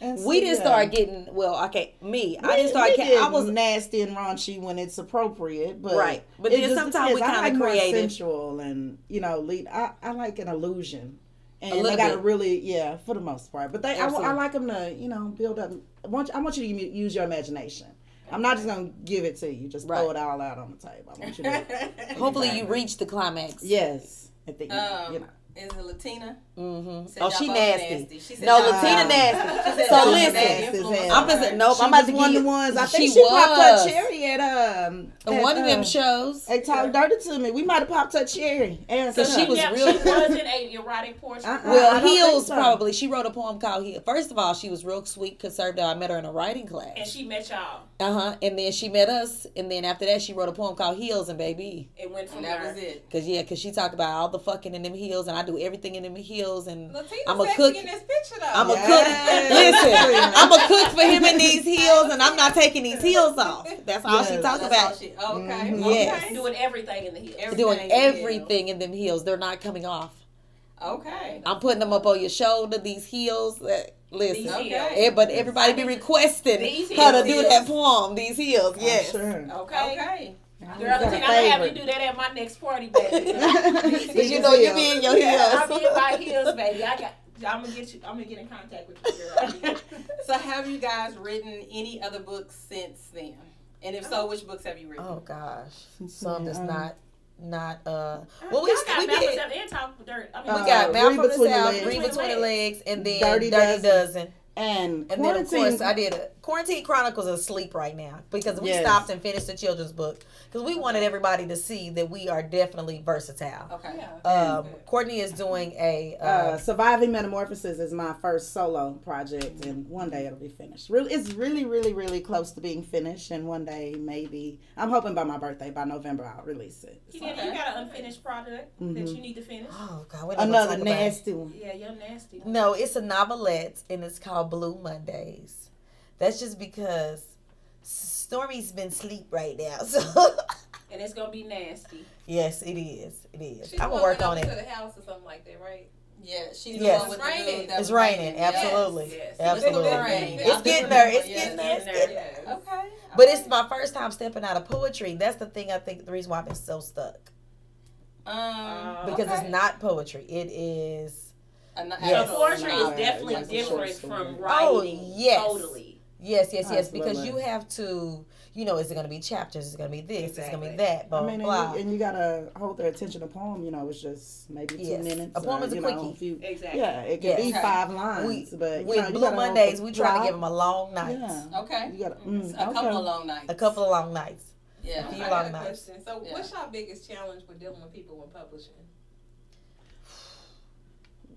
Speaker 3: And
Speaker 4: We
Speaker 3: see,
Speaker 4: didn't
Speaker 3: yeah.
Speaker 4: start getting well. Okay, me. I didn't start.
Speaker 3: we
Speaker 4: Ca-
Speaker 3: get
Speaker 4: I was
Speaker 3: nasty and raunchy when it's appropriate, but
Speaker 4: Right. But then sometimes we
Speaker 3: depends. I
Speaker 4: kinda
Speaker 3: like more
Speaker 4: creative.
Speaker 3: sensual and you know, lead. I, I like an illusion, and
Speaker 4: little
Speaker 3: they got to really, yeah, for the most part. But they, I, I like them to, you know, build up. I want, I want you to use your imagination. I'm not just gonna give it to you. Just throw it all out on the table. I want you to, *laughs*
Speaker 4: hopefully you reach the climax.
Speaker 3: yes, at the end,
Speaker 1: Um,
Speaker 3: you know.
Speaker 1: Is it Latina?
Speaker 4: Mm-hmm. Oh, she
Speaker 1: both
Speaker 4: nasty.
Speaker 1: She said
Speaker 4: No,
Speaker 1: y'all-
Speaker 4: Latina
Speaker 3: Wow.
Speaker 4: nasty.
Speaker 1: She said
Speaker 4: So listen, I'm
Speaker 1: on
Speaker 4: just
Speaker 1: her.
Speaker 4: nope.
Speaker 3: She
Speaker 4: I'm about to
Speaker 3: one of
Speaker 4: get-
Speaker 3: the ones. I think she popped
Speaker 4: was.
Speaker 3: her cherry at um at,
Speaker 4: one of them
Speaker 3: um,
Speaker 4: shows.
Speaker 3: They talk dirty to me. We might have popped her cherry. And
Speaker 4: So she was
Speaker 5: yeah,
Speaker 4: real-
Speaker 5: She wasn't *laughs* a erotic portrait.
Speaker 3: Uh-uh.
Speaker 4: Well, Heels
Speaker 3: so.
Speaker 4: probably. She wrote a poem called Heels. First of all, she was real sweet, conservative. I met her in a writing class, And
Speaker 5: she met y'all.
Speaker 4: Uh huh. And then she met us, and then after that, she wrote a poem called Heels and Baby.
Speaker 5: It went from
Speaker 1: And that
Speaker 5: there.
Speaker 1: was it.
Speaker 4: Cause yeah, cause she talked about all the fucking in them heels, and I do everything in them heels, and
Speaker 2: Latina
Speaker 4: I'm a cook.
Speaker 2: in this picture though.
Speaker 4: I'm a cook. Listen, *laughs* I'm a cook for him in these heels, and I'm not taking these heels off. That's all she
Speaker 3: Yes.
Speaker 4: talked
Speaker 1: That's
Speaker 4: about.
Speaker 1: she- okay.
Speaker 3: Mhm.
Speaker 1: Okay.
Speaker 4: Yes.
Speaker 5: Doing everything in the heels.
Speaker 1: Every-
Speaker 4: Doing
Speaker 1: Everything in
Speaker 4: everything in them heels. They're not coming off.
Speaker 1: Okay.
Speaker 4: I'm putting them up on your shoulder. These heels. Uh, listen,
Speaker 5: These
Speaker 1: Okay.
Speaker 5: heels.
Speaker 4: Eh, but everybody be requesting
Speaker 5: These
Speaker 4: her to do that poem. These heels, yes.
Speaker 3: Sure.
Speaker 5: Okay.
Speaker 1: Okay.
Speaker 5: Girl,
Speaker 3: got a
Speaker 5: I'm gonna have you do that at my next party, baby.
Speaker 4: Cause *laughs* you know you be in your
Speaker 5: yeah,
Speaker 4: heels.
Speaker 5: I'll be in my heels, baby. I got *laughs* I'm gonna get you. I'm gonna get in contact with you, girl.
Speaker 1: So have you guys written any other books since then? And if so, which books have you written?
Speaker 4: Oh gosh, some that's
Speaker 3: Um,
Speaker 4: not not uh.
Speaker 5: well,
Speaker 4: Well,
Speaker 5: we
Speaker 4: we
Speaker 5: got
Speaker 4: we
Speaker 5: Malcolm
Speaker 4: did.
Speaker 5: And Talk Dirt. I mean,
Speaker 4: We
Speaker 3: Uh,
Speaker 4: got Man
Speaker 3: Read
Speaker 4: from the
Speaker 3: Between the
Speaker 4: South,
Speaker 3: Legs.
Speaker 4: Read Between the Legs, and then
Speaker 3: Dirty
Speaker 4: Dirty,
Speaker 3: Dozen.
Speaker 4: Dozen.
Speaker 3: And,
Speaker 4: And then of course I did a Quarantine Chronicles is asleep right now because we
Speaker 3: Yes.
Speaker 4: stopped and finished the children's book because we wanted everybody to see that we are definitely versatile.
Speaker 1: Okay.
Speaker 5: yeah.
Speaker 4: Um, Courtney is doing a uh,
Speaker 3: uh, Surviving Metamorphosis is my first solo project, and one day it'll be finished. Really, it's really, really, really close to being finished, and one day maybe I'm hoping by my birthday, by November, I'll release it.
Speaker 5: You, got, you got an unfinished project that
Speaker 3: Mhm.
Speaker 5: you need to finish.
Speaker 4: oh god, we're not gonna
Speaker 3: Another
Speaker 4: talk about it.
Speaker 3: nasty one.
Speaker 5: Yeah, you're nasty.
Speaker 4: No, it's a novelette and it's called Blue Mondays. That's just because Stormy's been sleep right now. *laughs* So
Speaker 5: And it's gonna be nasty.
Speaker 4: yes, it is. It is.
Speaker 2: She's
Speaker 4: I'm gonna work on
Speaker 2: went
Speaker 4: it.
Speaker 2: To the house or something like that, right?
Speaker 1: Yeah, she's
Speaker 4: Yes.
Speaker 1: the one
Speaker 2: It's
Speaker 1: the
Speaker 2: raining.
Speaker 1: that
Speaker 4: It's
Speaker 1: was
Speaker 4: raining, absolutely,
Speaker 5: yes.
Speaker 4: absolutely.
Speaker 1: It's rain.
Speaker 4: It's getting
Speaker 1: do
Speaker 4: there. It's getting
Speaker 1: yes.
Speaker 4: there.
Speaker 5: Getting there.
Speaker 4: getting-
Speaker 1: Okay.
Speaker 4: But it's my first time stepping out of poetry. That's the thing. I think the reason why I've been so stuck
Speaker 1: Um,
Speaker 4: because
Speaker 1: okay.
Speaker 4: it's not poetry. It is
Speaker 1: An
Speaker 4: Yes.
Speaker 5: So
Speaker 1: actual
Speaker 5: poetry is definitely
Speaker 3: Like
Speaker 5: different
Speaker 3: story.
Speaker 5: from
Speaker 4: Oh,
Speaker 5: writing.
Speaker 4: yes.
Speaker 5: Totally.
Speaker 4: yes, yes, yes. Because you have to. You know, is it going to be chapters? Is it going to be this? Is it going to be that? Blah
Speaker 3: I mean,
Speaker 4: blah.
Speaker 3: and you, and you gotta hold their attention. A poem, you know, it's just maybe two
Speaker 4: Yes.
Speaker 3: minutes.
Speaker 4: A poem
Speaker 3: or,
Speaker 4: is a
Speaker 3: you know,
Speaker 4: quickie.
Speaker 3: few-
Speaker 5: Exactly.
Speaker 3: yeah, it can
Speaker 4: Yes.
Speaker 3: be
Speaker 1: Okay.
Speaker 3: five lines,
Speaker 4: we,
Speaker 3: but you
Speaker 4: with
Speaker 3: know,
Speaker 4: Blue
Speaker 3: gotta
Speaker 4: Mondays, we try to give them a long night.
Speaker 3: Yeah,
Speaker 1: Okay.
Speaker 3: you gotta mm,
Speaker 1: A couple of long nights.
Speaker 4: A couple of long nights.
Speaker 1: Yeah.
Speaker 4: A few
Speaker 2: I
Speaker 4: long nights.
Speaker 2: question. So,
Speaker 1: Yeah.
Speaker 2: what's your biggest challenge with dealing with people when publishing?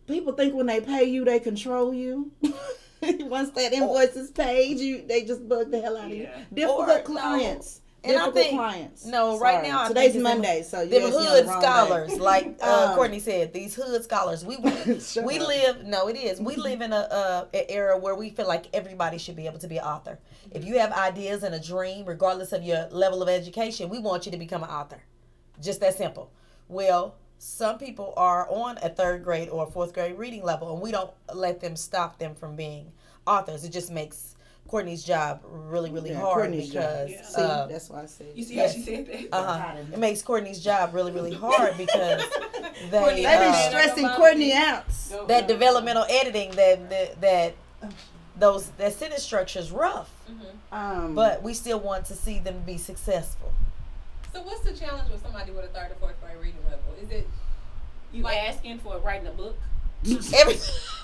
Speaker 3: People think when they pay you, they control you. *laughs* Once that invoice is paid, you they just bug the hell out of you.
Speaker 5: Yeah.
Speaker 3: Difficult
Speaker 4: Or, no.
Speaker 3: clients.
Speaker 4: And I
Speaker 3: Difficult
Speaker 4: think-
Speaker 3: clients.
Speaker 4: no, right
Speaker 3: Sorry.
Speaker 4: now I
Speaker 3: today's
Speaker 4: think it's
Speaker 3: Monday, so you
Speaker 4: Them
Speaker 3: asked me on the
Speaker 4: hood scholars,
Speaker 3: day.
Speaker 4: like *laughs* uh,
Speaker 3: Um,
Speaker 4: Courtney said, these hood scholars. We we *laughs*
Speaker 3: up.
Speaker 4: live. No, it is. We live in a, a an era where we feel like everybody should be able to be an author. If you have ideas and a dream, regardless of your level of education, we want you to become an author. Just that simple. Well, some people are on a third grade or fourth grade reading level, and we don't let them stop them from being authors. It just makes Courtney's job really, really
Speaker 3: Yeah,
Speaker 4: hard
Speaker 3: Courtney's job.
Speaker 4: because
Speaker 5: Yeah.
Speaker 3: See,
Speaker 4: uh,
Speaker 3: that's why I said.
Speaker 5: You see
Speaker 4: Yes.
Speaker 5: how she said that?
Speaker 4: uh-huh, it makes Courtney's job really, really hard because *laughs* they
Speaker 1: Courtney,
Speaker 3: They be
Speaker 4: uh,
Speaker 3: stressing Courtney out.
Speaker 4: That developmental editing that that, that those that sentence structure is rough,
Speaker 3: Um,
Speaker 4: but we still want to see them be successful.
Speaker 2: So, what's the challenge with somebody with a third or fourth grade reading level? Is it
Speaker 5: You asking for writing a book? *laughs*
Speaker 4: Every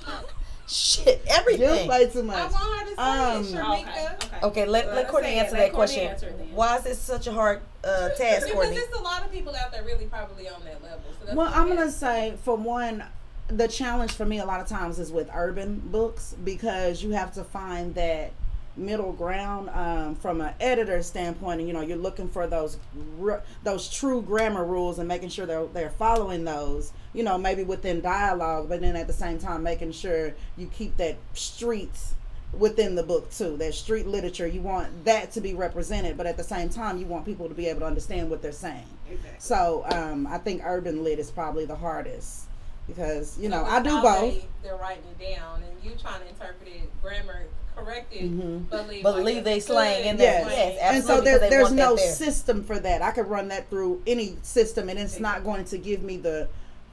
Speaker 4: *laughs* shit,
Speaker 3: you
Speaker 4: everything.
Speaker 3: play too
Speaker 2: I
Speaker 3: much.
Speaker 2: want her to say
Speaker 3: Um,
Speaker 2: it, Sharmika.
Speaker 5: Okay.
Speaker 4: Okay, let,
Speaker 5: Well,
Speaker 4: let Courtney
Speaker 5: say it.
Speaker 4: answer
Speaker 5: Let
Speaker 4: that
Speaker 5: Courtney
Speaker 4: question.
Speaker 5: answer.
Speaker 4: Why is this such a hard uh, task,
Speaker 2: Because
Speaker 4: Courtney?
Speaker 2: there's a lot of people out there really probably on that level. So that's
Speaker 3: Well, I'm gonna say for one, the challenge for me a lot of times is with urban books because you have to find that middle ground um, from an editor standpoint, and you know you're looking for those r- those true grammar rules and making sure they're they're following those. You know, maybe within dialogue, but then at the same time making sure you keep that streets within the book too. That street literature, you want that to be represented, but at the same time, you want people to be able to understand what they're saying.
Speaker 5: Exactly.
Speaker 3: So um, I think urban lit is probably the hardest because you know I do both.
Speaker 2: They, they're writing it down, and you trying to interpret it, grammar corrected,
Speaker 3: Mhm.
Speaker 2: but leave, like,
Speaker 4: they slang in there.
Speaker 3: Yes.
Speaker 4: Yes,
Speaker 3: And so there, there's no
Speaker 4: there.
Speaker 3: system for that. I could run that through any system, and it's not going to give me the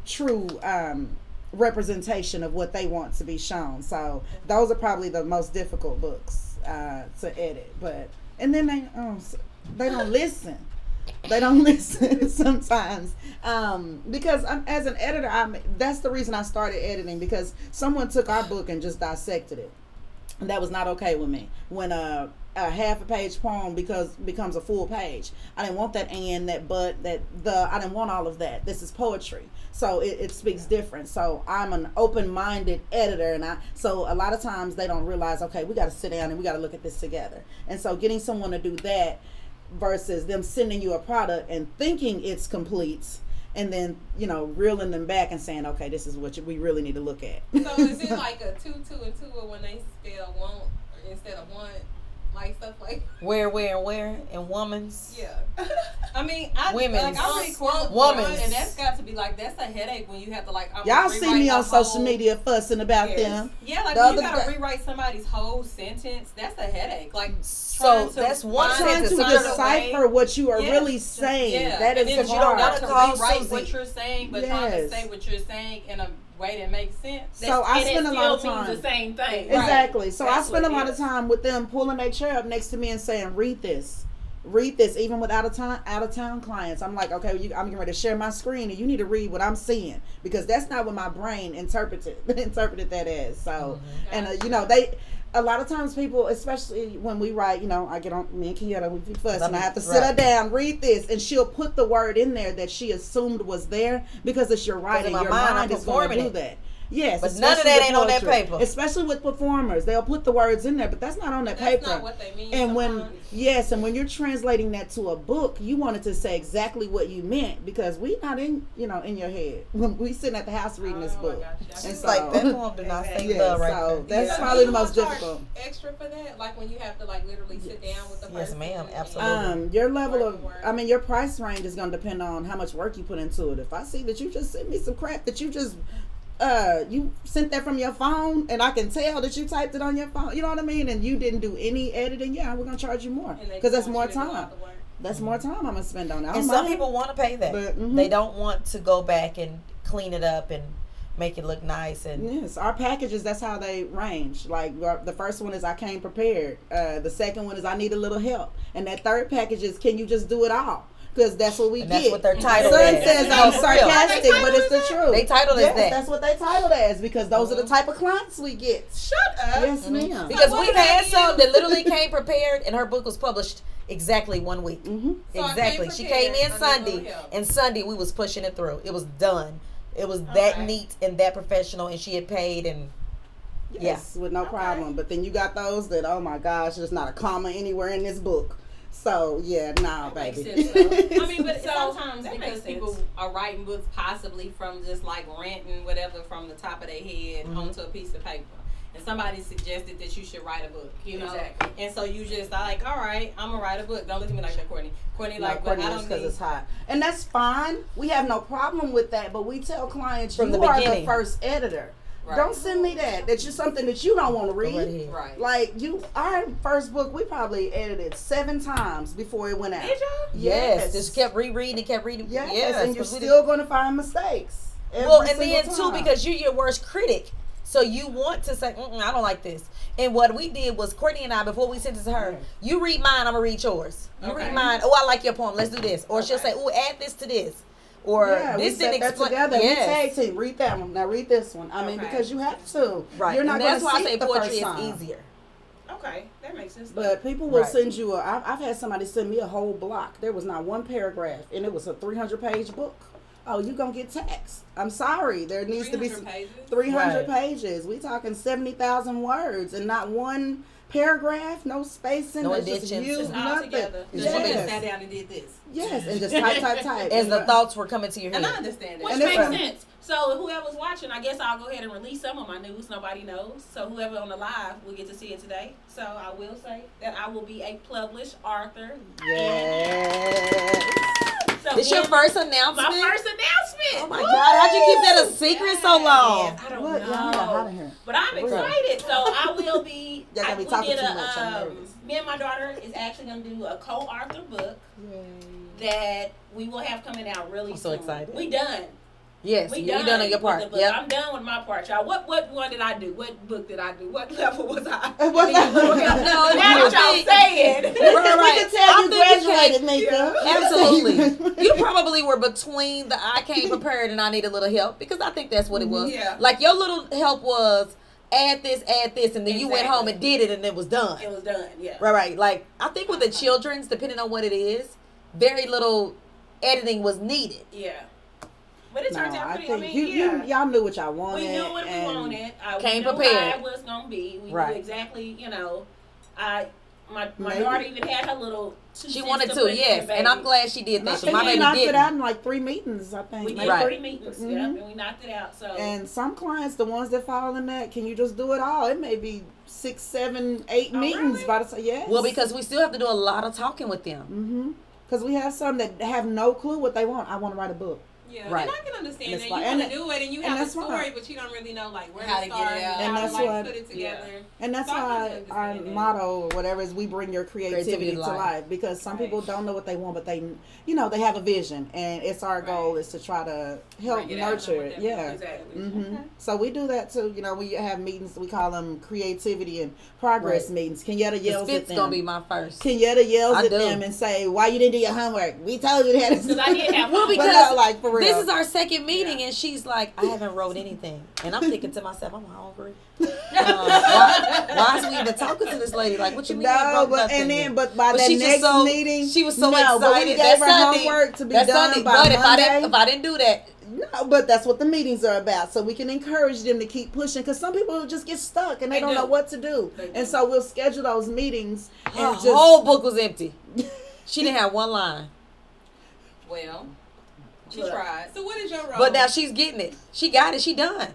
Speaker 3: true um, representation of what they want to be shown. So those are probably the most difficult books uh, to edit. But and then they s- they don't *laughs* listen. They don't *laughs* listen *laughs* sometimes um, because I'm, as an editor, I'm that's the reason I started editing because someone took our book and just dissected it. That was not okay with me. When a, a half a page poem because becomes a full page, I didn't want that and that but that the I didn't want all of that. This is poetry, so it, it speaks different. So I'm an open minded editor, and I so a lot of times they don't realize okay, we got to sit down and we got to look at this together. And so getting someone to do that versus them sending you a product and thinking it's complete. And then you know reeling them back and saying, okay, this is what you, we really need to look at.
Speaker 2: So is it *laughs* like a two, two, and two, or when they spell one instead of one, like stuff like *laughs*
Speaker 4: Where, where, where, and woman's.
Speaker 2: yeah. *laughs*
Speaker 1: I mean, I
Speaker 4: Women's.
Speaker 1: like I read Court
Speaker 4: Women's.
Speaker 1: and that's got to be like that's a headache when you have to like almost
Speaker 3: Y'all see me
Speaker 1: the
Speaker 3: on social
Speaker 1: whole-
Speaker 3: media fussing about
Speaker 2: Yes.
Speaker 3: them.
Speaker 1: Yeah, like
Speaker 3: The
Speaker 1: when you gotta
Speaker 3: day-
Speaker 1: rewrite somebody's whole sentence. That's a headache. Like
Speaker 4: So
Speaker 1: trying to
Speaker 4: that's one
Speaker 1: find
Speaker 3: Trying to decipher what you are
Speaker 1: Yeah.
Speaker 3: really saying.
Speaker 1: Yeah,
Speaker 3: That
Speaker 1: and
Speaker 3: is
Speaker 1: then you don't
Speaker 3: hard.
Speaker 1: got to
Speaker 4: Call
Speaker 1: rewrite what you're saying, but trying to say what you're saying in a way that makes sense.
Speaker 3: So I spend a lot of time.
Speaker 5: the same thing.
Speaker 3: Exactly. So I spend a lot of time with them pulling their chair up next to me and saying, "Read this." Read this, even with out of town out of town clients. I'm like, okay, you, I'm getting ready to share my screen, and you need to read what I'm seeing because that's not what my brain interpreted *laughs* interpreted that as. So, and uh, you know, they a lot of times people, especially when we write, you know, I get on me and Kieta, we be fussing. I have to sit her down, read this, and she'll put the word in there that she assumed was there because it's your writing. Your
Speaker 4: mind,
Speaker 3: mind is going to do that. Yes,
Speaker 4: But none of that
Speaker 3: with
Speaker 4: ain't on that paper.
Speaker 3: Especially with performers, they'll put the words in there, but that's not on that paper.
Speaker 2: That's
Speaker 3: paper.
Speaker 2: not what they mean.
Speaker 3: and when
Speaker 2: sometimes.
Speaker 3: yes, and when you're translating that to a book, you wanted to say exactly what you meant because we not in you know in your head *laughs* when we sitting at the house reading this
Speaker 2: Oh, I
Speaker 3: book.
Speaker 2: got you. I
Speaker 3: And
Speaker 4: It's
Speaker 3: so-
Speaker 4: like that poem did not say
Speaker 3: Yeah,
Speaker 4: love right
Speaker 3: so
Speaker 4: there.
Speaker 3: that's
Speaker 2: So
Speaker 3: probably the most difficult.
Speaker 2: Extra for that, like when you have to like literally sit down with the person.
Speaker 4: Yes, ma'am, absolutely.
Speaker 3: Um, your level
Speaker 2: Word
Speaker 3: of,
Speaker 2: for.
Speaker 3: I mean, your price range is going to depend on how much work you put into it. If I see that you just sent me some crap that you just, uh, you sent that from your phone, and I can tell that you typed it on your phone, you know what I mean, and you didn't do any editing, yeah, we're gonna charge you more because that's more
Speaker 2: you to do all
Speaker 3: time. That's more time I'm gonna spend on it.
Speaker 4: And some
Speaker 3: mind.
Speaker 4: people want to pay that.
Speaker 3: But, mhm.
Speaker 4: They don't want to go back and clean it up and make it look nice and
Speaker 3: Yes, our packages. That's how they range. Like the first one is I came prepared. Uh, the second one is I need a little help, and that third package is can you just do it all? Because that's what we
Speaker 4: And
Speaker 3: get.
Speaker 4: that's what they're titled
Speaker 3: Son
Speaker 4: as.
Speaker 3: says I'm sarcastic, but it's the truth.
Speaker 4: They titled as
Speaker 3: yes,
Speaker 4: that.
Speaker 3: That's what they titled as because those are the type of clients we get.
Speaker 5: Shut up.
Speaker 3: Yes, ma'am.
Speaker 4: Because
Speaker 2: what
Speaker 4: we've had
Speaker 2: do?
Speaker 4: some that literally came prepared and her book was published exactly one week.
Speaker 3: hmm
Speaker 2: So
Speaker 4: exactly.
Speaker 2: came
Speaker 4: She came in
Speaker 2: prepared. I need a
Speaker 4: Sunday and Sunday we was pushing it through. It was done. It was that
Speaker 2: Okay.
Speaker 4: neat and that professional and she had paid and
Speaker 3: Yes, with no problem. But then you got those that oh my gosh, there's not a comma anywhere in this book. So yeah, nah,
Speaker 5: That makes
Speaker 3: baby.
Speaker 5: sense. I mean, but *laughs*
Speaker 1: So,
Speaker 5: sometimes because people
Speaker 1: people are writing books possibly from just like renting whatever from the top of their head
Speaker 4: Mhm.
Speaker 1: onto a piece of paper. And somebody suggested that you should write a book, you know.
Speaker 5: Exactly.
Speaker 1: And so you just are like, all right, I'm gonna write a book. Don't look at me like that, Courtney. Courtney,
Speaker 3: No,
Speaker 1: like,
Speaker 3: Courtney,
Speaker 1: but I don't
Speaker 3: because
Speaker 1: need.
Speaker 3: it's hot, and that's fine. We have no problem with that. But we tell clients
Speaker 4: From
Speaker 3: you
Speaker 4: the
Speaker 3: are
Speaker 4: beginning.
Speaker 3: the first editor.
Speaker 1: Right.
Speaker 3: Don't send me that. That's just something that you don't want to read.
Speaker 1: Right.
Speaker 3: Like you, our first book, we probably edited seven times before it went out.
Speaker 5: Did y'all?
Speaker 4: Yes. Just kept rereading and kept reading.
Speaker 3: Yes,
Speaker 4: Yes.
Speaker 3: and you're still going to find mistakes.
Speaker 4: well, and
Speaker 3: single
Speaker 4: then too, because you're your worst critic, so you want to say, Mm-mm, "I don't like this." And what we did was Courtney and I, before we sent it to her, you read mine, I'm gonna read yours. You
Speaker 1: Okay.
Speaker 4: read mine. Oh, I like your poem. Let's do this. Or she'll say, "Oh, add this to this." Or
Speaker 3: yeah,
Speaker 4: this
Speaker 3: we set
Speaker 4: didn't
Speaker 3: that
Speaker 4: explain.
Speaker 3: together.
Speaker 4: Yes.
Speaker 3: We tag team. Read that one. Now read this one. I mean,
Speaker 1: Okay.
Speaker 3: because you have to.
Speaker 4: Right.
Speaker 3: You're not
Speaker 4: and that's
Speaker 3: going
Speaker 4: why
Speaker 3: to
Speaker 4: I say
Speaker 3: the
Speaker 4: poetry
Speaker 3: first
Speaker 4: is
Speaker 3: time.
Speaker 4: easier.
Speaker 5: Okay, that makes sense.
Speaker 3: But people will
Speaker 4: Right.
Speaker 3: send you a. I've, I've had somebody send me a whole block. There was not one paragraph, and it was a 300 page book. Oh, you gonna get taxed? I'm sorry. There needs to be
Speaker 2: 300 pages.
Speaker 3: 300
Speaker 4: Right.
Speaker 3: pages. We talking 70,000 words, and not one paragraph, no spacing,
Speaker 4: No
Speaker 3: it's just
Speaker 4: additions.
Speaker 3: you,
Speaker 4: Just
Speaker 5: all
Speaker 3: nothing.
Speaker 5: together.
Speaker 1: Just yes.
Speaker 3: Yes.
Speaker 1: sat down and did this.
Speaker 3: yes, and just *laughs* type, type, type.
Speaker 4: As
Speaker 3: And,
Speaker 4: the thoughts were coming to your head.
Speaker 1: And I understand that.
Speaker 5: Which
Speaker 3: And
Speaker 5: makes sense. So whoever's watching, I guess I'll go ahead and release some of my news. Nobody knows. So whoever on the live will get to see it today. So I will say that I will be a published author.
Speaker 3: Yes.
Speaker 5: So
Speaker 4: This your first announcement.
Speaker 5: my first announcement.
Speaker 4: Oh my God! How'd you keep that a secret so long?
Speaker 5: Yes, I don't
Speaker 3: Look, y'all got out of
Speaker 5: know.
Speaker 3: here.
Speaker 5: But I'm excited. So I will be. *laughs*
Speaker 3: Y'all gotta
Speaker 5: I,
Speaker 3: be
Speaker 5: we
Speaker 3: talking too
Speaker 5: a,
Speaker 3: much,
Speaker 5: um, me and my daughter is actually going to do a co-author book that we will have coming out really
Speaker 4: I'm so
Speaker 5: soon.
Speaker 4: excited.
Speaker 5: We done.
Speaker 4: Yes,
Speaker 5: We
Speaker 4: you
Speaker 5: done,
Speaker 4: done on your part.
Speaker 5: book.
Speaker 4: Yep.
Speaker 5: I'm done with my part, y'all. What what one did I do? What book did I do? What *laughs* level was I?
Speaker 3: Uh, what
Speaker 5: I need a little
Speaker 3: level? *laughs*
Speaker 4: No,
Speaker 5: now
Speaker 4: you
Speaker 5: that y'all
Speaker 4: think-
Speaker 5: saying.
Speaker 4: Right, right.
Speaker 3: We can tell
Speaker 4: I'm
Speaker 3: you
Speaker 4: thinking
Speaker 3: graduated, Mika.
Speaker 4: Absolutely. *laughs* you probably were between the I came prepared and I need a little help because I think that's what it was.
Speaker 5: Yeah.
Speaker 4: Like your little help was add this, add this, and then you went home and did it and it was done.
Speaker 5: It was done. Yeah.
Speaker 4: Right, right. Like I think with the children's, depending on what it is, very little editing was needed.
Speaker 5: Yeah. But it
Speaker 3: No,
Speaker 5: turns out
Speaker 3: I
Speaker 5: pretty.
Speaker 3: think
Speaker 5: I mean,
Speaker 3: you,
Speaker 5: yeah.
Speaker 3: you, y'all knew what y'all wanted.
Speaker 5: we knew what we wanted. I
Speaker 4: Came
Speaker 5: we knew
Speaker 4: prepared.
Speaker 5: how it was gonna be. We
Speaker 4: Right.
Speaker 5: knew exactly. You know, I my my
Speaker 3: Maybe.
Speaker 5: daughter even had her little.
Speaker 4: She wanted to,
Speaker 5: in,
Speaker 4: yes, and I'm glad she did that.
Speaker 3: I
Speaker 4: 'cause
Speaker 3: think
Speaker 4: My
Speaker 3: we
Speaker 4: baby
Speaker 3: knocked it
Speaker 4: didn't.
Speaker 3: out in like three meetings, I think.
Speaker 5: We did
Speaker 4: Right.
Speaker 5: three meetings.
Speaker 3: Mhm.
Speaker 5: Yeah, and we knocked it out. So
Speaker 3: And some clients, the ones that fall in that, can you just do it all? It may be six, seven, eight
Speaker 5: Oh,
Speaker 3: meetings
Speaker 5: really?
Speaker 3: by the time. Yes.
Speaker 4: Well, because we still have to do a lot of talking with them.
Speaker 3: Mm-hmm. Because we have some that have no clue what they want. I want to write a book.
Speaker 2: Yeah,
Speaker 4: Right.
Speaker 2: and I can understand that
Speaker 3: it's
Speaker 2: you
Speaker 3: like-
Speaker 2: want to do it and you
Speaker 3: and
Speaker 2: have a
Speaker 3: that's why-
Speaker 2: story, but you don't really know like where
Speaker 1: How
Speaker 2: to
Speaker 1: to get it out.
Speaker 2: and
Speaker 3: And
Speaker 2: how
Speaker 3: that's
Speaker 2: to like put it
Speaker 1: yeah.
Speaker 2: together.
Speaker 3: And that's
Speaker 2: So
Speaker 3: why our
Speaker 2: understand
Speaker 3: motto or whatever is we bring your creativity,
Speaker 4: Creativity
Speaker 3: to
Speaker 4: to
Speaker 3: life.
Speaker 4: life.
Speaker 3: because some
Speaker 2: Right.
Speaker 3: people don't know what they want, but they, you know, they have a vision, and it's our goal is to try to help
Speaker 1: Bring
Speaker 3: nurture it. Yeah.
Speaker 5: Exactly.
Speaker 3: hmm So we do that too. You know, we have meetings. We call them creativity and progress
Speaker 4: Right.
Speaker 3: meetings. Kenyatta yells at
Speaker 4: Fifth's
Speaker 3: them.
Speaker 4: gonna be my first.
Speaker 3: Kenyatta yells
Speaker 4: I
Speaker 3: at
Speaker 4: do.
Speaker 3: them and say, "Why you didn't do your homework? We told you that." *laughs*
Speaker 5: Because I did have *laughs*
Speaker 4: Well, because
Speaker 3: like for real.
Speaker 4: This is our second meeting, and she's like, I haven't wrote anything. And I'm thinking to myself, I'm hungry. Uh, *laughs* why, why is we even talking to this lady? Like, what you mean?
Speaker 3: No,
Speaker 4: wrote
Speaker 3: but
Speaker 4: nothing
Speaker 3: and then but by
Speaker 4: But
Speaker 3: that
Speaker 4: she just
Speaker 3: next
Speaker 4: so-
Speaker 3: meeting,
Speaker 4: she was so
Speaker 3: no, but we
Speaker 4: excited.
Speaker 3: gave
Speaker 4: That
Speaker 3: her
Speaker 4: Sunday-
Speaker 3: homework to be
Speaker 4: That's
Speaker 3: done
Speaker 4: Sunday.
Speaker 3: by
Speaker 4: But if I didn't, if I didn't do that,
Speaker 3: No, but that's what the meetings are about. So we can encourage them to keep pushing because some people just get stuck and they,
Speaker 5: They
Speaker 3: don't
Speaker 5: do.
Speaker 3: know what to do.
Speaker 5: They do.
Speaker 3: And so we'll schedule those meetings
Speaker 4: her
Speaker 3: and just
Speaker 4: whole book was empty. *laughs* She didn't have one line.
Speaker 1: Well, she
Speaker 5: Look.
Speaker 1: tried.
Speaker 2: So what is your role?
Speaker 4: But now she's getting it. She got it. She done.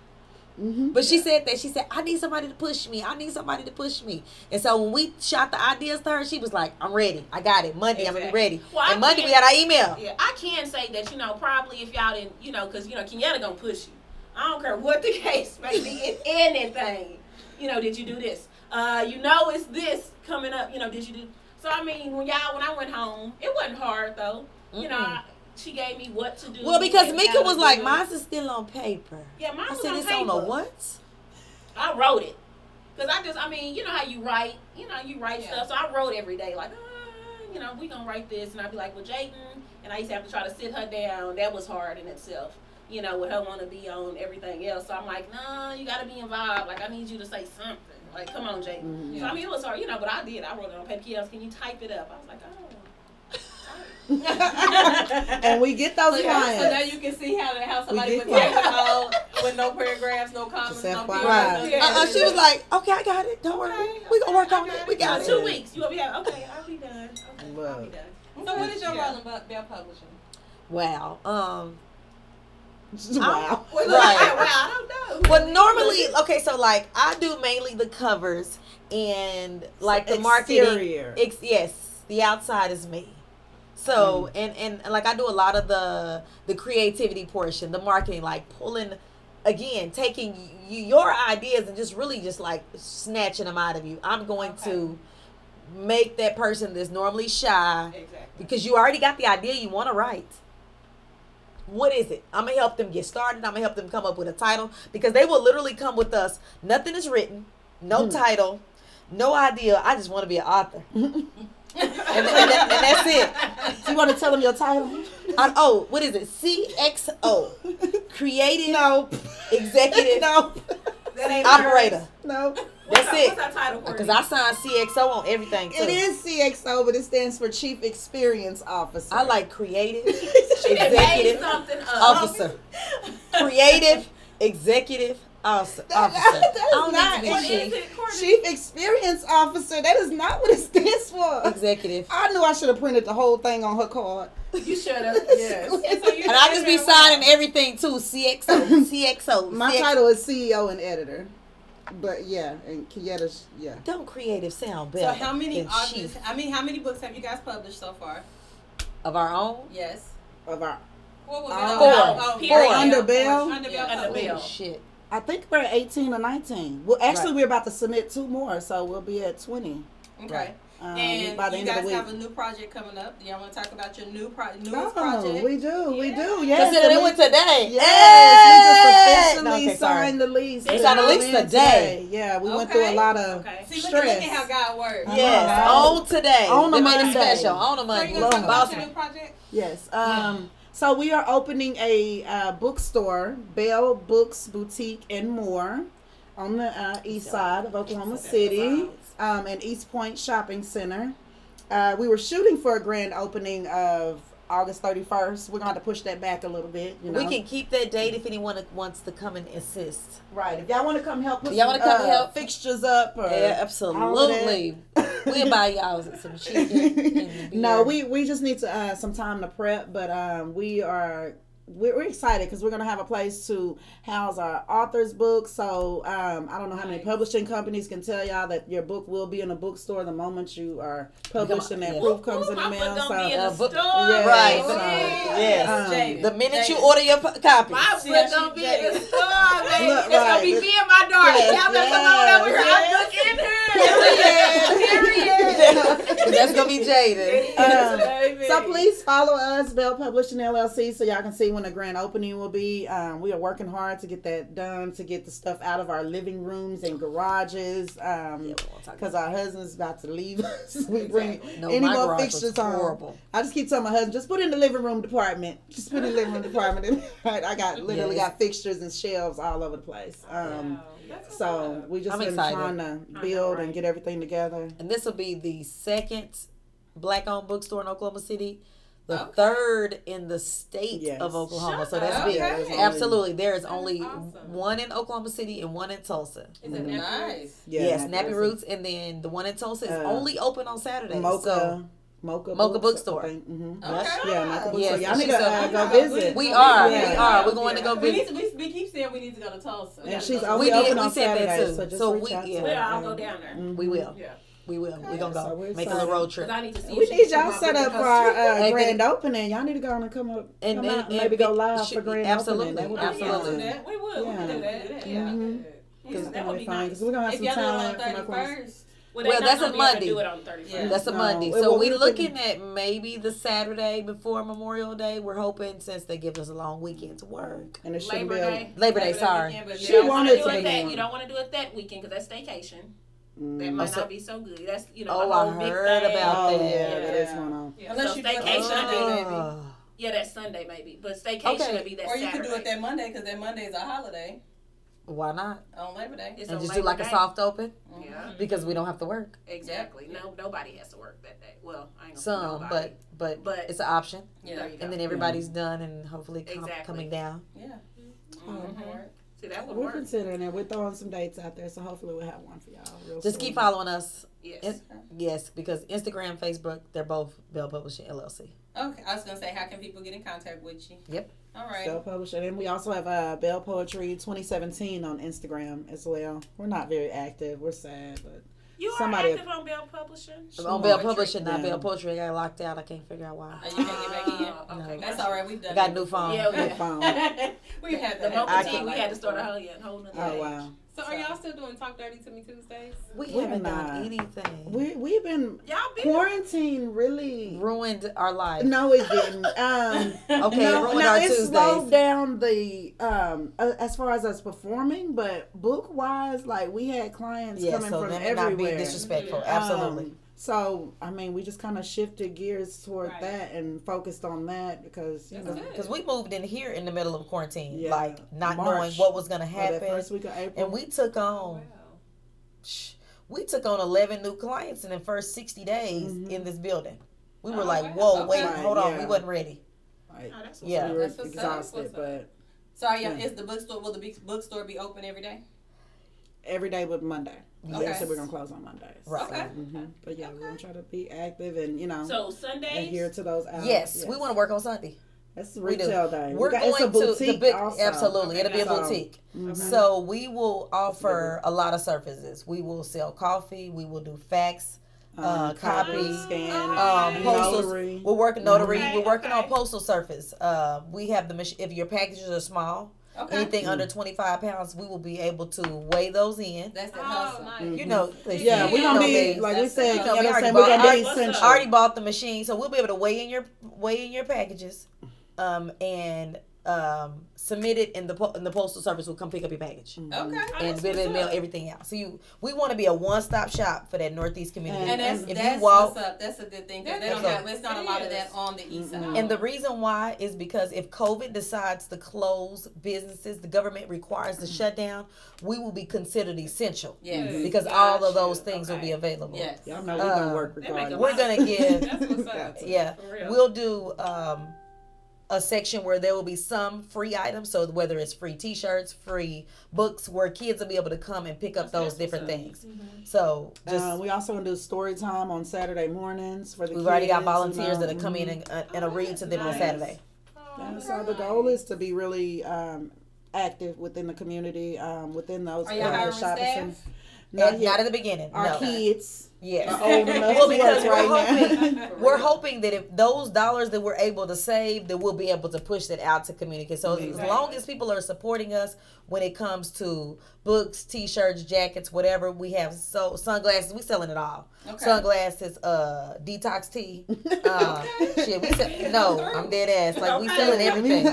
Speaker 3: Mhm.
Speaker 4: But she said that she said, "I need somebody to push me. I need somebody to push me." And so when we shot the ideas to her, she was like, "I'm ready. I got it. Monday, I'm gonna be ready."
Speaker 5: Well, I
Speaker 4: and Monday we
Speaker 5: can't-
Speaker 4: got our email.
Speaker 5: Yeah, I can say that, you know, probably if y'all didn't, you know, because, you know, Kenyatta gonna push you. I don't care what the *laughs* case may be, in anything. You know, did you do this? Uh, you know it's this coming up, you know, did you do... So, I mean, when y'all, when I went home, it wasn't hard, though. You know,
Speaker 4: Mm-mm.
Speaker 5: I, she gave me what to do.
Speaker 4: Well, because
Speaker 5: and
Speaker 4: Mika was like,
Speaker 5: do
Speaker 4: "Mine's is still on paper."
Speaker 5: Yeah, mine
Speaker 4: I
Speaker 5: was
Speaker 4: said,
Speaker 5: on
Speaker 4: "It's
Speaker 5: paper.
Speaker 4: on a what?"
Speaker 5: I wrote it. Because I just, I mean, you know how you write, you know, you write
Speaker 2: Yeah.
Speaker 5: stuff. So I wrote every day, like, uh, you know, we going to write this. And I'd be like, well, Jayden. And I used to have to try to sit her down. That was hard in itself, you know, with her want to be on everything else. So I'm like, no, you got to be involved. Like, I need you to say something. Like, come on, Jayden.
Speaker 3: Mhm.
Speaker 5: So, I mean, it was hard, you know, but I did. I wrote it on paper. Kids, can you type it up? I was like, oh. *laughs*
Speaker 3: and we get those
Speaker 1: So, yeah,
Speaker 3: clients.
Speaker 1: so now you can see how how somebody
Speaker 3: We
Speaker 1: would
Speaker 3: get
Speaker 1: take it with no paragraphs, no comments, no
Speaker 3: FYI.
Speaker 1: periods,
Speaker 3: Right.
Speaker 1: no-
Speaker 4: Uh-uh, she was like, "Okay, I got it. Don't worry.
Speaker 5: Okay,
Speaker 4: We gonna work on
Speaker 5: I
Speaker 4: it. We got
Speaker 5: In
Speaker 4: it."
Speaker 5: Two weeks. You will be happy. Okay, I'll be done. Okay, I'll be done.
Speaker 2: So what is your
Speaker 1: Yeah.
Speaker 2: role in Bell Publishing?
Speaker 4: Wow. Um. *laughs*
Speaker 3: wow.
Speaker 5: Well, *laughs*
Speaker 4: Right.
Speaker 5: Well, I don't know.
Speaker 4: Well, normally, okay, so like I do mainly the covers and like the marketing.
Speaker 3: Exterior.
Speaker 4: Ex- yes, the outside is me. So mm. and, and and like I do a lot of the the creativity portion, the marketing, like pulling again, taking your ideas and just really just like snatching them out of you. I'm going to make that person that's normally shy
Speaker 5: Exactly.
Speaker 4: because you already got the idea you want to write. What is it? I'm gonna help them get started. I'm gonna help them come up with a title because they will literally come with us. Nothing is written, no mm. title, no idea. I just want to be an author, *laughs* and, and, that- and that's it.
Speaker 3: Do you want to tell them your title?
Speaker 4: I, oh, what is it? CXO, creative
Speaker 3: no.
Speaker 4: executive
Speaker 3: no.
Speaker 5: That ain't
Speaker 4: operator.
Speaker 3: No.
Speaker 5: What's
Speaker 4: That's
Speaker 5: our,
Speaker 4: it.
Speaker 5: What's our title?
Speaker 4: Because I signed CXO on everything too.
Speaker 3: It is CXO, but it stands for Chief Experience Officer.
Speaker 4: I like creative *laughs*
Speaker 5: She done made
Speaker 4: executive
Speaker 5: something up.
Speaker 4: officer, *laughs* creative executive officer.
Speaker 3: That-
Speaker 4: officer.
Speaker 3: that is
Speaker 4: I don't
Speaker 3: not-
Speaker 4: need
Speaker 5: What
Speaker 4: to be
Speaker 5: is
Speaker 4: chief.
Speaker 5: it,
Speaker 3: Chief Experience Officer. That is not what it stands for.
Speaker 4: Executive.
Speaker 3: I knew I should have printed the whole thing on her card.
Speaker 5: You should have. *laughs* Yes.
Speaker 2: And so you
Speaker 4: And I just be signing everything too. CXO, *laughs* CXO.
Speaker 3: My
Speaker 4: CXO.
Speaker 3: title is CEO and editor. But yeah, and Kieta's yeah.
Speaker 4: Don't creative sound
Speaker 1: So how many authors?
Speaker 4: chief
Speaker 1: I mean, how many books have you guys published so far?
Speaker 4: of our own?
Speaker 1: Yes.
Speaker 3: Of our
Speaker 2: What was it?
Speaker 4: Four.
Speaker 2: Oh, oh,
Speaker 5: Four.
Speaker 2: period.
Speaker 3: Under Bell?
Speaker 2: Under
Speaker 5: Yeah,
Speaker 2: Bell.
Speaker 5: under
Speaker 2: Publishing.
Speaker 5: Bell.
Speaker 4: Shit.
Speaker 3: I think we're at 18 or 19. Well, actually,
Speaker 4: Right.
Speaker 3: we're about to submit two more, so we'll be at 20
Speaker 1: Okay.
Speaker 4: Right.
Speaker 3: um,
Speaker 1: And
Speaker 3: by the
Speaker 1: you
Speaker 3: end of
Speaker 1: guys
Speaker 3: the week.
Speaker 1: have a new project coming up. Do y'all want to talk about your new pro- newest
Speaker 3: Oh,
Speaker 1: project?
Speaker 3: we do, we do.
Speaker 1: Yeah.
Speaker 3: Yes,
Speaker 4: Consider
Speaker 3: and
Speaker 4: it
Speaker 3: we-
Speaker 4: today.
Speaker 3: Yes, we just
Speaker 4: No,
Speaker 3: officially
Speaker 4: okay,
Speaker 3: signed the lease.
Speaker 5: They signed the
Speaker 3: went
Speaker 4: lease
Speaker 3: in
Speaker 4: today.
Speaker 3: Yeah, we went through a lot of
Speaker 5: Okay.
Speaker 1: See, look,
Speaker 3: stress.
Speaker 1: at- look at how God works.
Speaker 4: Yes, on today.
Speaker 3: On a
Speaker 4: they made it
Speaker 3: Monday.
Speaker 4: special. On a
Speaker 2: So
Speaker 4: Monday.
Speaker 2: you gonna talk about your
Speaker 4: man.
Speaker 2: new project?
Speaker 3: Yes. Um. So we are opening a uh, bookstore, Bell Books Boutique and More, on the uh, east side of Oklahoma City, um, in East Point Shopping Center. Uh, we were shooting for a grand opening of August 31st. We're going to have to push that back a little bit. You know?
Speaker 4: We can keep that date if anyone wants to come and assist.
Speaker 3: Right. If y'all want to come help put
Speaker 4: Y'all wanna come
Speaker 3: uh,
Speaker 4: help?
Speaker 3: fixtures up or
Speaker 4: Yeah,
Speaker 3: all of that.
Speaker 4: absolutely. we'll buy y'all some chicken. *laughs*
Speaker 3: no, we we just need to uh, some time to prep, but um, we are we're, we're excited because we're gonna have a place to house our authors' books. So um, I don't know how many publishing companies can tell y'all that your book will be in a bookstore the moment you are published and that
Speaker 4: yeah.
Speaker 3: proof comes in the mail.
Speaker 5: book
Speaker 3: So
Speaker 5: be in the
Speaker 4: book-
Speaker 5: store.
Speaker 3: Yeah,
Speaker 4: Right.
Speaker 3: so,
Speaker 4: Yes.
Speaker 3: um,
Speaker 4: The minute you order your copy.
Speaker 5: My book
Speaker 1: how
Speaker 5: gonna
Speaker 1: she
Speaker 5: be in the store, baby.
Speaker 3: Look,
Speaker 5: It's gonna be
Speaker 3: right.
Speaker 5: me and my daughter.
Speaker 3: Yes,
Speaker 5: Y'all better come on over here.
Speaker 3: yes.
Speaker 5: I'm looking here. Period. *laughs*
Speaker 4: That's gonna be Jaden.
Speaker 3: Um, So please follow us, Bell Publishing LLC, so y'all can see when the grand opening will be. Um, we are working hard to get that done, to get the stuff out of our living rooms and garages. Um, because our husband's about to leave us. *laughs* we bring
Speaker 4: No,
Speaker 3: any
Speaker 4: my
Speaker 3: more fixtures
Speaker 4: was
Speaker 3: home.
Speaker 4: horrible.
Speaker 3: I just keep telling my husband, just put in the living room department. Just put in the living room department. *laughs* right, I got literally
Speaker 4: Yes.
Speaker 3: got fixtures and shelves all over the place. Um, so we just
Speaker 4: I'm
Speaker 3: been
Speaker 4: excited.
Speaker 3: trying to build and get everything together.
Speaker 4: And this will be the second black-owned bookstore in Oklahoma City. The
Speaker 1: Okay.
Speaker 4: third in the state
Speaker 3: Yes.
Speaker 4: of Oklahoma,
Speaker 5: Shut
Speaker 4: so that's
Speaker 1: up.
Speaker 4: big.
Speaker 1: Okay.
Speaker 3: there's only-
Speaker 4: Absolutely, there is only
Speaker 2: awesome.
Speaker 4: one in Oklahoma City and one in Tulsa.
Speaker 2: Is it
Speaker 1: Nice.
Speaker 3: Yeah,
Speaker 4: yes, Nappy
Speaker 3: was
Speaker 4: Roots, and then the one in Tulsa is
Speaker 3: Uh,
Speaker 4: only open on Saturdays.
Speaker 3: Mocha.
Speaker 4: So
Speaker 3: Mocha,
Speaker 4: Mocha
Speaker 3: Books,
Speaker 4: Bookstore.
Speaker 3: I think. Mhm.
Speaker 1: Okay.
Speaker 3: Yeah, Mocha Bookstore.
Speaker 4: Yes,
Speaker 3: Y'all need to
Speaker 4: a-
Speaker 3: uh, go
Speaker 1: we-
Speaker 3: visit.
Speaker 4: we are,
Speaker 3: Yeah.
Speaker 4: we are. We're going to go
Speaker 2: We,
Speaker 4: visit.
Speaker 2: need to, we, we keep saying we need to go to Tulsa.
Speaker 3: And she's
Speaker 2: over.
Speaker 3: only
Speaker 4: We did-
Speaker 3: open
Speaker 4: we
Speaker 3: on
Speaker 4: said that
Speaker 3: Saturdays,
Speaker 4: too.
Speaker 3: so just
Speaker 4: So
Speaker 3: reach
Speaker 4: we-
Speaker 3: out
Speaker 4: yeah.
Speaker 3: to
Speaker 5: Well,
Speaker 3: her.
Speaker 5: I'll go down there.
Speaker 3: Mhm.
Speaker 4: We will.
Speaker 2: Yeah.
Speaker 4: We will. We're gonna
Speaker 3: So
Speaker 4: go
Speaker 3: we're
Speaker 4: make a little road trip.
Speaker 2: I need to see
Speaker 3: We need y'all set up for our uh,
Speaker 4: but-
Speaker 3: grand opening. Y'all need to go on and come up,
Speaker 4: And
Speaker 3: come
Speaker 4: then-
Speaker 3: out and
Speaker 4: and
Speaker 3: maybe go live
Speaker 4: should
Speaker 3: for grand
Speaker 4: absolutely,
Speaker 3: opening. That would be
Speaker 2: we'll do
Speaker 4: Absolutely.
Speaker 3: fun.
Speaker 2: that. We will. We
Speaker 3: Yeah.
Speaker 2: can do that. Yeah.
Speaker 3: Mhm.
Speaker 2: Yeah,
Speaker 3: Because
Speaker 2: that
Speaker 3: that
Speaker 2: would
Speaker 3: would
Speaker 2: be
Speaker 3: fun.
Speaker 2: nice.
Speaker 3: Because we're gonna have
Speaker 1: If
Speaker 3: some
Speaker 1: y'all do it on
Speaker 3: talent from across.
Speaker 1: 31st.
Speaker 5: Well,
Speaker 4: Well, that's a
Speaker 5: gonna be able to
Speaker 4: Monday.
Speaker 5: Do it on the 31st.
Speaker 1: Yeah.
Speaker 4: That's a
Speaker 3: No,
Speaker 4: Monday. So
Speaker 3: well,
Speaker 4: we
Speaker 3: we
Speaker 4: looking
Speaker 3: can-
Speaker 4: at maybe the Saturday before Memorial Day. We're hoping since they give us a long weekend to work.
Speaker 3: And it shouldn't
Speaker 5: Labor
Speaker 3: be a-
Speaker 5: Day.
Speaker 4: Labor Day,
Speaker 2: Labor Day
Speaker 4: sorry.
Speaker 2: weekend, but
Speaker 3: She
Speaker 2: yeah.
Speaker 5: You don't wanna
Speaker 3: wanted
Speaker 5: do
Speaker 3: to
Speaker 5: it that. You don't want to do it that weekend because that's staycation. That
Speaker 3: Mm.
Speaker 5: might
Speaker 4: Oh, so-
Speaker 5: not be so good. That's you know
Speaker 4: Oh,
Speaker 5: the
Speaker 4: I
Speaker 5: whole big
Speaker 4: heard
Speaker 5: thing.
Speaker 4: about
Speaker 3: Oh
Speaker 4: that.
Speaker 3: yeah, that is
Speaker 2: Yeah.
Speaker 3: going on.
Speaker 2: Yeah.
Speaker 1: Unless
Speaker 5: So
Speaker 1: you do it
Speaker 5: staycation
Speaker 1: Sunday,
Speaker 5: will be-
Speaker 1: maybe.
Speaker 4: Oh.
Speaker 5: Yeah, that's Sunday maybe, but staycation
Speaker 4: Okay.
Speaker 5: would be that
Speaker 1: Or you
Speaker 5: Saturday.
Speaker 1: could do it that Monday because that Monday is a holiday
Speaker 4: Why not?
Speaker 1: on Labor Day.
Speaker 5: It's
Speaker 4: And
Speaker 5: on
Speaker 4: just do
Speaker 5: Labor
Speaker 4: like a soft open
Speaker 5: Yeah,
Speaker 4: because we don't have to work.
Speaker 5: exactly. No, nobody has to work that day. Well, I ain't gonna
Speaker 4: Some, but but
Speaker 5: But-
Speaker 4: it's an option.
Speaker 1: Yeah.
Speaker 5: There you go.
Speaker 4: And then everybody's done and hopefully com-
Speaker 5: Exactly.
Speaker 4: coming down.
Speaker 1: Yeah.
Speaker 5: Mhm. See, that would
Speaker 3: We're
Speaker 5: work.
Speaker 3: considering it. We're throwing some dates out there, so hopefully we'll have one for y'all. Real
Speaker 4: Just
Speaker 3: soon.
Speaker 4: keep following us.
Speaker 5: Yes.
Speaker 4: In- yes, because Instagram, Facebook, they're both Bell Publishing LLC.
Speaker 1: Okay. I was gonna say, how can people get in contact with you?
Speaker 4: Yep.
Speaker 1: All right.
Speaker 3: Bell Publishing, and we also have uh, Bell Poetry 2017 on Instagram as well. We're not very active. We're sad, but
Speaker 5: You are
Speaker 3: Somebody-
Speaker 5: active on Bell Publishing.
Speaker 4: on Bell Publishing, not Bell Poetry. I got locked out. I can't figure out why.
Speaker 1: Uh, you can't get back in. *sighs*
Speaker 5: Okay,
Speaker 4: No.
Speaker 1: That's all right. We've done.
Speaker 4: I got a new phone.
Speaker 5: Yeah,
Speaker 3: Good
Speaker 5: we,
Speaker 3: phone. *laughs*
Speaker 1: we had
Speaker 5: the
Speaker 1: to
Speaker 5: Mocha team, we had to start a whole, yeah, whole nother
Speaker 3: oh
Speaker 5: page.
Speaker 3: wow.
Speaker 2: So are y'all still doing Talk Dirty to Me Tuesdays?
Speaker 4: We
Speaker 3: We're
Speaker 4: haven't
Speaker 3: not.
Speaker 4: done anything.
Speaker 3: We we've been
Speaker 5: Y'all been
Speaker 3: quarantine really.
Speaker 4: ruined our life.
Speaker 3: No, it didn't. *laughs* Um,
Speaker 4: Okay,
Speaker 3: no,
Speaker 4: ruined
Speaker 3: no,
Speaker 4: our
Speaker 3: it
Speaker 4: Tuesdays.
Speaker 3: slowed down the um uh, as far as us performing, but book wise, like we had clients
Speaker 4: yeah,
Speaker 3: coming
Speaker 4: so
Speaker 3: from
Speaker 4: let
Speaker 3: everywhere.
Speaker 4: not be disrespectful. Absolutely.
Speaker 3: Um, so I mean, we just kind of shifted gears toward
Speaker 2: Right.
Speaker 3: that and focused on that because you
Speaker 2: That's
Speaker 3: know.
Speaker 4: Because we moved in here in the middle of quarantine,
Speaker 3: Yeah.
Speaker 4: like not
Speaker 3: March.
Speaker 4: knowing what was going to
Speaker 3: or that
Speaker 4: happen.
Speaker 3: first week of April.
Speaker 4: And we took on, shh, we took on 11 new clients in the first 60 days
Speaker 3: Mhm.
Speaker 4: in this building. We were
Speaker 2: Oh,
Speaker 4: like, whoa,
Speaker 1: Okay.
Speaker 4: wait,
Speaker 3: Right,
Speaker 4: hold on. We wasn't ready.
Speaker 3: like,
Speaker 5: Oh, that's what's
Speaker 4: Yeah.
Speaker 3: we were
Speaker 1: That's
Speaker 3: exhausted, but
Speaker 1: So, are you,
Speaker 3: Yeah.
Speaker 1: is the bookstore? Will the bookstore be open every day?
Speaker 3: Every day but Monday. I
Speaker 4: Yes.
Speaker 3: said, we're gonna close on Mondays.
Speaker 4: Right.
Speaker 1: Okay.
Speaker 3: hmm But yeah, we're gonna try to be active and you know
Speaker 5: So Sundays.
Speaker 3: adhere to those hours.
Speaker 4: Yes, we want to work on Sunday.
Speaker 3: That's
Speaker 4: we do.
Speaker 3: retail day.
Speaker 4: We're
Speaker 3: we got,
Speaker 4: going
Speaker 3: it's a
Speaker 4: to the big, absolutely. It'll be a
Speaker 3: So,
Speaker 4: boutique.
Speaker 3: mhm.
Speaker 4: So we will offer a lot of services. We will sell coffee. We will do fax, uh, copy,
Speaker 3: scan,
Speaker 4: um, postal. We're working notary.
Speaker 5: Okay,
Speaker 4: We're working on postal service. Uh, we have the machine. If your packages are small,
Speaker 1: Okay.
Speaker 4: anything under twenty five pounds, we will be able to weigh those in.
Speaker 1: That's the
Speaker 2: Oh,
Speaker 1: hustle.
Speaker 2: nice.
Speaker 4: You know,
Speaker 3: Yeah, we're
Speaker 4: you
Speaker 3: gonna be
Speaker 4: me.
Speaker 3: like we said.
Speaker 1: you
Speaker 3: You
Speaker 1: know,
Speaker 3: know,
Speaker 4: we already
Speaker 3: we're
Speaker 4: bought-
Speaker 3: gonna be
Speaker 4: already-
Speaker 3: essential.
Speaker 4: Already bought the machine, so we'll be able to weigh in your weigh in your packages, um, and um, submit it, and the po- and the postal service will come pick up your package.
Speaker 1: Okay.
Speaker 4: and
Speaker 5: that's
Speaker 4: we
Speaker 5: what's
Speaker 4: mail everything out. So you, we want to be a one-stop shop for that Northeast community.
Speaker 1: And that's,
Speaker 4: if
Speaker 1: that's
Speaker 4: you walk,
Speaker 1: what's up. That's a good thing. 'cause
Speaker 2: That's
Speaker 1: they don't have, it's not a lot of that on the east side.
Speaker 4: and the reason why is because if COVID decides to close businesses, the government requires the shutdown. We will be considered essential
Speaker 1: Yes.
Speaker 4: Because all of
Speaker 5: Gotcha.
Speaker 4: those things will be available.
Speaker 1: Yes.
Speaker 3: Y'all know we're gonna
Speaker 4: Uh,
Speaker 3: work
Speaker 5: They make
Speaker 3: regardless.
Speaker 4: We're gonna give, *laughs*
Speaker 2: That's what's up.
Speaker 4: Yeah,
Speaker 5: For real.
Speaker 4: we'll do um, a section where there will be some free items. So whether it's free T-shirts, free books, where kids will be able to come and pick up those
Speaker 5: That's what's
Speaker 4: different
Speaker 5: up.
Speaker 4: things. So just
Speaker 3: uh, we also gonna do story time on Saturday mornings for the.
Speaker 4: We've already got
Speaker 3: kids, you
Speaker 4: volunteers
Speaker 3: know.
Speaker 4: that'll come in and, uh, and a
Speaker 2: Oh,
Speaker 4: read to them on. Saturday.
Speaker 2: Oh,
Speaker 3: Yeah, so the goal is to be really um, active within the community, um, within those
Speaker 1: Are y'all
Speaker 3: shopping
Speaker 1: staff?
Speaker 3: centers.
Speaker 4: Not,
Speaker 3: Not yet.
Speaker 4: at the beginning.
Speaker 3: Our
Speaker 4: no.
Speaker 3: kids
Speaker 4: Yes.
Speaker 3: old *laughs*
Speaker 4: Well, because we're
Speaker 3: right now.
Speaker 4: hoping *laughs* we're hoping that if those dollars that we're able to save, that we'll be able to push that out to community. So as long as people are supporting us when it comes to books, t-shirts, jackets, whatever, we have so sunglasses. We selling it all.
Speaker 1: Okay.
Speaker 4: Sunglasses, uh, detox tea. *laughs* Uh, Shit, we sell, no, I'm dead ass. Like we selling everything.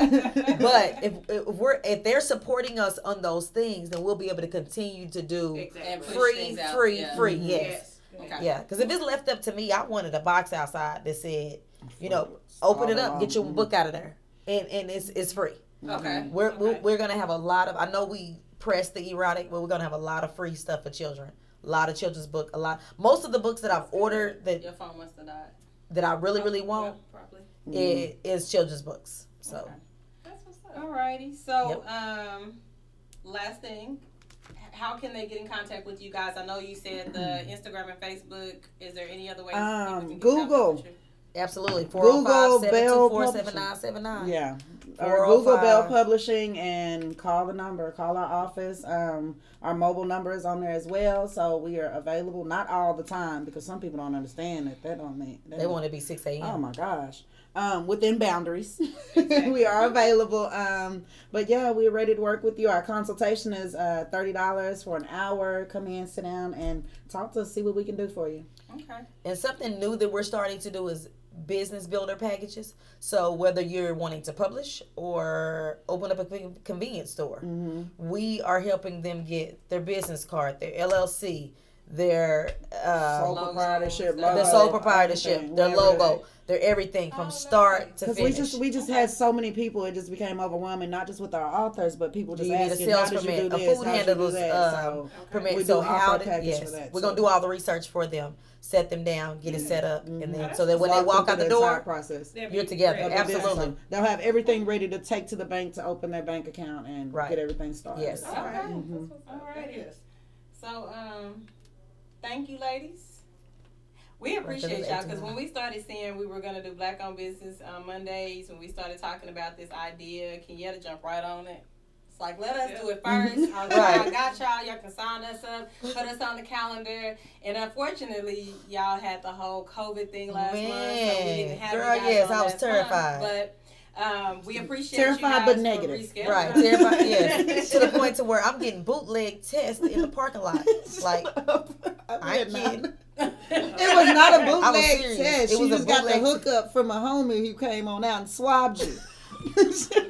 Speaker 4: But if, if we're if they're supporting us on those things, then we'll be able to continue to do
Speaker 5: Exactly.
Speaker 1: And push
Speaker 4: free, free,
Speaker 1: yeah.
Speaker 4: free.
Speaker 3: Mhm.
Speaker 4: Yes.
Speaker 5: Yes.
Speaker 1: Okay.
Speaker 4: Yeah, because if it's left up to me, I wanted a box outside that said, you know, open it up, get your book out of there, and and it's it's free.
Speaker 1: Okay.
Speaker 4: We're we're,
Speaker 5: Okay.
Speaker 4: we're gonna have a lot of. I know we press the erotic, but we're gonna have a lot of free stuff for children. A lot of children's book. A lot. Most of the books that I've ordered that
Speaker 1: Your phone must have died.
Speaker 4: that I really really want
Speaker 1: Yeah, probably.
Speaker 4: is, is children's books. So
Speaker 1: Okay.
Speaker 5: That's what's up.
Speaker 1: Alrighty. So,
Speaker 4: Yep.
Speaker 1: um, last thing, h- how can they get in contact with you guys? I know you said the *clears throat* Instagram and Facebook. Is there any other way?
Speaker 3: Um,
Speaker 1: people can get in
Speaker 3: Google.
Speaker 1: contact with you?
Speaker 4: absolutely,
Speaker 3: Google Bell
Speaker 4: 724 7979.
Speaker 3: Yeah. Or Google Bell Publishing and call the number, call our office. Um, our mobile number is on there as well, so we are available. Not all the time because some people don't understand that. That don't mean that
Speaker 4: They want to be 6 a.m.
Speaker 3: Oh my gosh. Um, within boundaries, *laughs* we are available. Um, but yeah, we're ready to work with you. Our consultation is uh, thirty dollars for an hour. Come in, sit down, and talk to us. See what we can do for you.
Speaker 1: Okay.
Speaker 4: And something new that we're starting to do is business builder packages. So whether you're wanting to publish or open up a convenience store,
Speaker 3: Mm-hmm.
Speaker 4: we are helping them get their business card, their LLC, their uh,
Speaker 3: Sole proprietorship,
Speaker 1: their
Speaker 4: their
Speaker 3: logo,
Speaker 4: sole proprietorship,
Speaker 3: everything,
Speaker 4: their logo, their everything from start to
Speaker 3: Because
Speaker 4: finish.
Speaker 3: we just we just had so many people, it just became overwhelming. Not just with our authors, but people just
Speaker 4: you need a
Speaker 3: asking,
Speaker 4: sales
Speaker 3: "How you
Speaker 4: permit,
Speaker 3: do
Speaker 4: a
Speaker 3: this?
Speaker 4: food
Speaker 3: How'd you do
Speaker 4: handler's um,
Speaker 3: So,
Speaker 4: permit?
Speaker 3: We do
Speaker 4: so
Speaker 3: offer
Speaker 4: how
Speaker 3: a
Speaker 4: to,
Speaker 3: package
Speaker 4: yes,
Speaker 3: for that,
Speaker 4: we're gonna do all the research for them, set them down, get it set up, and then so that when they
Speaker 3: walk
Speaker 4: walk out the
Speaker 3: through entire
Speaker 4: door,
Speaker 3: process.
Speaker 5: That'd
Speaker 4: You're together.
Speaker 5: great.
Speaker 3: of the business.
Speaker 4: Absolutely.
Speaker 3: So they'll have everything ready to take to the bank to open their bank account and
Speaker 4: Right.
Speaker 3: get everything started.
Speaker 4: Yes.
Speaker 1: Okay.
Speaker 3: Mhm.
Speaker 1: Alrighty. So, um, thank you, ladies. We appreciate y'all because when we started seeing we were gonna do Black on Business on Mondays, when we started talking about this idea, Kenyatta jumped right on it. It's like let us do it first. I was like,
Speaker 4: Right.
Speaker 1: I got y'all. Y'all can sign us up, put us on the calendar. And unfortunately, y'all had the whole COVID thing last month, so we didn't
Speaker 4: Man,
Speaker 1: have
Speaker 4: girl, yes, I was
Speaker 1: last month.
Speaker 4: terrified.
Speaker 1: but um, we appreciate
Speaker 3: Terrified
Speaker 1: you guys
Speaker 3: but negative.
Speaker 1: rescheduling.
Speaker 4: Right, *laughs* terrified. Yes, *laughs* to the point to where I'm getting bootleg tests in the parking lot. *laughs* Like, I ain't kidding.
Speaker 3: It was not a bootleg
Speaker 4: serious.
Speaker 3: test.
Speaker 4: It
Speaker 3: She
Speaker 4: was a
Speaker 3: just got the
Speaker 4: bootleg
Speaker 3: hookup from a homie who came on out and swabbed you.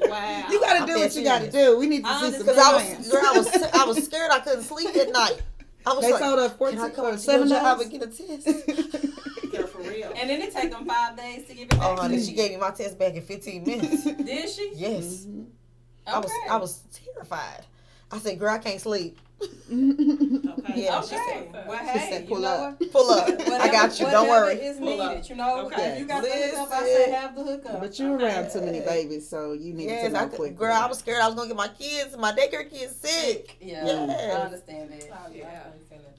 Speaker 1: Wow.
Speaker 3: You gotta
Speaker 4: I'm
Speaker 3: do what you gotta do. We need to
Speaker 1: I
Speaker 3: see some
Speaker 4: Because I was, girl, I was, I was scared. I couldn't sleep at night. I was
Speaker 3: They
Speaker 4: like,
Speaker 3: told her
Speaker 4: can
Speaker 3: 14
Speaker 4: I come
Speaker 3: or
Speaker 4: to
Speaker 3: seven
Speaker 4: your job
Speaker 3: days?
Speaker 4: and get a test?
Speaker 5: Girl, for real.
Speaker 1: And then it take them five days to give it back.
Speaker 4: Oh,
Speaker 1: to
Speaker 4: honey, she gave me my test back in 15 *laughs* minutes.
Speaker 1: Did she?
Speaker 4: Yes,
Speaker 3: Mhm.
Speaker 4: I was, I was terrified. I said, girl, I can't sleep.
Speaker 5: Okay.
Speaker 4: Yeah,
Speaker 1: Okay.
Speaker 4: she said-
Speaker 1: well,
Speaker 3: she
Speaker 1: hey,
Speaker 3: said,
Speaker 1: you
Speaker 3: pull
Speaker 1: know
Speaker 3: up.
Speaker 1: what?
Speaker 4: Pull up. *laughs* I got you. Don't
Speaker 1: whatever
Speaker 4: worry.
Speaker 1: is
Speaker 5: Pull up.
Speaker 1: needed, you know.
Speaker 5: Okay.
Speaker 1: If you got the hookup, I
Speaker 4: Listen.
Speaker 1: say have the hookup.
Speaker 3: But you around too many babies, so you need
Speaker 4: Yes,
Speaker 3: to know
Speaker 4: I
Speaker 3: quick.
Speaker 4: girl, I was scared I was gonna get my kids, my daycare kids sick.
Speaker 1: Yeah,
Speaker 4: Yes.
Speaker 1: I understand that.
Speaker 5: Oh, yeah.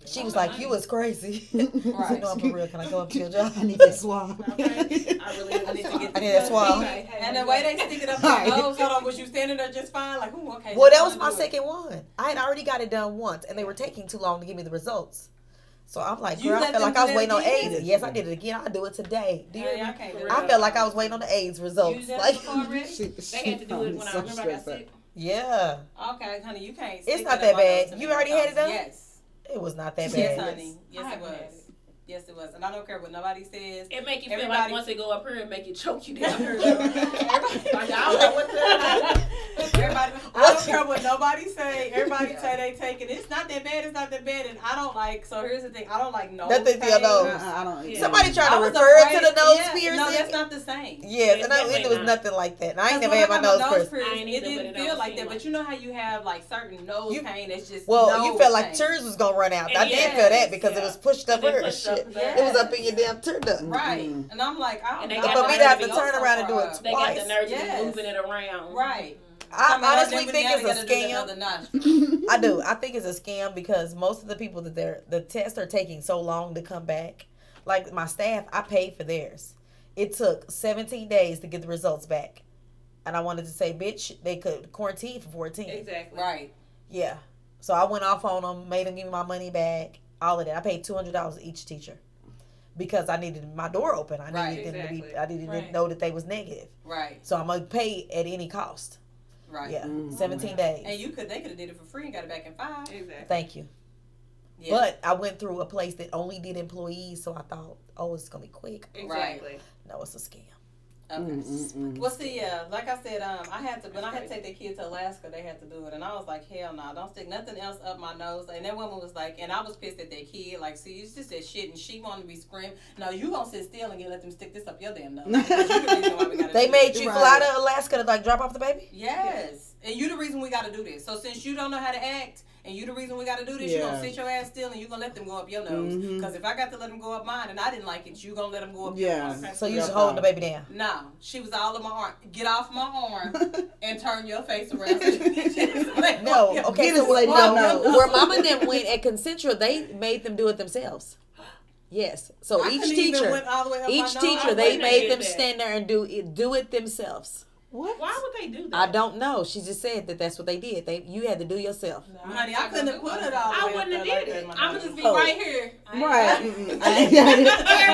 Speaker 4: She was like, "You was crazy." *laughs*
Speaker 1: Right.
Speaker 4: no, I'm for real. Can I go up to your job?
Speaker 3: I need that swab. *laughs*
Speaker 5: Okay. I really *laughs*
Speaker 1: I need to get
Speaker 4: I need that swab.
Speaker 5: Okay.
Speaker 1: And the
Speaker 5: hey,
Speaker 1: way they stick it up
Speaker 3: Right.
Speaker 1: your nose, hold on, was you standing there just fine? Like, ooh, okay.
Speaker 4: Well,
Speaker 1: just
Speaker 4: that was my
Speaker 1: do it.
Speaker 4: second one. I had already got it done once, and they were taking too long to give me the results. So I'm like, girl, I
Speaker 1: let
Speaker 4: felt like I was
Speaker 1: do that
Speaker 4: waiting on? AIDS. Yes, I did it again. I'll do it today. Do you
Speaker 1: Hey, I
Speaker 4: me?
Speaker 1: can't do
Speaker 5: For
Speaker 1: that.
Speaker 4: I felt like I was waiting on the AIDS results. Like,
Speaker 1: it before already?
Speaker 3: She-
Speaker 5: They had to do it when I
Speaker 3: so
Speaker 5: remember I got sick.
Speaker 4: yeah,
Speaker 1: Okay, honey, you can't.
Speaker 4: It's not that
Speaker 1: up my nose
Speaker 4: bad. You already had it done?
Speaker 1: Yes.
Speaker 4: It was not that
Speaker 1: Yes,
Speaker 4: bad.
Speaker 1: honey. Yes,
Speaker 5: I
Speaker 1: it
Speaker 5: haven't had
Speaker 1: was.
Speaker 5: It.
Speaker 1: Yes, it was. And I don't care what nobody says.
Speaker 5: It make you feel
Speaker 1: Everybody-
Speaker 5: like once they go up here, it make you choke you down. *laughs*
Speaker 1: Everybody, *laughs*
Speaker 5: like, I don't know what the.
Speaker 1: everybody, I don't care what nobody say. Everybody say they take it. It's not that bad. It's not that bad. And I don't like. So here's the thing. I don't like nose
Speaker 4: Nothing to your
Speaker 1: pain.
Speaker 4: nose.
Speaker 3: Uh-uh, I don't.
Speaker 5: Yeah.
Speaker 4: Somebody tried to refer
Speaker 1: afraid-
Speaker 4: to the nose
Speaker 1: yeah,
Speaker 4: piercing.
Speaker 1: No, that's not the same.
Speaker 4: yes, and I, it
Speaker 5: definitely
Speaker 4: was
Speaker 5: not.
Speaker 4: nothing like that. And I ain't
Speaker 1: Because
Speaker 4: never had my
Speaker 1: I
Speaker 4: nose pierced.
Speaker 1: pierced, it didn't
Speaker 5: it
Speaker 1: feel like that. But you know how you have like certain nose pain that's just
Speaker 4: Well, you felt like
Speaker 1: pain.
Speaker 4: yours was gonna run out. I did
Speaker 1: Yes,
Speaker 4: feel that because it was pushed up
Speaker 5: They
Speaker 4: her.
Speaker 5: Pushed up
Speaker 4: Shit.
Speaker 5: there.
Speaker 4: It was up in your damn turn duct.
Speaker 1: Right.
Speaker 3: Mhm.
Speaker 1: And I'm like, I don't
Speaker 5: And
Speaker 1: know.
Speaker 5: got
Speaker 4: for
Speaker 5: the
Speaker 4: me to have
Speaker 5: to
Speaker 4: to turn around and do it
Speaker 1: up.
Speaker 5: They got
Speaker 4: twice.
Speaker 5: the nerve to
Speaker 1: Yes.
Speaker 5: be moving it around.
Speaker 1: Right.
Speaker 4: I
Speaker 1: Come on,
Speaker 4: honestly
Speaker 1: then
Speaker 4: think it's a
Speaker 1: gotta do
Speaker 4: scam. *laughs* I do. I think it's a scam because most of the people that they're the tests are taking so long to come back. Like my staff, I paid for theirs. It took 17 days to get the results back. and I wanted to say, bitch, they could quarantine for 14.
Speaker 2: Exactly.
Speaker 1: Right.
Speaker 4: Yeah. So I went off on them, made them give me my money back, all of that. I paid two hundred dollars each teacher because I needed my door open. I needed
Speaker 1: Right.
Speaker 4: them to be. I needed to
Speaker 2: Right.
Speaker 4: know that they was negative.
Speaker 1: Right.
Speaker 4: So I'm gonna pay at any cost.
Speaker 1: Right.
Speaker 4: Yeah,
Speaker 3: Mm.
Speaker 4: seventeen days.
Speaker 1: And you could they could have did it for free and got it back in five.
Speaker 2: Exactly.
Speaker 4: Thank you.
Speaker 1: Yeah.
Speaker 4: But I went through a place that only did employees, so I thought, oh, it's gonna be quick.
Speaker 2: Exactly.
Speaker 4: No, it's a scam.
Speaker 1: Okay.
Speaker 3: Mm-mm-mm. Mm.
Speaker 1: Well, see, yeah, like I said, um, I had to when I had to take the kid to Alaska, they had to do it, and I was like, hell no, don't stick nothing else up my nose. And that woman was like, and I was pissed at that kid, like, see, you just said shit, and she wanted to be screaming. No, you gonna sit still and you let them stick this up your damn nose. The reason why we gotta *laughs*
Speaker 4: They made
Speaker 1: this.
Speaker 4: you
Speaker 3: Right.
Speaker 4: fly to Alaska to like drop off the baby.
Speaker 1: Yes, and you the reason we gotta do this. So since you don't know how to act. And you the reason we gotta do this. You
Speaker 3: Yeah.
Speaker 1: gonna sit your ass still, and you gonna let them go up your nose.
Speaker 3: Mm-hmm.
Speaker 1: Because if I got to let them go up mine, and I didn't like it, you gonna let them go up
Speaker 3: Yeah.
Speaker 1: yours.
Speaker 4: So you
Speaker 3: Yeah.
Speaker 4: just holding the baby down.
Speaker 1: No, she was all in my arm. Get off my arm *laughs* and turn your face around. *laughs* so you can just let
Speaker 4: No,
Speaker 1: go.
Speaker 4: okay.
Speaker 3: Get
Speaker 4: So
Speaker 3: his lady
Speaker 4: where,
Speaker 3: no
Speaker 4: where. Mama and them went at Concentra, they made them do it themselves. Yes. So
Speaker 1: I
Speaker 4: each teacher,
Speaker 1: went all the way up
Speaker 4: each teacher, they made them
Speaker 2: that.
Speaker 4: stand there and do it, do it themselves.
Speaker 3: What?
Speaker 2: Why would they do that?
Speaker 4: I don't know. She just said that that's what they did. They you had to do yourself.
Speaker 2: No,
Speaker 1: Honey, I
Speaker 2: I'm
Speaker 1: couldn't have put it all the
Speaker 2: I wouldn't have did it. I'm gonna just be
Speaker 4: Oh.
Speaker 2: right here. I
Speaker 3: Right. I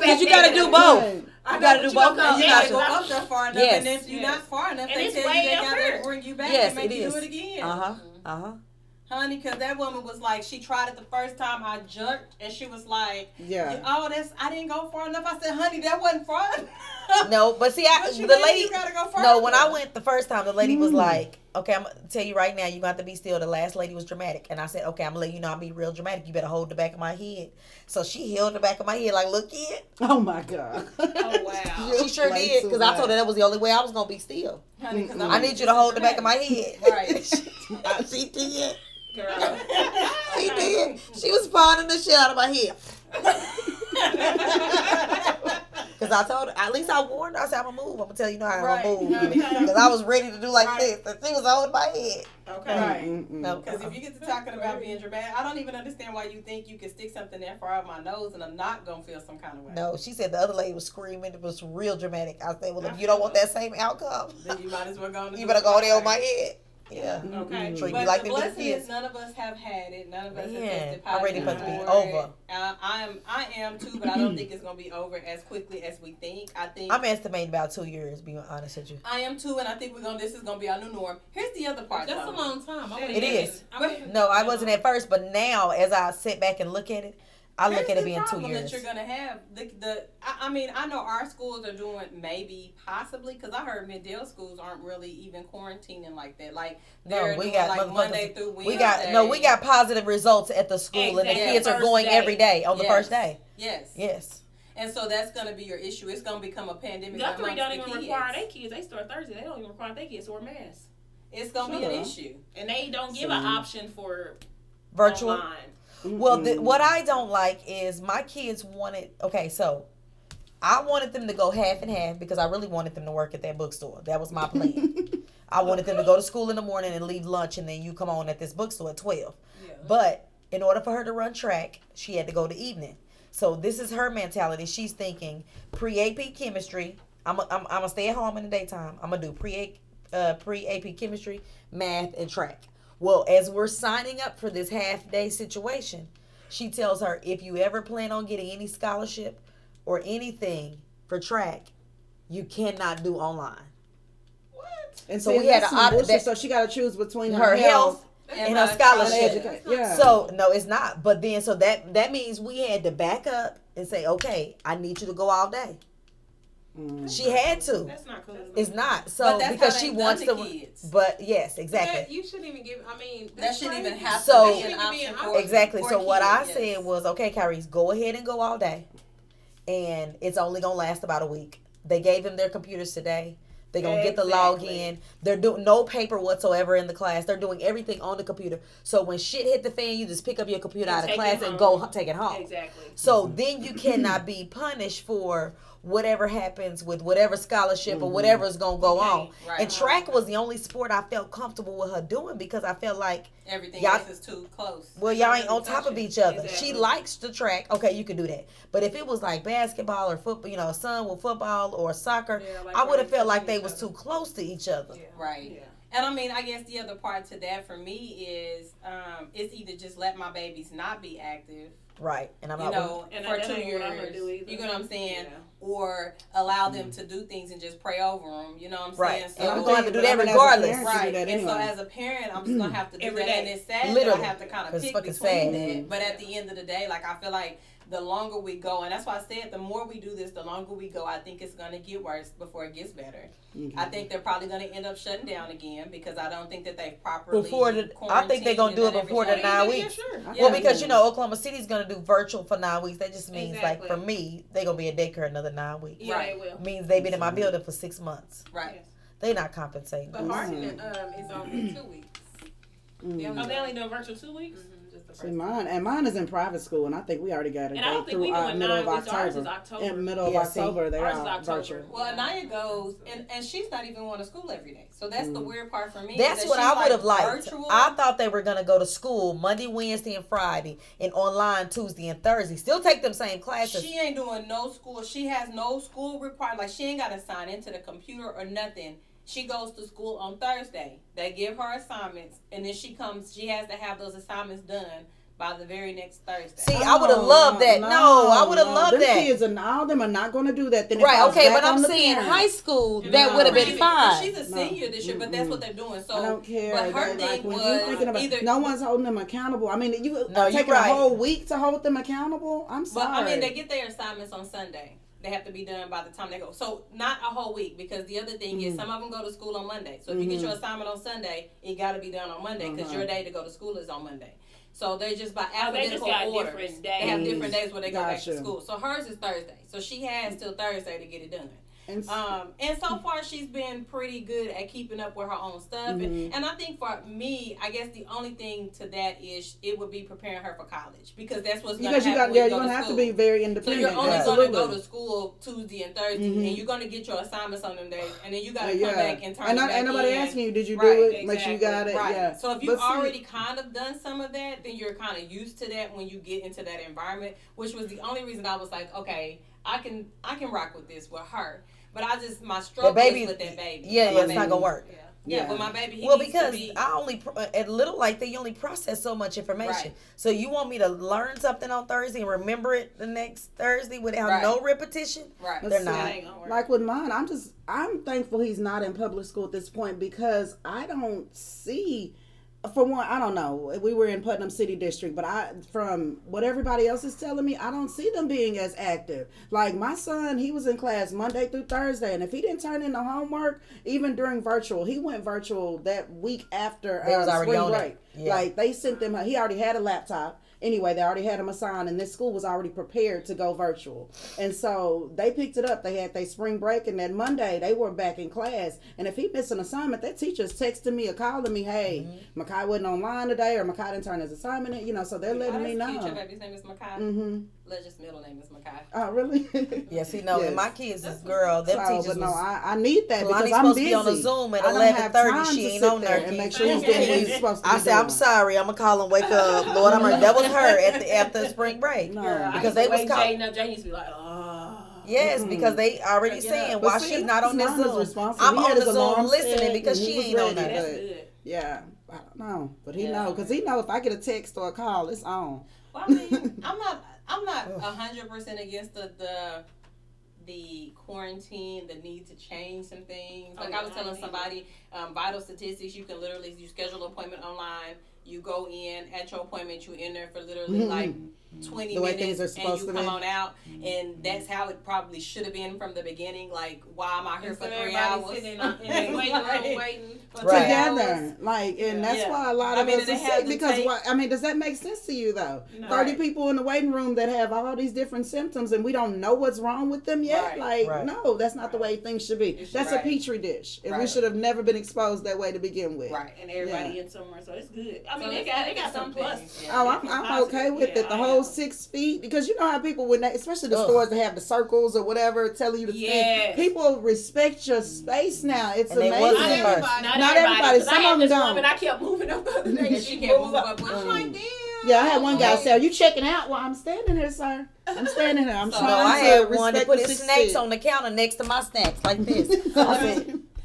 Speaker 4: Because *laughs* *laughs* you got to do both.
Speaker 2: I
Speaker 4: You gotta do both.
Speaker 2: you
Speaker 1: You
Speaker 4: You
Speaker 1: gotta go
Speaker 4: to-
Speaker 1: up there far enough,
Speaker 4: Yes.
Speaker 1: and if you're
Speaker 2: Yes.
Speaker 1: not far enough,
Speaker 2: And
Speaker 1: they
Speaker 2: it's
Speaker 1: tell you
Speaker 2: way
Speaker 1: they
Speaker 2: up
Speaker 1: gotta
Speaker 2: here.
Speaker 1: bring you back
Speaker 4: Yes,
Speaker 1: and make you
Speaker 4: is.
Speaker 1: do it again.
Speaker 4: Uh huh. Uh huh.
Speaker 1: Honey, because that woman was like, she tried it the first time I jerked, and she was like,
Speaker 3: Yeah.
Speaker 1: "Oh, that's I didn't go far enough." I said, "Honey, that wasn't far."
Speaker 4: No, but see, I
Speaker 1: What you
Speaker 4: the lady.
Speaker 1: you gotta go
Speaker 4: No, when I went the first time, the lady was
Speaker 3: Mm.
Speaker 4: like, "Okay, I'm gonna tell you right now, you got to be still." The last lady was dramatic, and I said, "Okay, I'm gonna let you know I'm be real dramatic. You better hold the back of my head." So she held the back of my head, like, "Look, kid."
Speaker 3: Oh my god. *laughs*
Speaker 2: Oh, wow.
Speaker 4: She sure
Speaker 3: Play
Speaker 4: did, because I told her that was the only way I was gonna be still.
Speaker 1: Honey. I'm-
Speaker 4: need you to hold the back of my head.
Speaker 1: Right.
Speaker 4: she, *laughs* she did.
Speaker 2: Girl. *laughs*
Speaker 4: She did. She was pawning the shit out of my head. Because *laughs* I told her, at least I warned her. I said, I'm going to move. I'm going to tell you know how I'm gonna move.
Speaker 1: Right.
Speaker 4: Because I was ready to do like
Speaker 1: Right.
Speaker 4: this. The thing was holding my head.
Speaker 1: Okay.
Speaker 2: Right.
Speaker 3: Mm-mm.
Speaker 4: No.
Speaker 1: Because if you get to talking about being dramatic, I don't even understand why you think you can stick something that far out of my nose and I'm not gonna feel some kind of way.
Speaker 4: No, she said the other lady was screaming. It was real dramatic. I said, well, if you don't want that same outcome,
Speaker 1: Then you might as well go. on and *laughs*
Speaker 4: you better
Speaker 1: it
Speaker 4: go there with
Speaker 1: way.
Speaker 4: my head. Yeah.
Speaker 2: Okay.
Speaker 4: Treat me
Speaker 1: But
Speaker 4: like
Speaker 1: the blessing is none of us have had it. None of us have
Speaker 4: Man,
Speaker 1: tested
Speaker 4: I'm ready
Speaker 1: positive
Speaker 4: for it to be over.
Speaker 1: it. Uh, I am. I am too, but I don't think it's gonna be over as quickly as we think. I think.
Speaker 4: I'm estimating about two years, being honest with you.
Speaker 1: I am too, and I think we're gonna. This is gonna be our new norm. Here's the other part.
Speaker 2: That's
Speaker 1: though.
Speaker 2: a long time. I
Speaker 1: It
Speaker 2: wouldn't
Speaker 4: is.
Speaker 2: even- I wouldn't-
Speaker 4: No, I wasn't at first, but now as I sit back and look at it, I look
Speaker 1: Here's
Speaker 4: at it
Speaker 1: the
Speaker 4: being two
Speaker 1: problem
Speaker 4: years.
Speaker 1: that you're gonna have. The, the I, I mean, I know our schools are doing maybe possibly because I heard Mid-Del schools aren't really even quarantining like that. Like
Speaker 4: No,
Speaker 1: they're
Speaker 4: we
Speaker 1: doing
Speaker 4: got
Speaker 1: like Monday through Wednesday.
Speaker 4: We got no, we got positive results at the school, and the
Speaker 2: Exactly.
Speaker 4: kids are going
Speaker 2: day.
Speaker 4: every day on the first day.
Speaker 1: yes,
Speaker 4: Yes.
Speaker 1: and so that's gonna be your issue. It's gonna become a pandemic.
Speaker 2: Guthrie don't even
Speaker 1: kids.
Speaker 2: require their kids. They start Thursday. They don't even require their kids to wear masks,
Speaker 1: It's gonna be an issue.
Speaker 2: and they don't give an option for
Speaker 4: Virtual.
Speaker 2: online.
Speaker 4: Well,
Speaker 3: Mm-mm.
Speaker 4: what I don't like is my kids wanted. Okay, so I wanted them to go half and half because I really wanted them to work at that bookstore. That was my plan. *laughs* I wanted them to go to school in the morning and leave lunch, and then you come on at this bookstore at twelve.
Speaker 2: Yeah.
Speaker 4: But in order for her to run track, she had to go to evening. So this is her mentality. She's thinking pre AP chemistry. I'm i I'm, I'm gonna stay at home in the daytime. I'm gonna do pre uh, pre AP chemistry, math, and track. Well, as we're signing up for this half day situation, she tells her if you ever plan on getting any scholarship or anything for track, you cannot do online. What?
Speaker 3: And
Speaker 4: So
Speaker 3: so
Speaker 4: we
Speaker 3: we
Speaker 4: had
Speaker 3: had
Speaker 4: to that-
Speaker 3: so she got to choose between
Speaker 4: Her health and her
Speaker 1: not
Speaker 4: scholarship.
Speaker 3: Yeah.
Speaker 4: So no, it's not. But then, so that that means we had to back up and say, okay, I need you to go all day.
Speaker 3: Mm.
Speaker 4: She had to.
Speaker 2: That's not cool.
Speaker 4: It's not
Speaker 1: But
Speaker 4: so
Speaker 1: that's
Speaker 4: because
Speaker 1: how
Speaker 4: she
Speaker 1: they've
Speaker 4: wants to.
Speaker 1: the kids.
Speaker 4: But yes,
Speaker 2: That,
Speaker 4: exactly,
Speaker 2: you shouldn't even give. I mean,
Speaker 1: That shouldn't even
Speaker 2: crazy.
Speaker 1: have
Speaker 4: So-
Speaker 1: be an
Speaker 2: Shouldn't even be
Speaker 1: option
Speaker 2: an
Speaker 1: for
Speaker 4: exactly.
Speaker 1: for
Speaker 4: So what I
Speaker 1: kids,
Speaker 4: said was, okay, Kyries, go ahead and go all day, and it's only gonna last about a week. They gave them their computers today. They're gonna get the
Speaker 2: Exactly.
Speaker 4: login. They're doing no paper whatsoever in the class. They're doing everything on the computer. So when shit hit the fan, you just pick up your computer
Speaker 2: And
Speaker 4: out of class and go h- take it home.
Speaker 2: Exactly.
Speaker 4: So then you cannot be punished for whatever happens with whatever scholarship
Speaker 3: Mm-hmm.
Speaker 4: or whatever is gonna go on.
Speaker 1: right.
Speaker 4: And track was the only sport I felt comfortable with her doing because I felt like,
Speaker 1: Everything
Speaker 4: Y'all-
Speaker 1: else is too close.
Speaker 4: well, y'all ain't on top of each other. She likes the track. Okay, you can do that. But if it was like basketball or football, you know, son with football or soccer,
Speaker 5: Yeah, like
Speaker 4: I would have felt like they was
Speaker 5: other.
Speaker 4: too close to each other.
Speaker 5: Yeah.
Speaker 1: Right.
Speaker 5: Yeah.
Speaker 1: And I mean, I guess the other part to that for me is um, it's either just let my babies not be active,
Speaker 4: Right. And I'm
Speaker 1: you
Speaker 4: not
Speaker 1: know,
Speaker 5: And
Speaker 1: for
Speaker 5: that
Speaker 1: two
Speaker 5: ain't what I'm gonna
Speaker 1: years.
Speaker 5: do either.
Speaker 1: You know what I'm saying?
Speaker 5: Yeah.
Speaker 1: Or allow them mm-hmm. to do things and just pray over them. You know what I'm
Speaker 4: Right.
Speaker 1: saying?
Speaker 4: And I'm gonna have to do that
Speaker 3: I mean, as a
Speaker 4: regardless.
Speaker 3: parent,
Speaker 1: Right,
Speaker 3: that
Speaker 1: and so as a parent, I'm just gonna mm-hmm. have to do
Speaker 5: Every
Speaker 1: that,
Speaker 5: day.
Speaker 1: and it's sad
Speaker 4: Literally.
Speaker 1: that I have to kind of pick
Speaker 4: fucking
Speaker 1: between
Speaker 4: sad.
Speaker 1: that. But at the end of the day, like I feel like the longer we go, and that's why I said the more we do this, the longer we go. I think it's gonna get worse before it gets better. Mm-hmm. I think they're probably gonna end up shutting down again because I don't think that they've properly.
Speaker 4: Before the- I think they're gonna do it before the
Speaker 1: everything.
Speaker 4: nine
Speaker 5: Yeah,
Speaker 4: weeks.
Speaker 5: sure.
Speaker 1: Yeah.
Speaker 4: Well, because you know Oklahoma City's gonna do virtual for nine weeks. That just means like for me, they're gonna be in daycare another nine weeks.
Speaker 5: Yeah,
Speaker 1: Right.
Speaker 5: they will.
Speaker 4: Means they've been in my building for six months.
Speaker 1: Right.
Speaker 5: Yes.
Speaker 4: They not compensating.
Speaker 2: But Hardin mm-hmm. um, is only two weeks. They
Speaker 5: Oh,
Speaker 2: only
Speaker 5: they only oh, doing virtual two weeks?
Speaker 2: Just the
Speaker 3: See,
Speaker 2: first
Speaker 3: mine and mine is in private school, and I think we already got it.
Speaker 5: And I don't think
Speaker 3: through
Speaker 5: we doing
Speaker 3: middle
Speaker 5: nine
Speaker 3: of
Speaker 5: weeks. Ours is
Speaker 3: October.
Speaker 5: October.
Speaker 3: In middle of
Speaker 4: Yeah, see,
Speaker 3: October, they're
Speaker 5: ours is October.
Speaker 3: virtual.
Speaker 1: Well, Anaya goes, and, and she's not even going to school every day. So that's the mm. weird part for me.
Speaker 4: That's
Speaker 1: that
Speaker 4: what I would have
Speaker 1: like,
Speaker 4: liked.
Speaker 1: Virtual.
Speaker 4: I thought they were gonna go to school Monday, Wednesday, and Friday, and online Tuesday and Thursday. Still take them same classes.
Speaker 1: She ain't doing no school. She has no school required. Like she ain't got to sign into the computer or nothing. She goes to school on Thursday. They give her assignments, and then she comes. She has to have those assignments done by the very next Thursday.
Speaker 4: See, I would have oh, loved that. No, I would have
Speaker 3: no,
Speaker 4: loved
Speaker 3: them
Speaker 4: that.
Speaker 3: Kids and all of them are not going to do that. Then
Speaker 4: Right, okay, but I'm saying
Speaker 3: parent.
Speaker 4: high school,
Speaker 1: You
Speaker 4: that would have been
Speaker 1: she's-
Speaker 4: fine.
Speaker 1: She's a
Speaker 3: No.
Speaker 1: senior this year, but that's what they're doing. So
Speaker 3: I don't care.
Speaker 1: But her thing
Speaker 3: like,
Speaker 1: was
Speaker 3: thinking about,
Speaker 1: either
Speaker 3: no one's holding them accountable. I mean, you
Speaker 4: No, uh,
Speaker 3: taking
Speaker 4: right.
Speaker 3: a whole week to hold them accountable. I'm sorry.
Speaker 1: But
Speaker 3: sorry.
Speaker 1: I mean, they get their assignments on Sunday. They have to be done by the time they go. So not a whole week because the other thing
Speaker 3: Mm-hmm.
Speaker 1: is some of them go to school on Monday. So if you get your assignment on Sunday, it got to be done on Monday because
Speaker 3: Uh-huh.
Speaker 1: your day to go to school is on Monday. So they're just by
Speaker 5: Oh, they
Speaker 1: alphabetical
Speaker 5: got
Speaker 1: orders.
Speaker 5: different
Speaker 1: They have different days where they go back to school. So hers is Thursday. So she has till Thursday to get it done.
Speaker 3: And
Speaker 1: Um, and so far she's been pretty good at keeping up with her own stuff.
Speaker 3: Mm-hmm.
Speaker 1: And, and I think for me, I guess the only thing to that is it would be preparing her for college because that's what's
Speaker 3: because you got yeah,
Speaker 1: you
Speaker 3: you're gonna
Speaker 1: to
Speaker 3: have to be very independent.
Speaker 1: So you're only
Speaker 3: Absolutely.
Speaker 1: to go to school Tuesday and Thursday,
Speaker 3: Mhm.
Speaker 1: and you're going to get your assignments on them days, and then you got
Speaker 3: Uh,
Speaker 1: to come
Speaker 3: yeah.
Speaker 1: back and turn
Speaker 3: and not, ain't nobody
Speaker 1: in.
Speaker 3: asking you, did you
Speaker 1: Right,
Speaker 3: do it? Make sure you got it.
Speaker 1: Right.
Speaker 3: Yeah.
Speaker 1: So if you've
Speaker 3: see-
Speaker 1: already kind of done some of that, then you're kind of used to that when you get into that environment, which was the only reason I was like, okay, I can I can rock with this with her. But I just my struggle
Speaker 4: baby-
Speaker 1: is with that baby.
Speaker 4: Yeah, yeah, it's
Speaker 1: baby-
Speaker 4: not gonna work.
Speaker 1: Yeah,
Speaker 3: Yeah.
Speaker 1: but my baby. He
Speaker 4: Well,
Speaker 1: needs
Speaker 4: because
Speaker 1: to be,
Speaker 4: I only pro- uh, at Little Light they only process so much information.
Speaker 1: Right.
Speaker 4: So you want me to learn something on Thursday and remember it the next Thursday without
Speaker 1: Right.
Speaker 4: no repetition?
Speaker 1: right.
Speaker 4: They're
Speaker 3: see,
Speaker 4: not.
Speaker 5: That ain't gonna work.
Speaker 3: Like with mine, I'm just I'm thankful he's not in public school at this point because I don't see for one, I don't know. We were in Putnam City District, but I from what everybody else is telling me, I don't see them being as active. Like my son, he was in class Monday through Thursday, and if he didn't turn in the homework, even during virtual, he went virtual that week after
Speaker 4: They was
Speaker 3: uh,
Speaker 4: already
Speaker 3: spring break.
Speaker 4: Yeah.
Speaker 3: Like they sent them, he already had a laptop. Anyway, they already had him assigned, and this school was already prepared to go virtual. And so they picked it up. They had their spring break, and that Monday they were back in class. And if he missed an assignment, that teacher's texting me or calling me, "Hey,
Speaker 4: Mm-hmm.
Speaker 3: Makai wasn't online today, or Makai didn't turn his assignment in." You know, so they're letting me
Speaker 1: that's cute. Your
Speaker 3: know.
Speaker 1: baby's name is Makai.
Speaker 3: Mm-hmm.
Speaker 1: Legends' middle name is Makai.
Speaker 3: Oh, really? *laughs*
Speaker 4: Yeah, see, no,
Speaker 3: Yes.
Speaker 4: and my kids is girl. Them
Speaker 3: So,
Speaker 4: teachers
Speaker 3: but no,
Speaker 4: was.
Speaker 3: I, I need that
Speaker 4: Kalani's
Speaker 3: because I'm
Speaker 4: supposed to
Speaker 3: busy.
Speaker 4: be on a Zoom at
Speaker 3: I don't have
Speaker 4: 11:30.
Speaker 3: time
Speaker 4: She ain't on
Speaker 3: there
Speaker 4: there.
Speaker 3: and make sure he's doing what he's supposed to
Speaker 4: I
Speaker 3: be
Speaker 4: said, I'm sorry. *laughs* I'm gonna call him. wake up. Lord, I'm that was her at the after spring break.
Speaker 3: No.
Speaker 5: Girl,
Speaker 4: Because
Speaker 5: used
Speaker 4: they was
Speaker 5: wake
Speaker 4: call-
Speaker 5: Jaden up. Jaden used to be like, oh.
Speaker 4: Yes, because they already
Speaker 5: Yeah.
Speaker 4: saying why
Speaker 3: see,
Speaker 4: she's not on this Zoom. I'm on the
Speaker 3: his
Speaker 4: Zoom
Speaker 3: alarm
Speaker 4: listening because she ain't on that.
Speaker 5: Good.
Speaker 3: Yeah, I don't know, but he
Speaker 1: Yeah.
Speaker 3: know because he know if I get a text or a call, it's on.
Speaker 1: Well, I mean, I'm not. I'm not a hundred percent against the, the the quarantine, the need to change some things.
Speaker 5: Oh,
Speaker 1: Like
Speaker 5: yeah,
Speaker 1: I was telling
Speaker 5: ain't
Speaker 1: somebody, um, vital statistics. You can literally you schedule an appointment online. You go in at your appointment. You in there for literally like twenty
Speaker 3: The way
Speaker 1: minutes,
Speaker 3: things are
Speaker 1: and you
Speaker 3: to
Speaker 1: come
Speaker 3: be.
Speaker 1: on out. And that's how it probably should have been from the beginning. Like, why am I here for
Speaker 5: Instead of
Speaker 1: three hours?
Speaker 5: sitting in, *laughs* a- in the waiting room waiting.
Speaker 1: For
Speaker 4: Right.
Speaker 1: two hours.
Speaker 3: Together, like, and that's
Speaker 1: Yeah.
Speaker 3: why a lot
Speaker 1: I
Speaker 3: of
Speaker 1: mean,
Speaker 3: us are sick because
Speaker 1: take-
Speaker 3: why? I mean, does that make sense to you though?
Speaker 5: No.
Speaker 3: Thirty
Speaker 1: Right.
Speaker 3: people in the waiting room that have all these different symptoms, and we don't know what's wrong with them yet.
Speaker 1: Right.
Speaker 3: Like,
Speaker 4: Right.
Speaker 3: no, that's not the way things should be.
Speaker 1: It's
Speaker 3: That's
Speaker 1: right.
Speaker 3: a petri dish, and we should have never been exposed that way to begin with.
Speaker 1: Right.
Speaker 5: And everybody in somewhere, so it's good. I mean,
Speaker 1: So
Speaker 5: they
Speaker 1: it's-
Speaker 5: got they got some plus.
Speaker 3: Oh, I'm, I'm okay with it. The whole
Speaker 5: am.
Speaker 3: six feet, because you know how people when they, especially the
Speaker 4: Ugh.
Speaker 3: stores that have the circles or whatever, telling you to
Speaker 5: Yes.
Speaker 3: stand. People respect your space now. It's
Speaker 4: And
Speaker 3: amazing.
Speaker 4: wasn't
Speaker 5: Not everybody. Not,
Speaker 3: Not
Speaker 5: everybody.
Speaker 3: everybody.
Speaker 5: 'cause
Speaker 3: Some
Speaker 5: I had
Speaker 3: of them
Speaker 5: this
Speaker 3: don't.
Speaker 5: woman, I kept moving up the other day.
Speaker 1: And
Speaker 5: She
Speaker 1: she kept moving
Speaker 5: up.
Speaker 1: up.
Speaker 5: I'm like, mm. damn.
Speaker 3: Yeah, I had one guy say, "Are you checking out while I'm standing here, sir? I'm standing here. I'm
Speaker 1: So,
Speaker 3: trying
Speaker 4: No, I
Speaker 3: to
Speaker 4: had
Speaker 3: respect
Speaker 4: one to put his
Speaker 3: six
Speaker 4: snacks
Speaker 3: feet."
Speaker 4: on the counter next to my snacks like this. *laughs*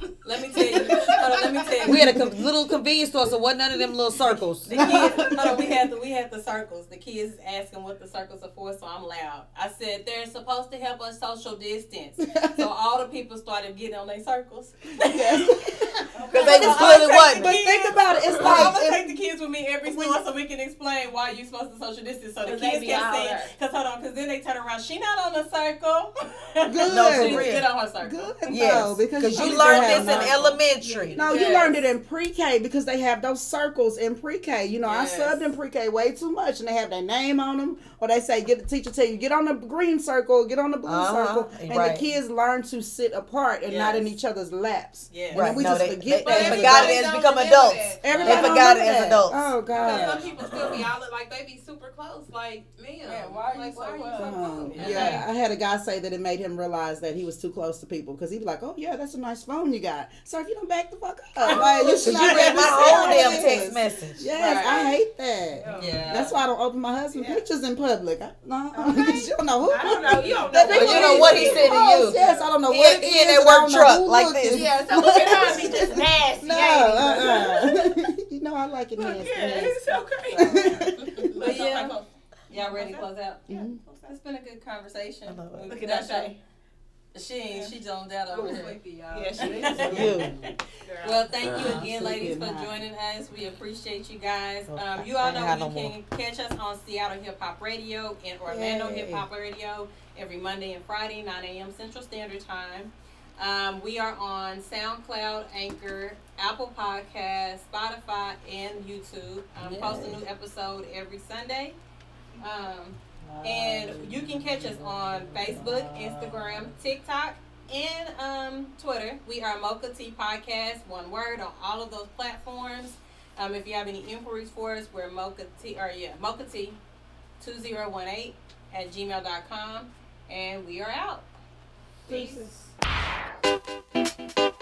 Speaker 4: I said,
Speaker 1: Let me tell you. Hold on, let me tell you.
Speaker 4: we had a com- little convenience store, so wasn't none of them little circles.
Speaker 1: The kids, hold on, we had the we had the circles. The kids asking what the circles are for, so I'm loud. I said they're supposed to help us social distance. *laughs* so all the people started getting on their circles.
Speaker 4: Because *laughs* they was clearly wasn't.
Speaker 3: But think about it. It's like
Speaker 1: I'm
Speaker 3: gonna
Speaker 1: take the kids with me every store so we can explain why you're supposed to social distance. So the kids
Speaker 5: be
Speaker 1: kept
Speaker 5: out
Speaker 1: saying, "Cause hold on, cause then they turn around. She not on the circle.
Speaker 3: Good. *laughs*
Speaker 4: No, for
Speaker 1: She
Speaker 4: real.
Speaker 1: get on her circle.
Speaker 3: good.
Speaker 4: Yes,
Speaker 3: No, because
Speaker 4: because
Speaker 3: you
Speaker 4: you
Speaker 3: used
Speaker 4: learned
Speaker 3: have
Speaker 4: this in elementary.
Speaker 3: No, you learned it in pre-K because they have those circles in pre-K. You know,
Speaker 1: Yes.
Speaker 3: I subbed in pre-K way too much, and they have their name on them, or they say, "Get the teacher tell you get on the green circle, get on the blue
Speaker 4: Uh-huh,
Speaker 3: circle," and
Speaker 4: right.
Speaker 3: the kids learn to sit apart and not in each other's laps. Yeah,
Speaker 4: Right,
Speaker 3: we
Speaker 4: no,
Speaker 3: just
Speaker 4: they-
Speaker 3: forget
Speaker 4: they-
Speaker 3: that.
Speaker 4: they
Speaker 5: But
Speaker 4: forgot it as become adults.
Speaker 5: that.
Speaker 3: Everybody
Speaker 4: They forgot it as
Speaker 3: that.
Speaker 4: adults.
Speaker 3: Oh
Speaker 2: Because some people still be out like they be super close. Like, man,
Speaker 1: Man, why are you
Speaker 2: like,
Speaker 1: so
Speaker 2: why are you
Speaker 1: close?
Speaker 2: so
Speaker 3: Oh,
Speaker 2: close?
Speaker 3: yeah, I had a guy say that it made him realize that he was too close to people because he'd be like, "Oh yeah, that's a nice phone you got." So if you don't back the fuck up, like, you should
Speaker 4: Because you
Speaker 3: not
Speaker 4: read my whole damn
Speaker 3: this.
Speaker 4: text message.
Speaker 3: Yes, I hate that.
Speaker 1: Yeah.
Speaker 3: That's why I don't open my husband's
Speaker 1: Yeah.
Speaker 3: pictures in public. I, no, *laughs* because you don't know who.
Speaker 5: I don't know. You don't *laughs* know.
Speaker 4: But you know what he said to you.
Speaker 3: Yes, I don't know
Speaker 4: He-
Speaker 3: what it
Speaker 4: he in that work truck like this.
Speaker 5: Yeah, so *laughs* look at her be just nasty.
Speaker 3: No, uh-uh. you know I like it nasty.
Speaker 5: yeah, it's okay.
Speaker 1: But yeah, y'all ready to close out?
Speaker 3: Mhm.
Speaker 1: It's been a good conversation.
Speaker 4: I love it.
Speaker 5: Look at that Shay.
Speaker 1: She ain't, she zoned out over here.
Speaker 2: sleepy, y'all.
Speaker 5: Yeah, she *laughs*
Speaker 4: You.
Speaker 1: Well, thank you again,
Speaker 3: so
Speaker 1: ladies, for
Speaker 3: night.
Speaker 1: joining us. We appreciate you guys.
Speaker 4: Oh,
Speaker 1: Um, you all know
Speaker 4: had
Speaker 1: you can catch us on Seattle Hip Hop Radio and Orlando Hip Hop Radio every Monday and Friday, 9 a.m. Central Standard Time. Um, we are on SoundCloud, Anchor, Apple Podcasts, Spotify, and YouTube. Um, post a new episode every Sunday. Um, and you can catch us on Facebook, Instagram, TikTok, and um, Twitter. We are Mocha Tea Podcast, one word on all of those platforms. Um, if you have any inquiries for us, we're Mocha Tea, or yeah, Mocha T 2018 at gmail.com. And we are out. Peace.
Speaker 3: Deuces.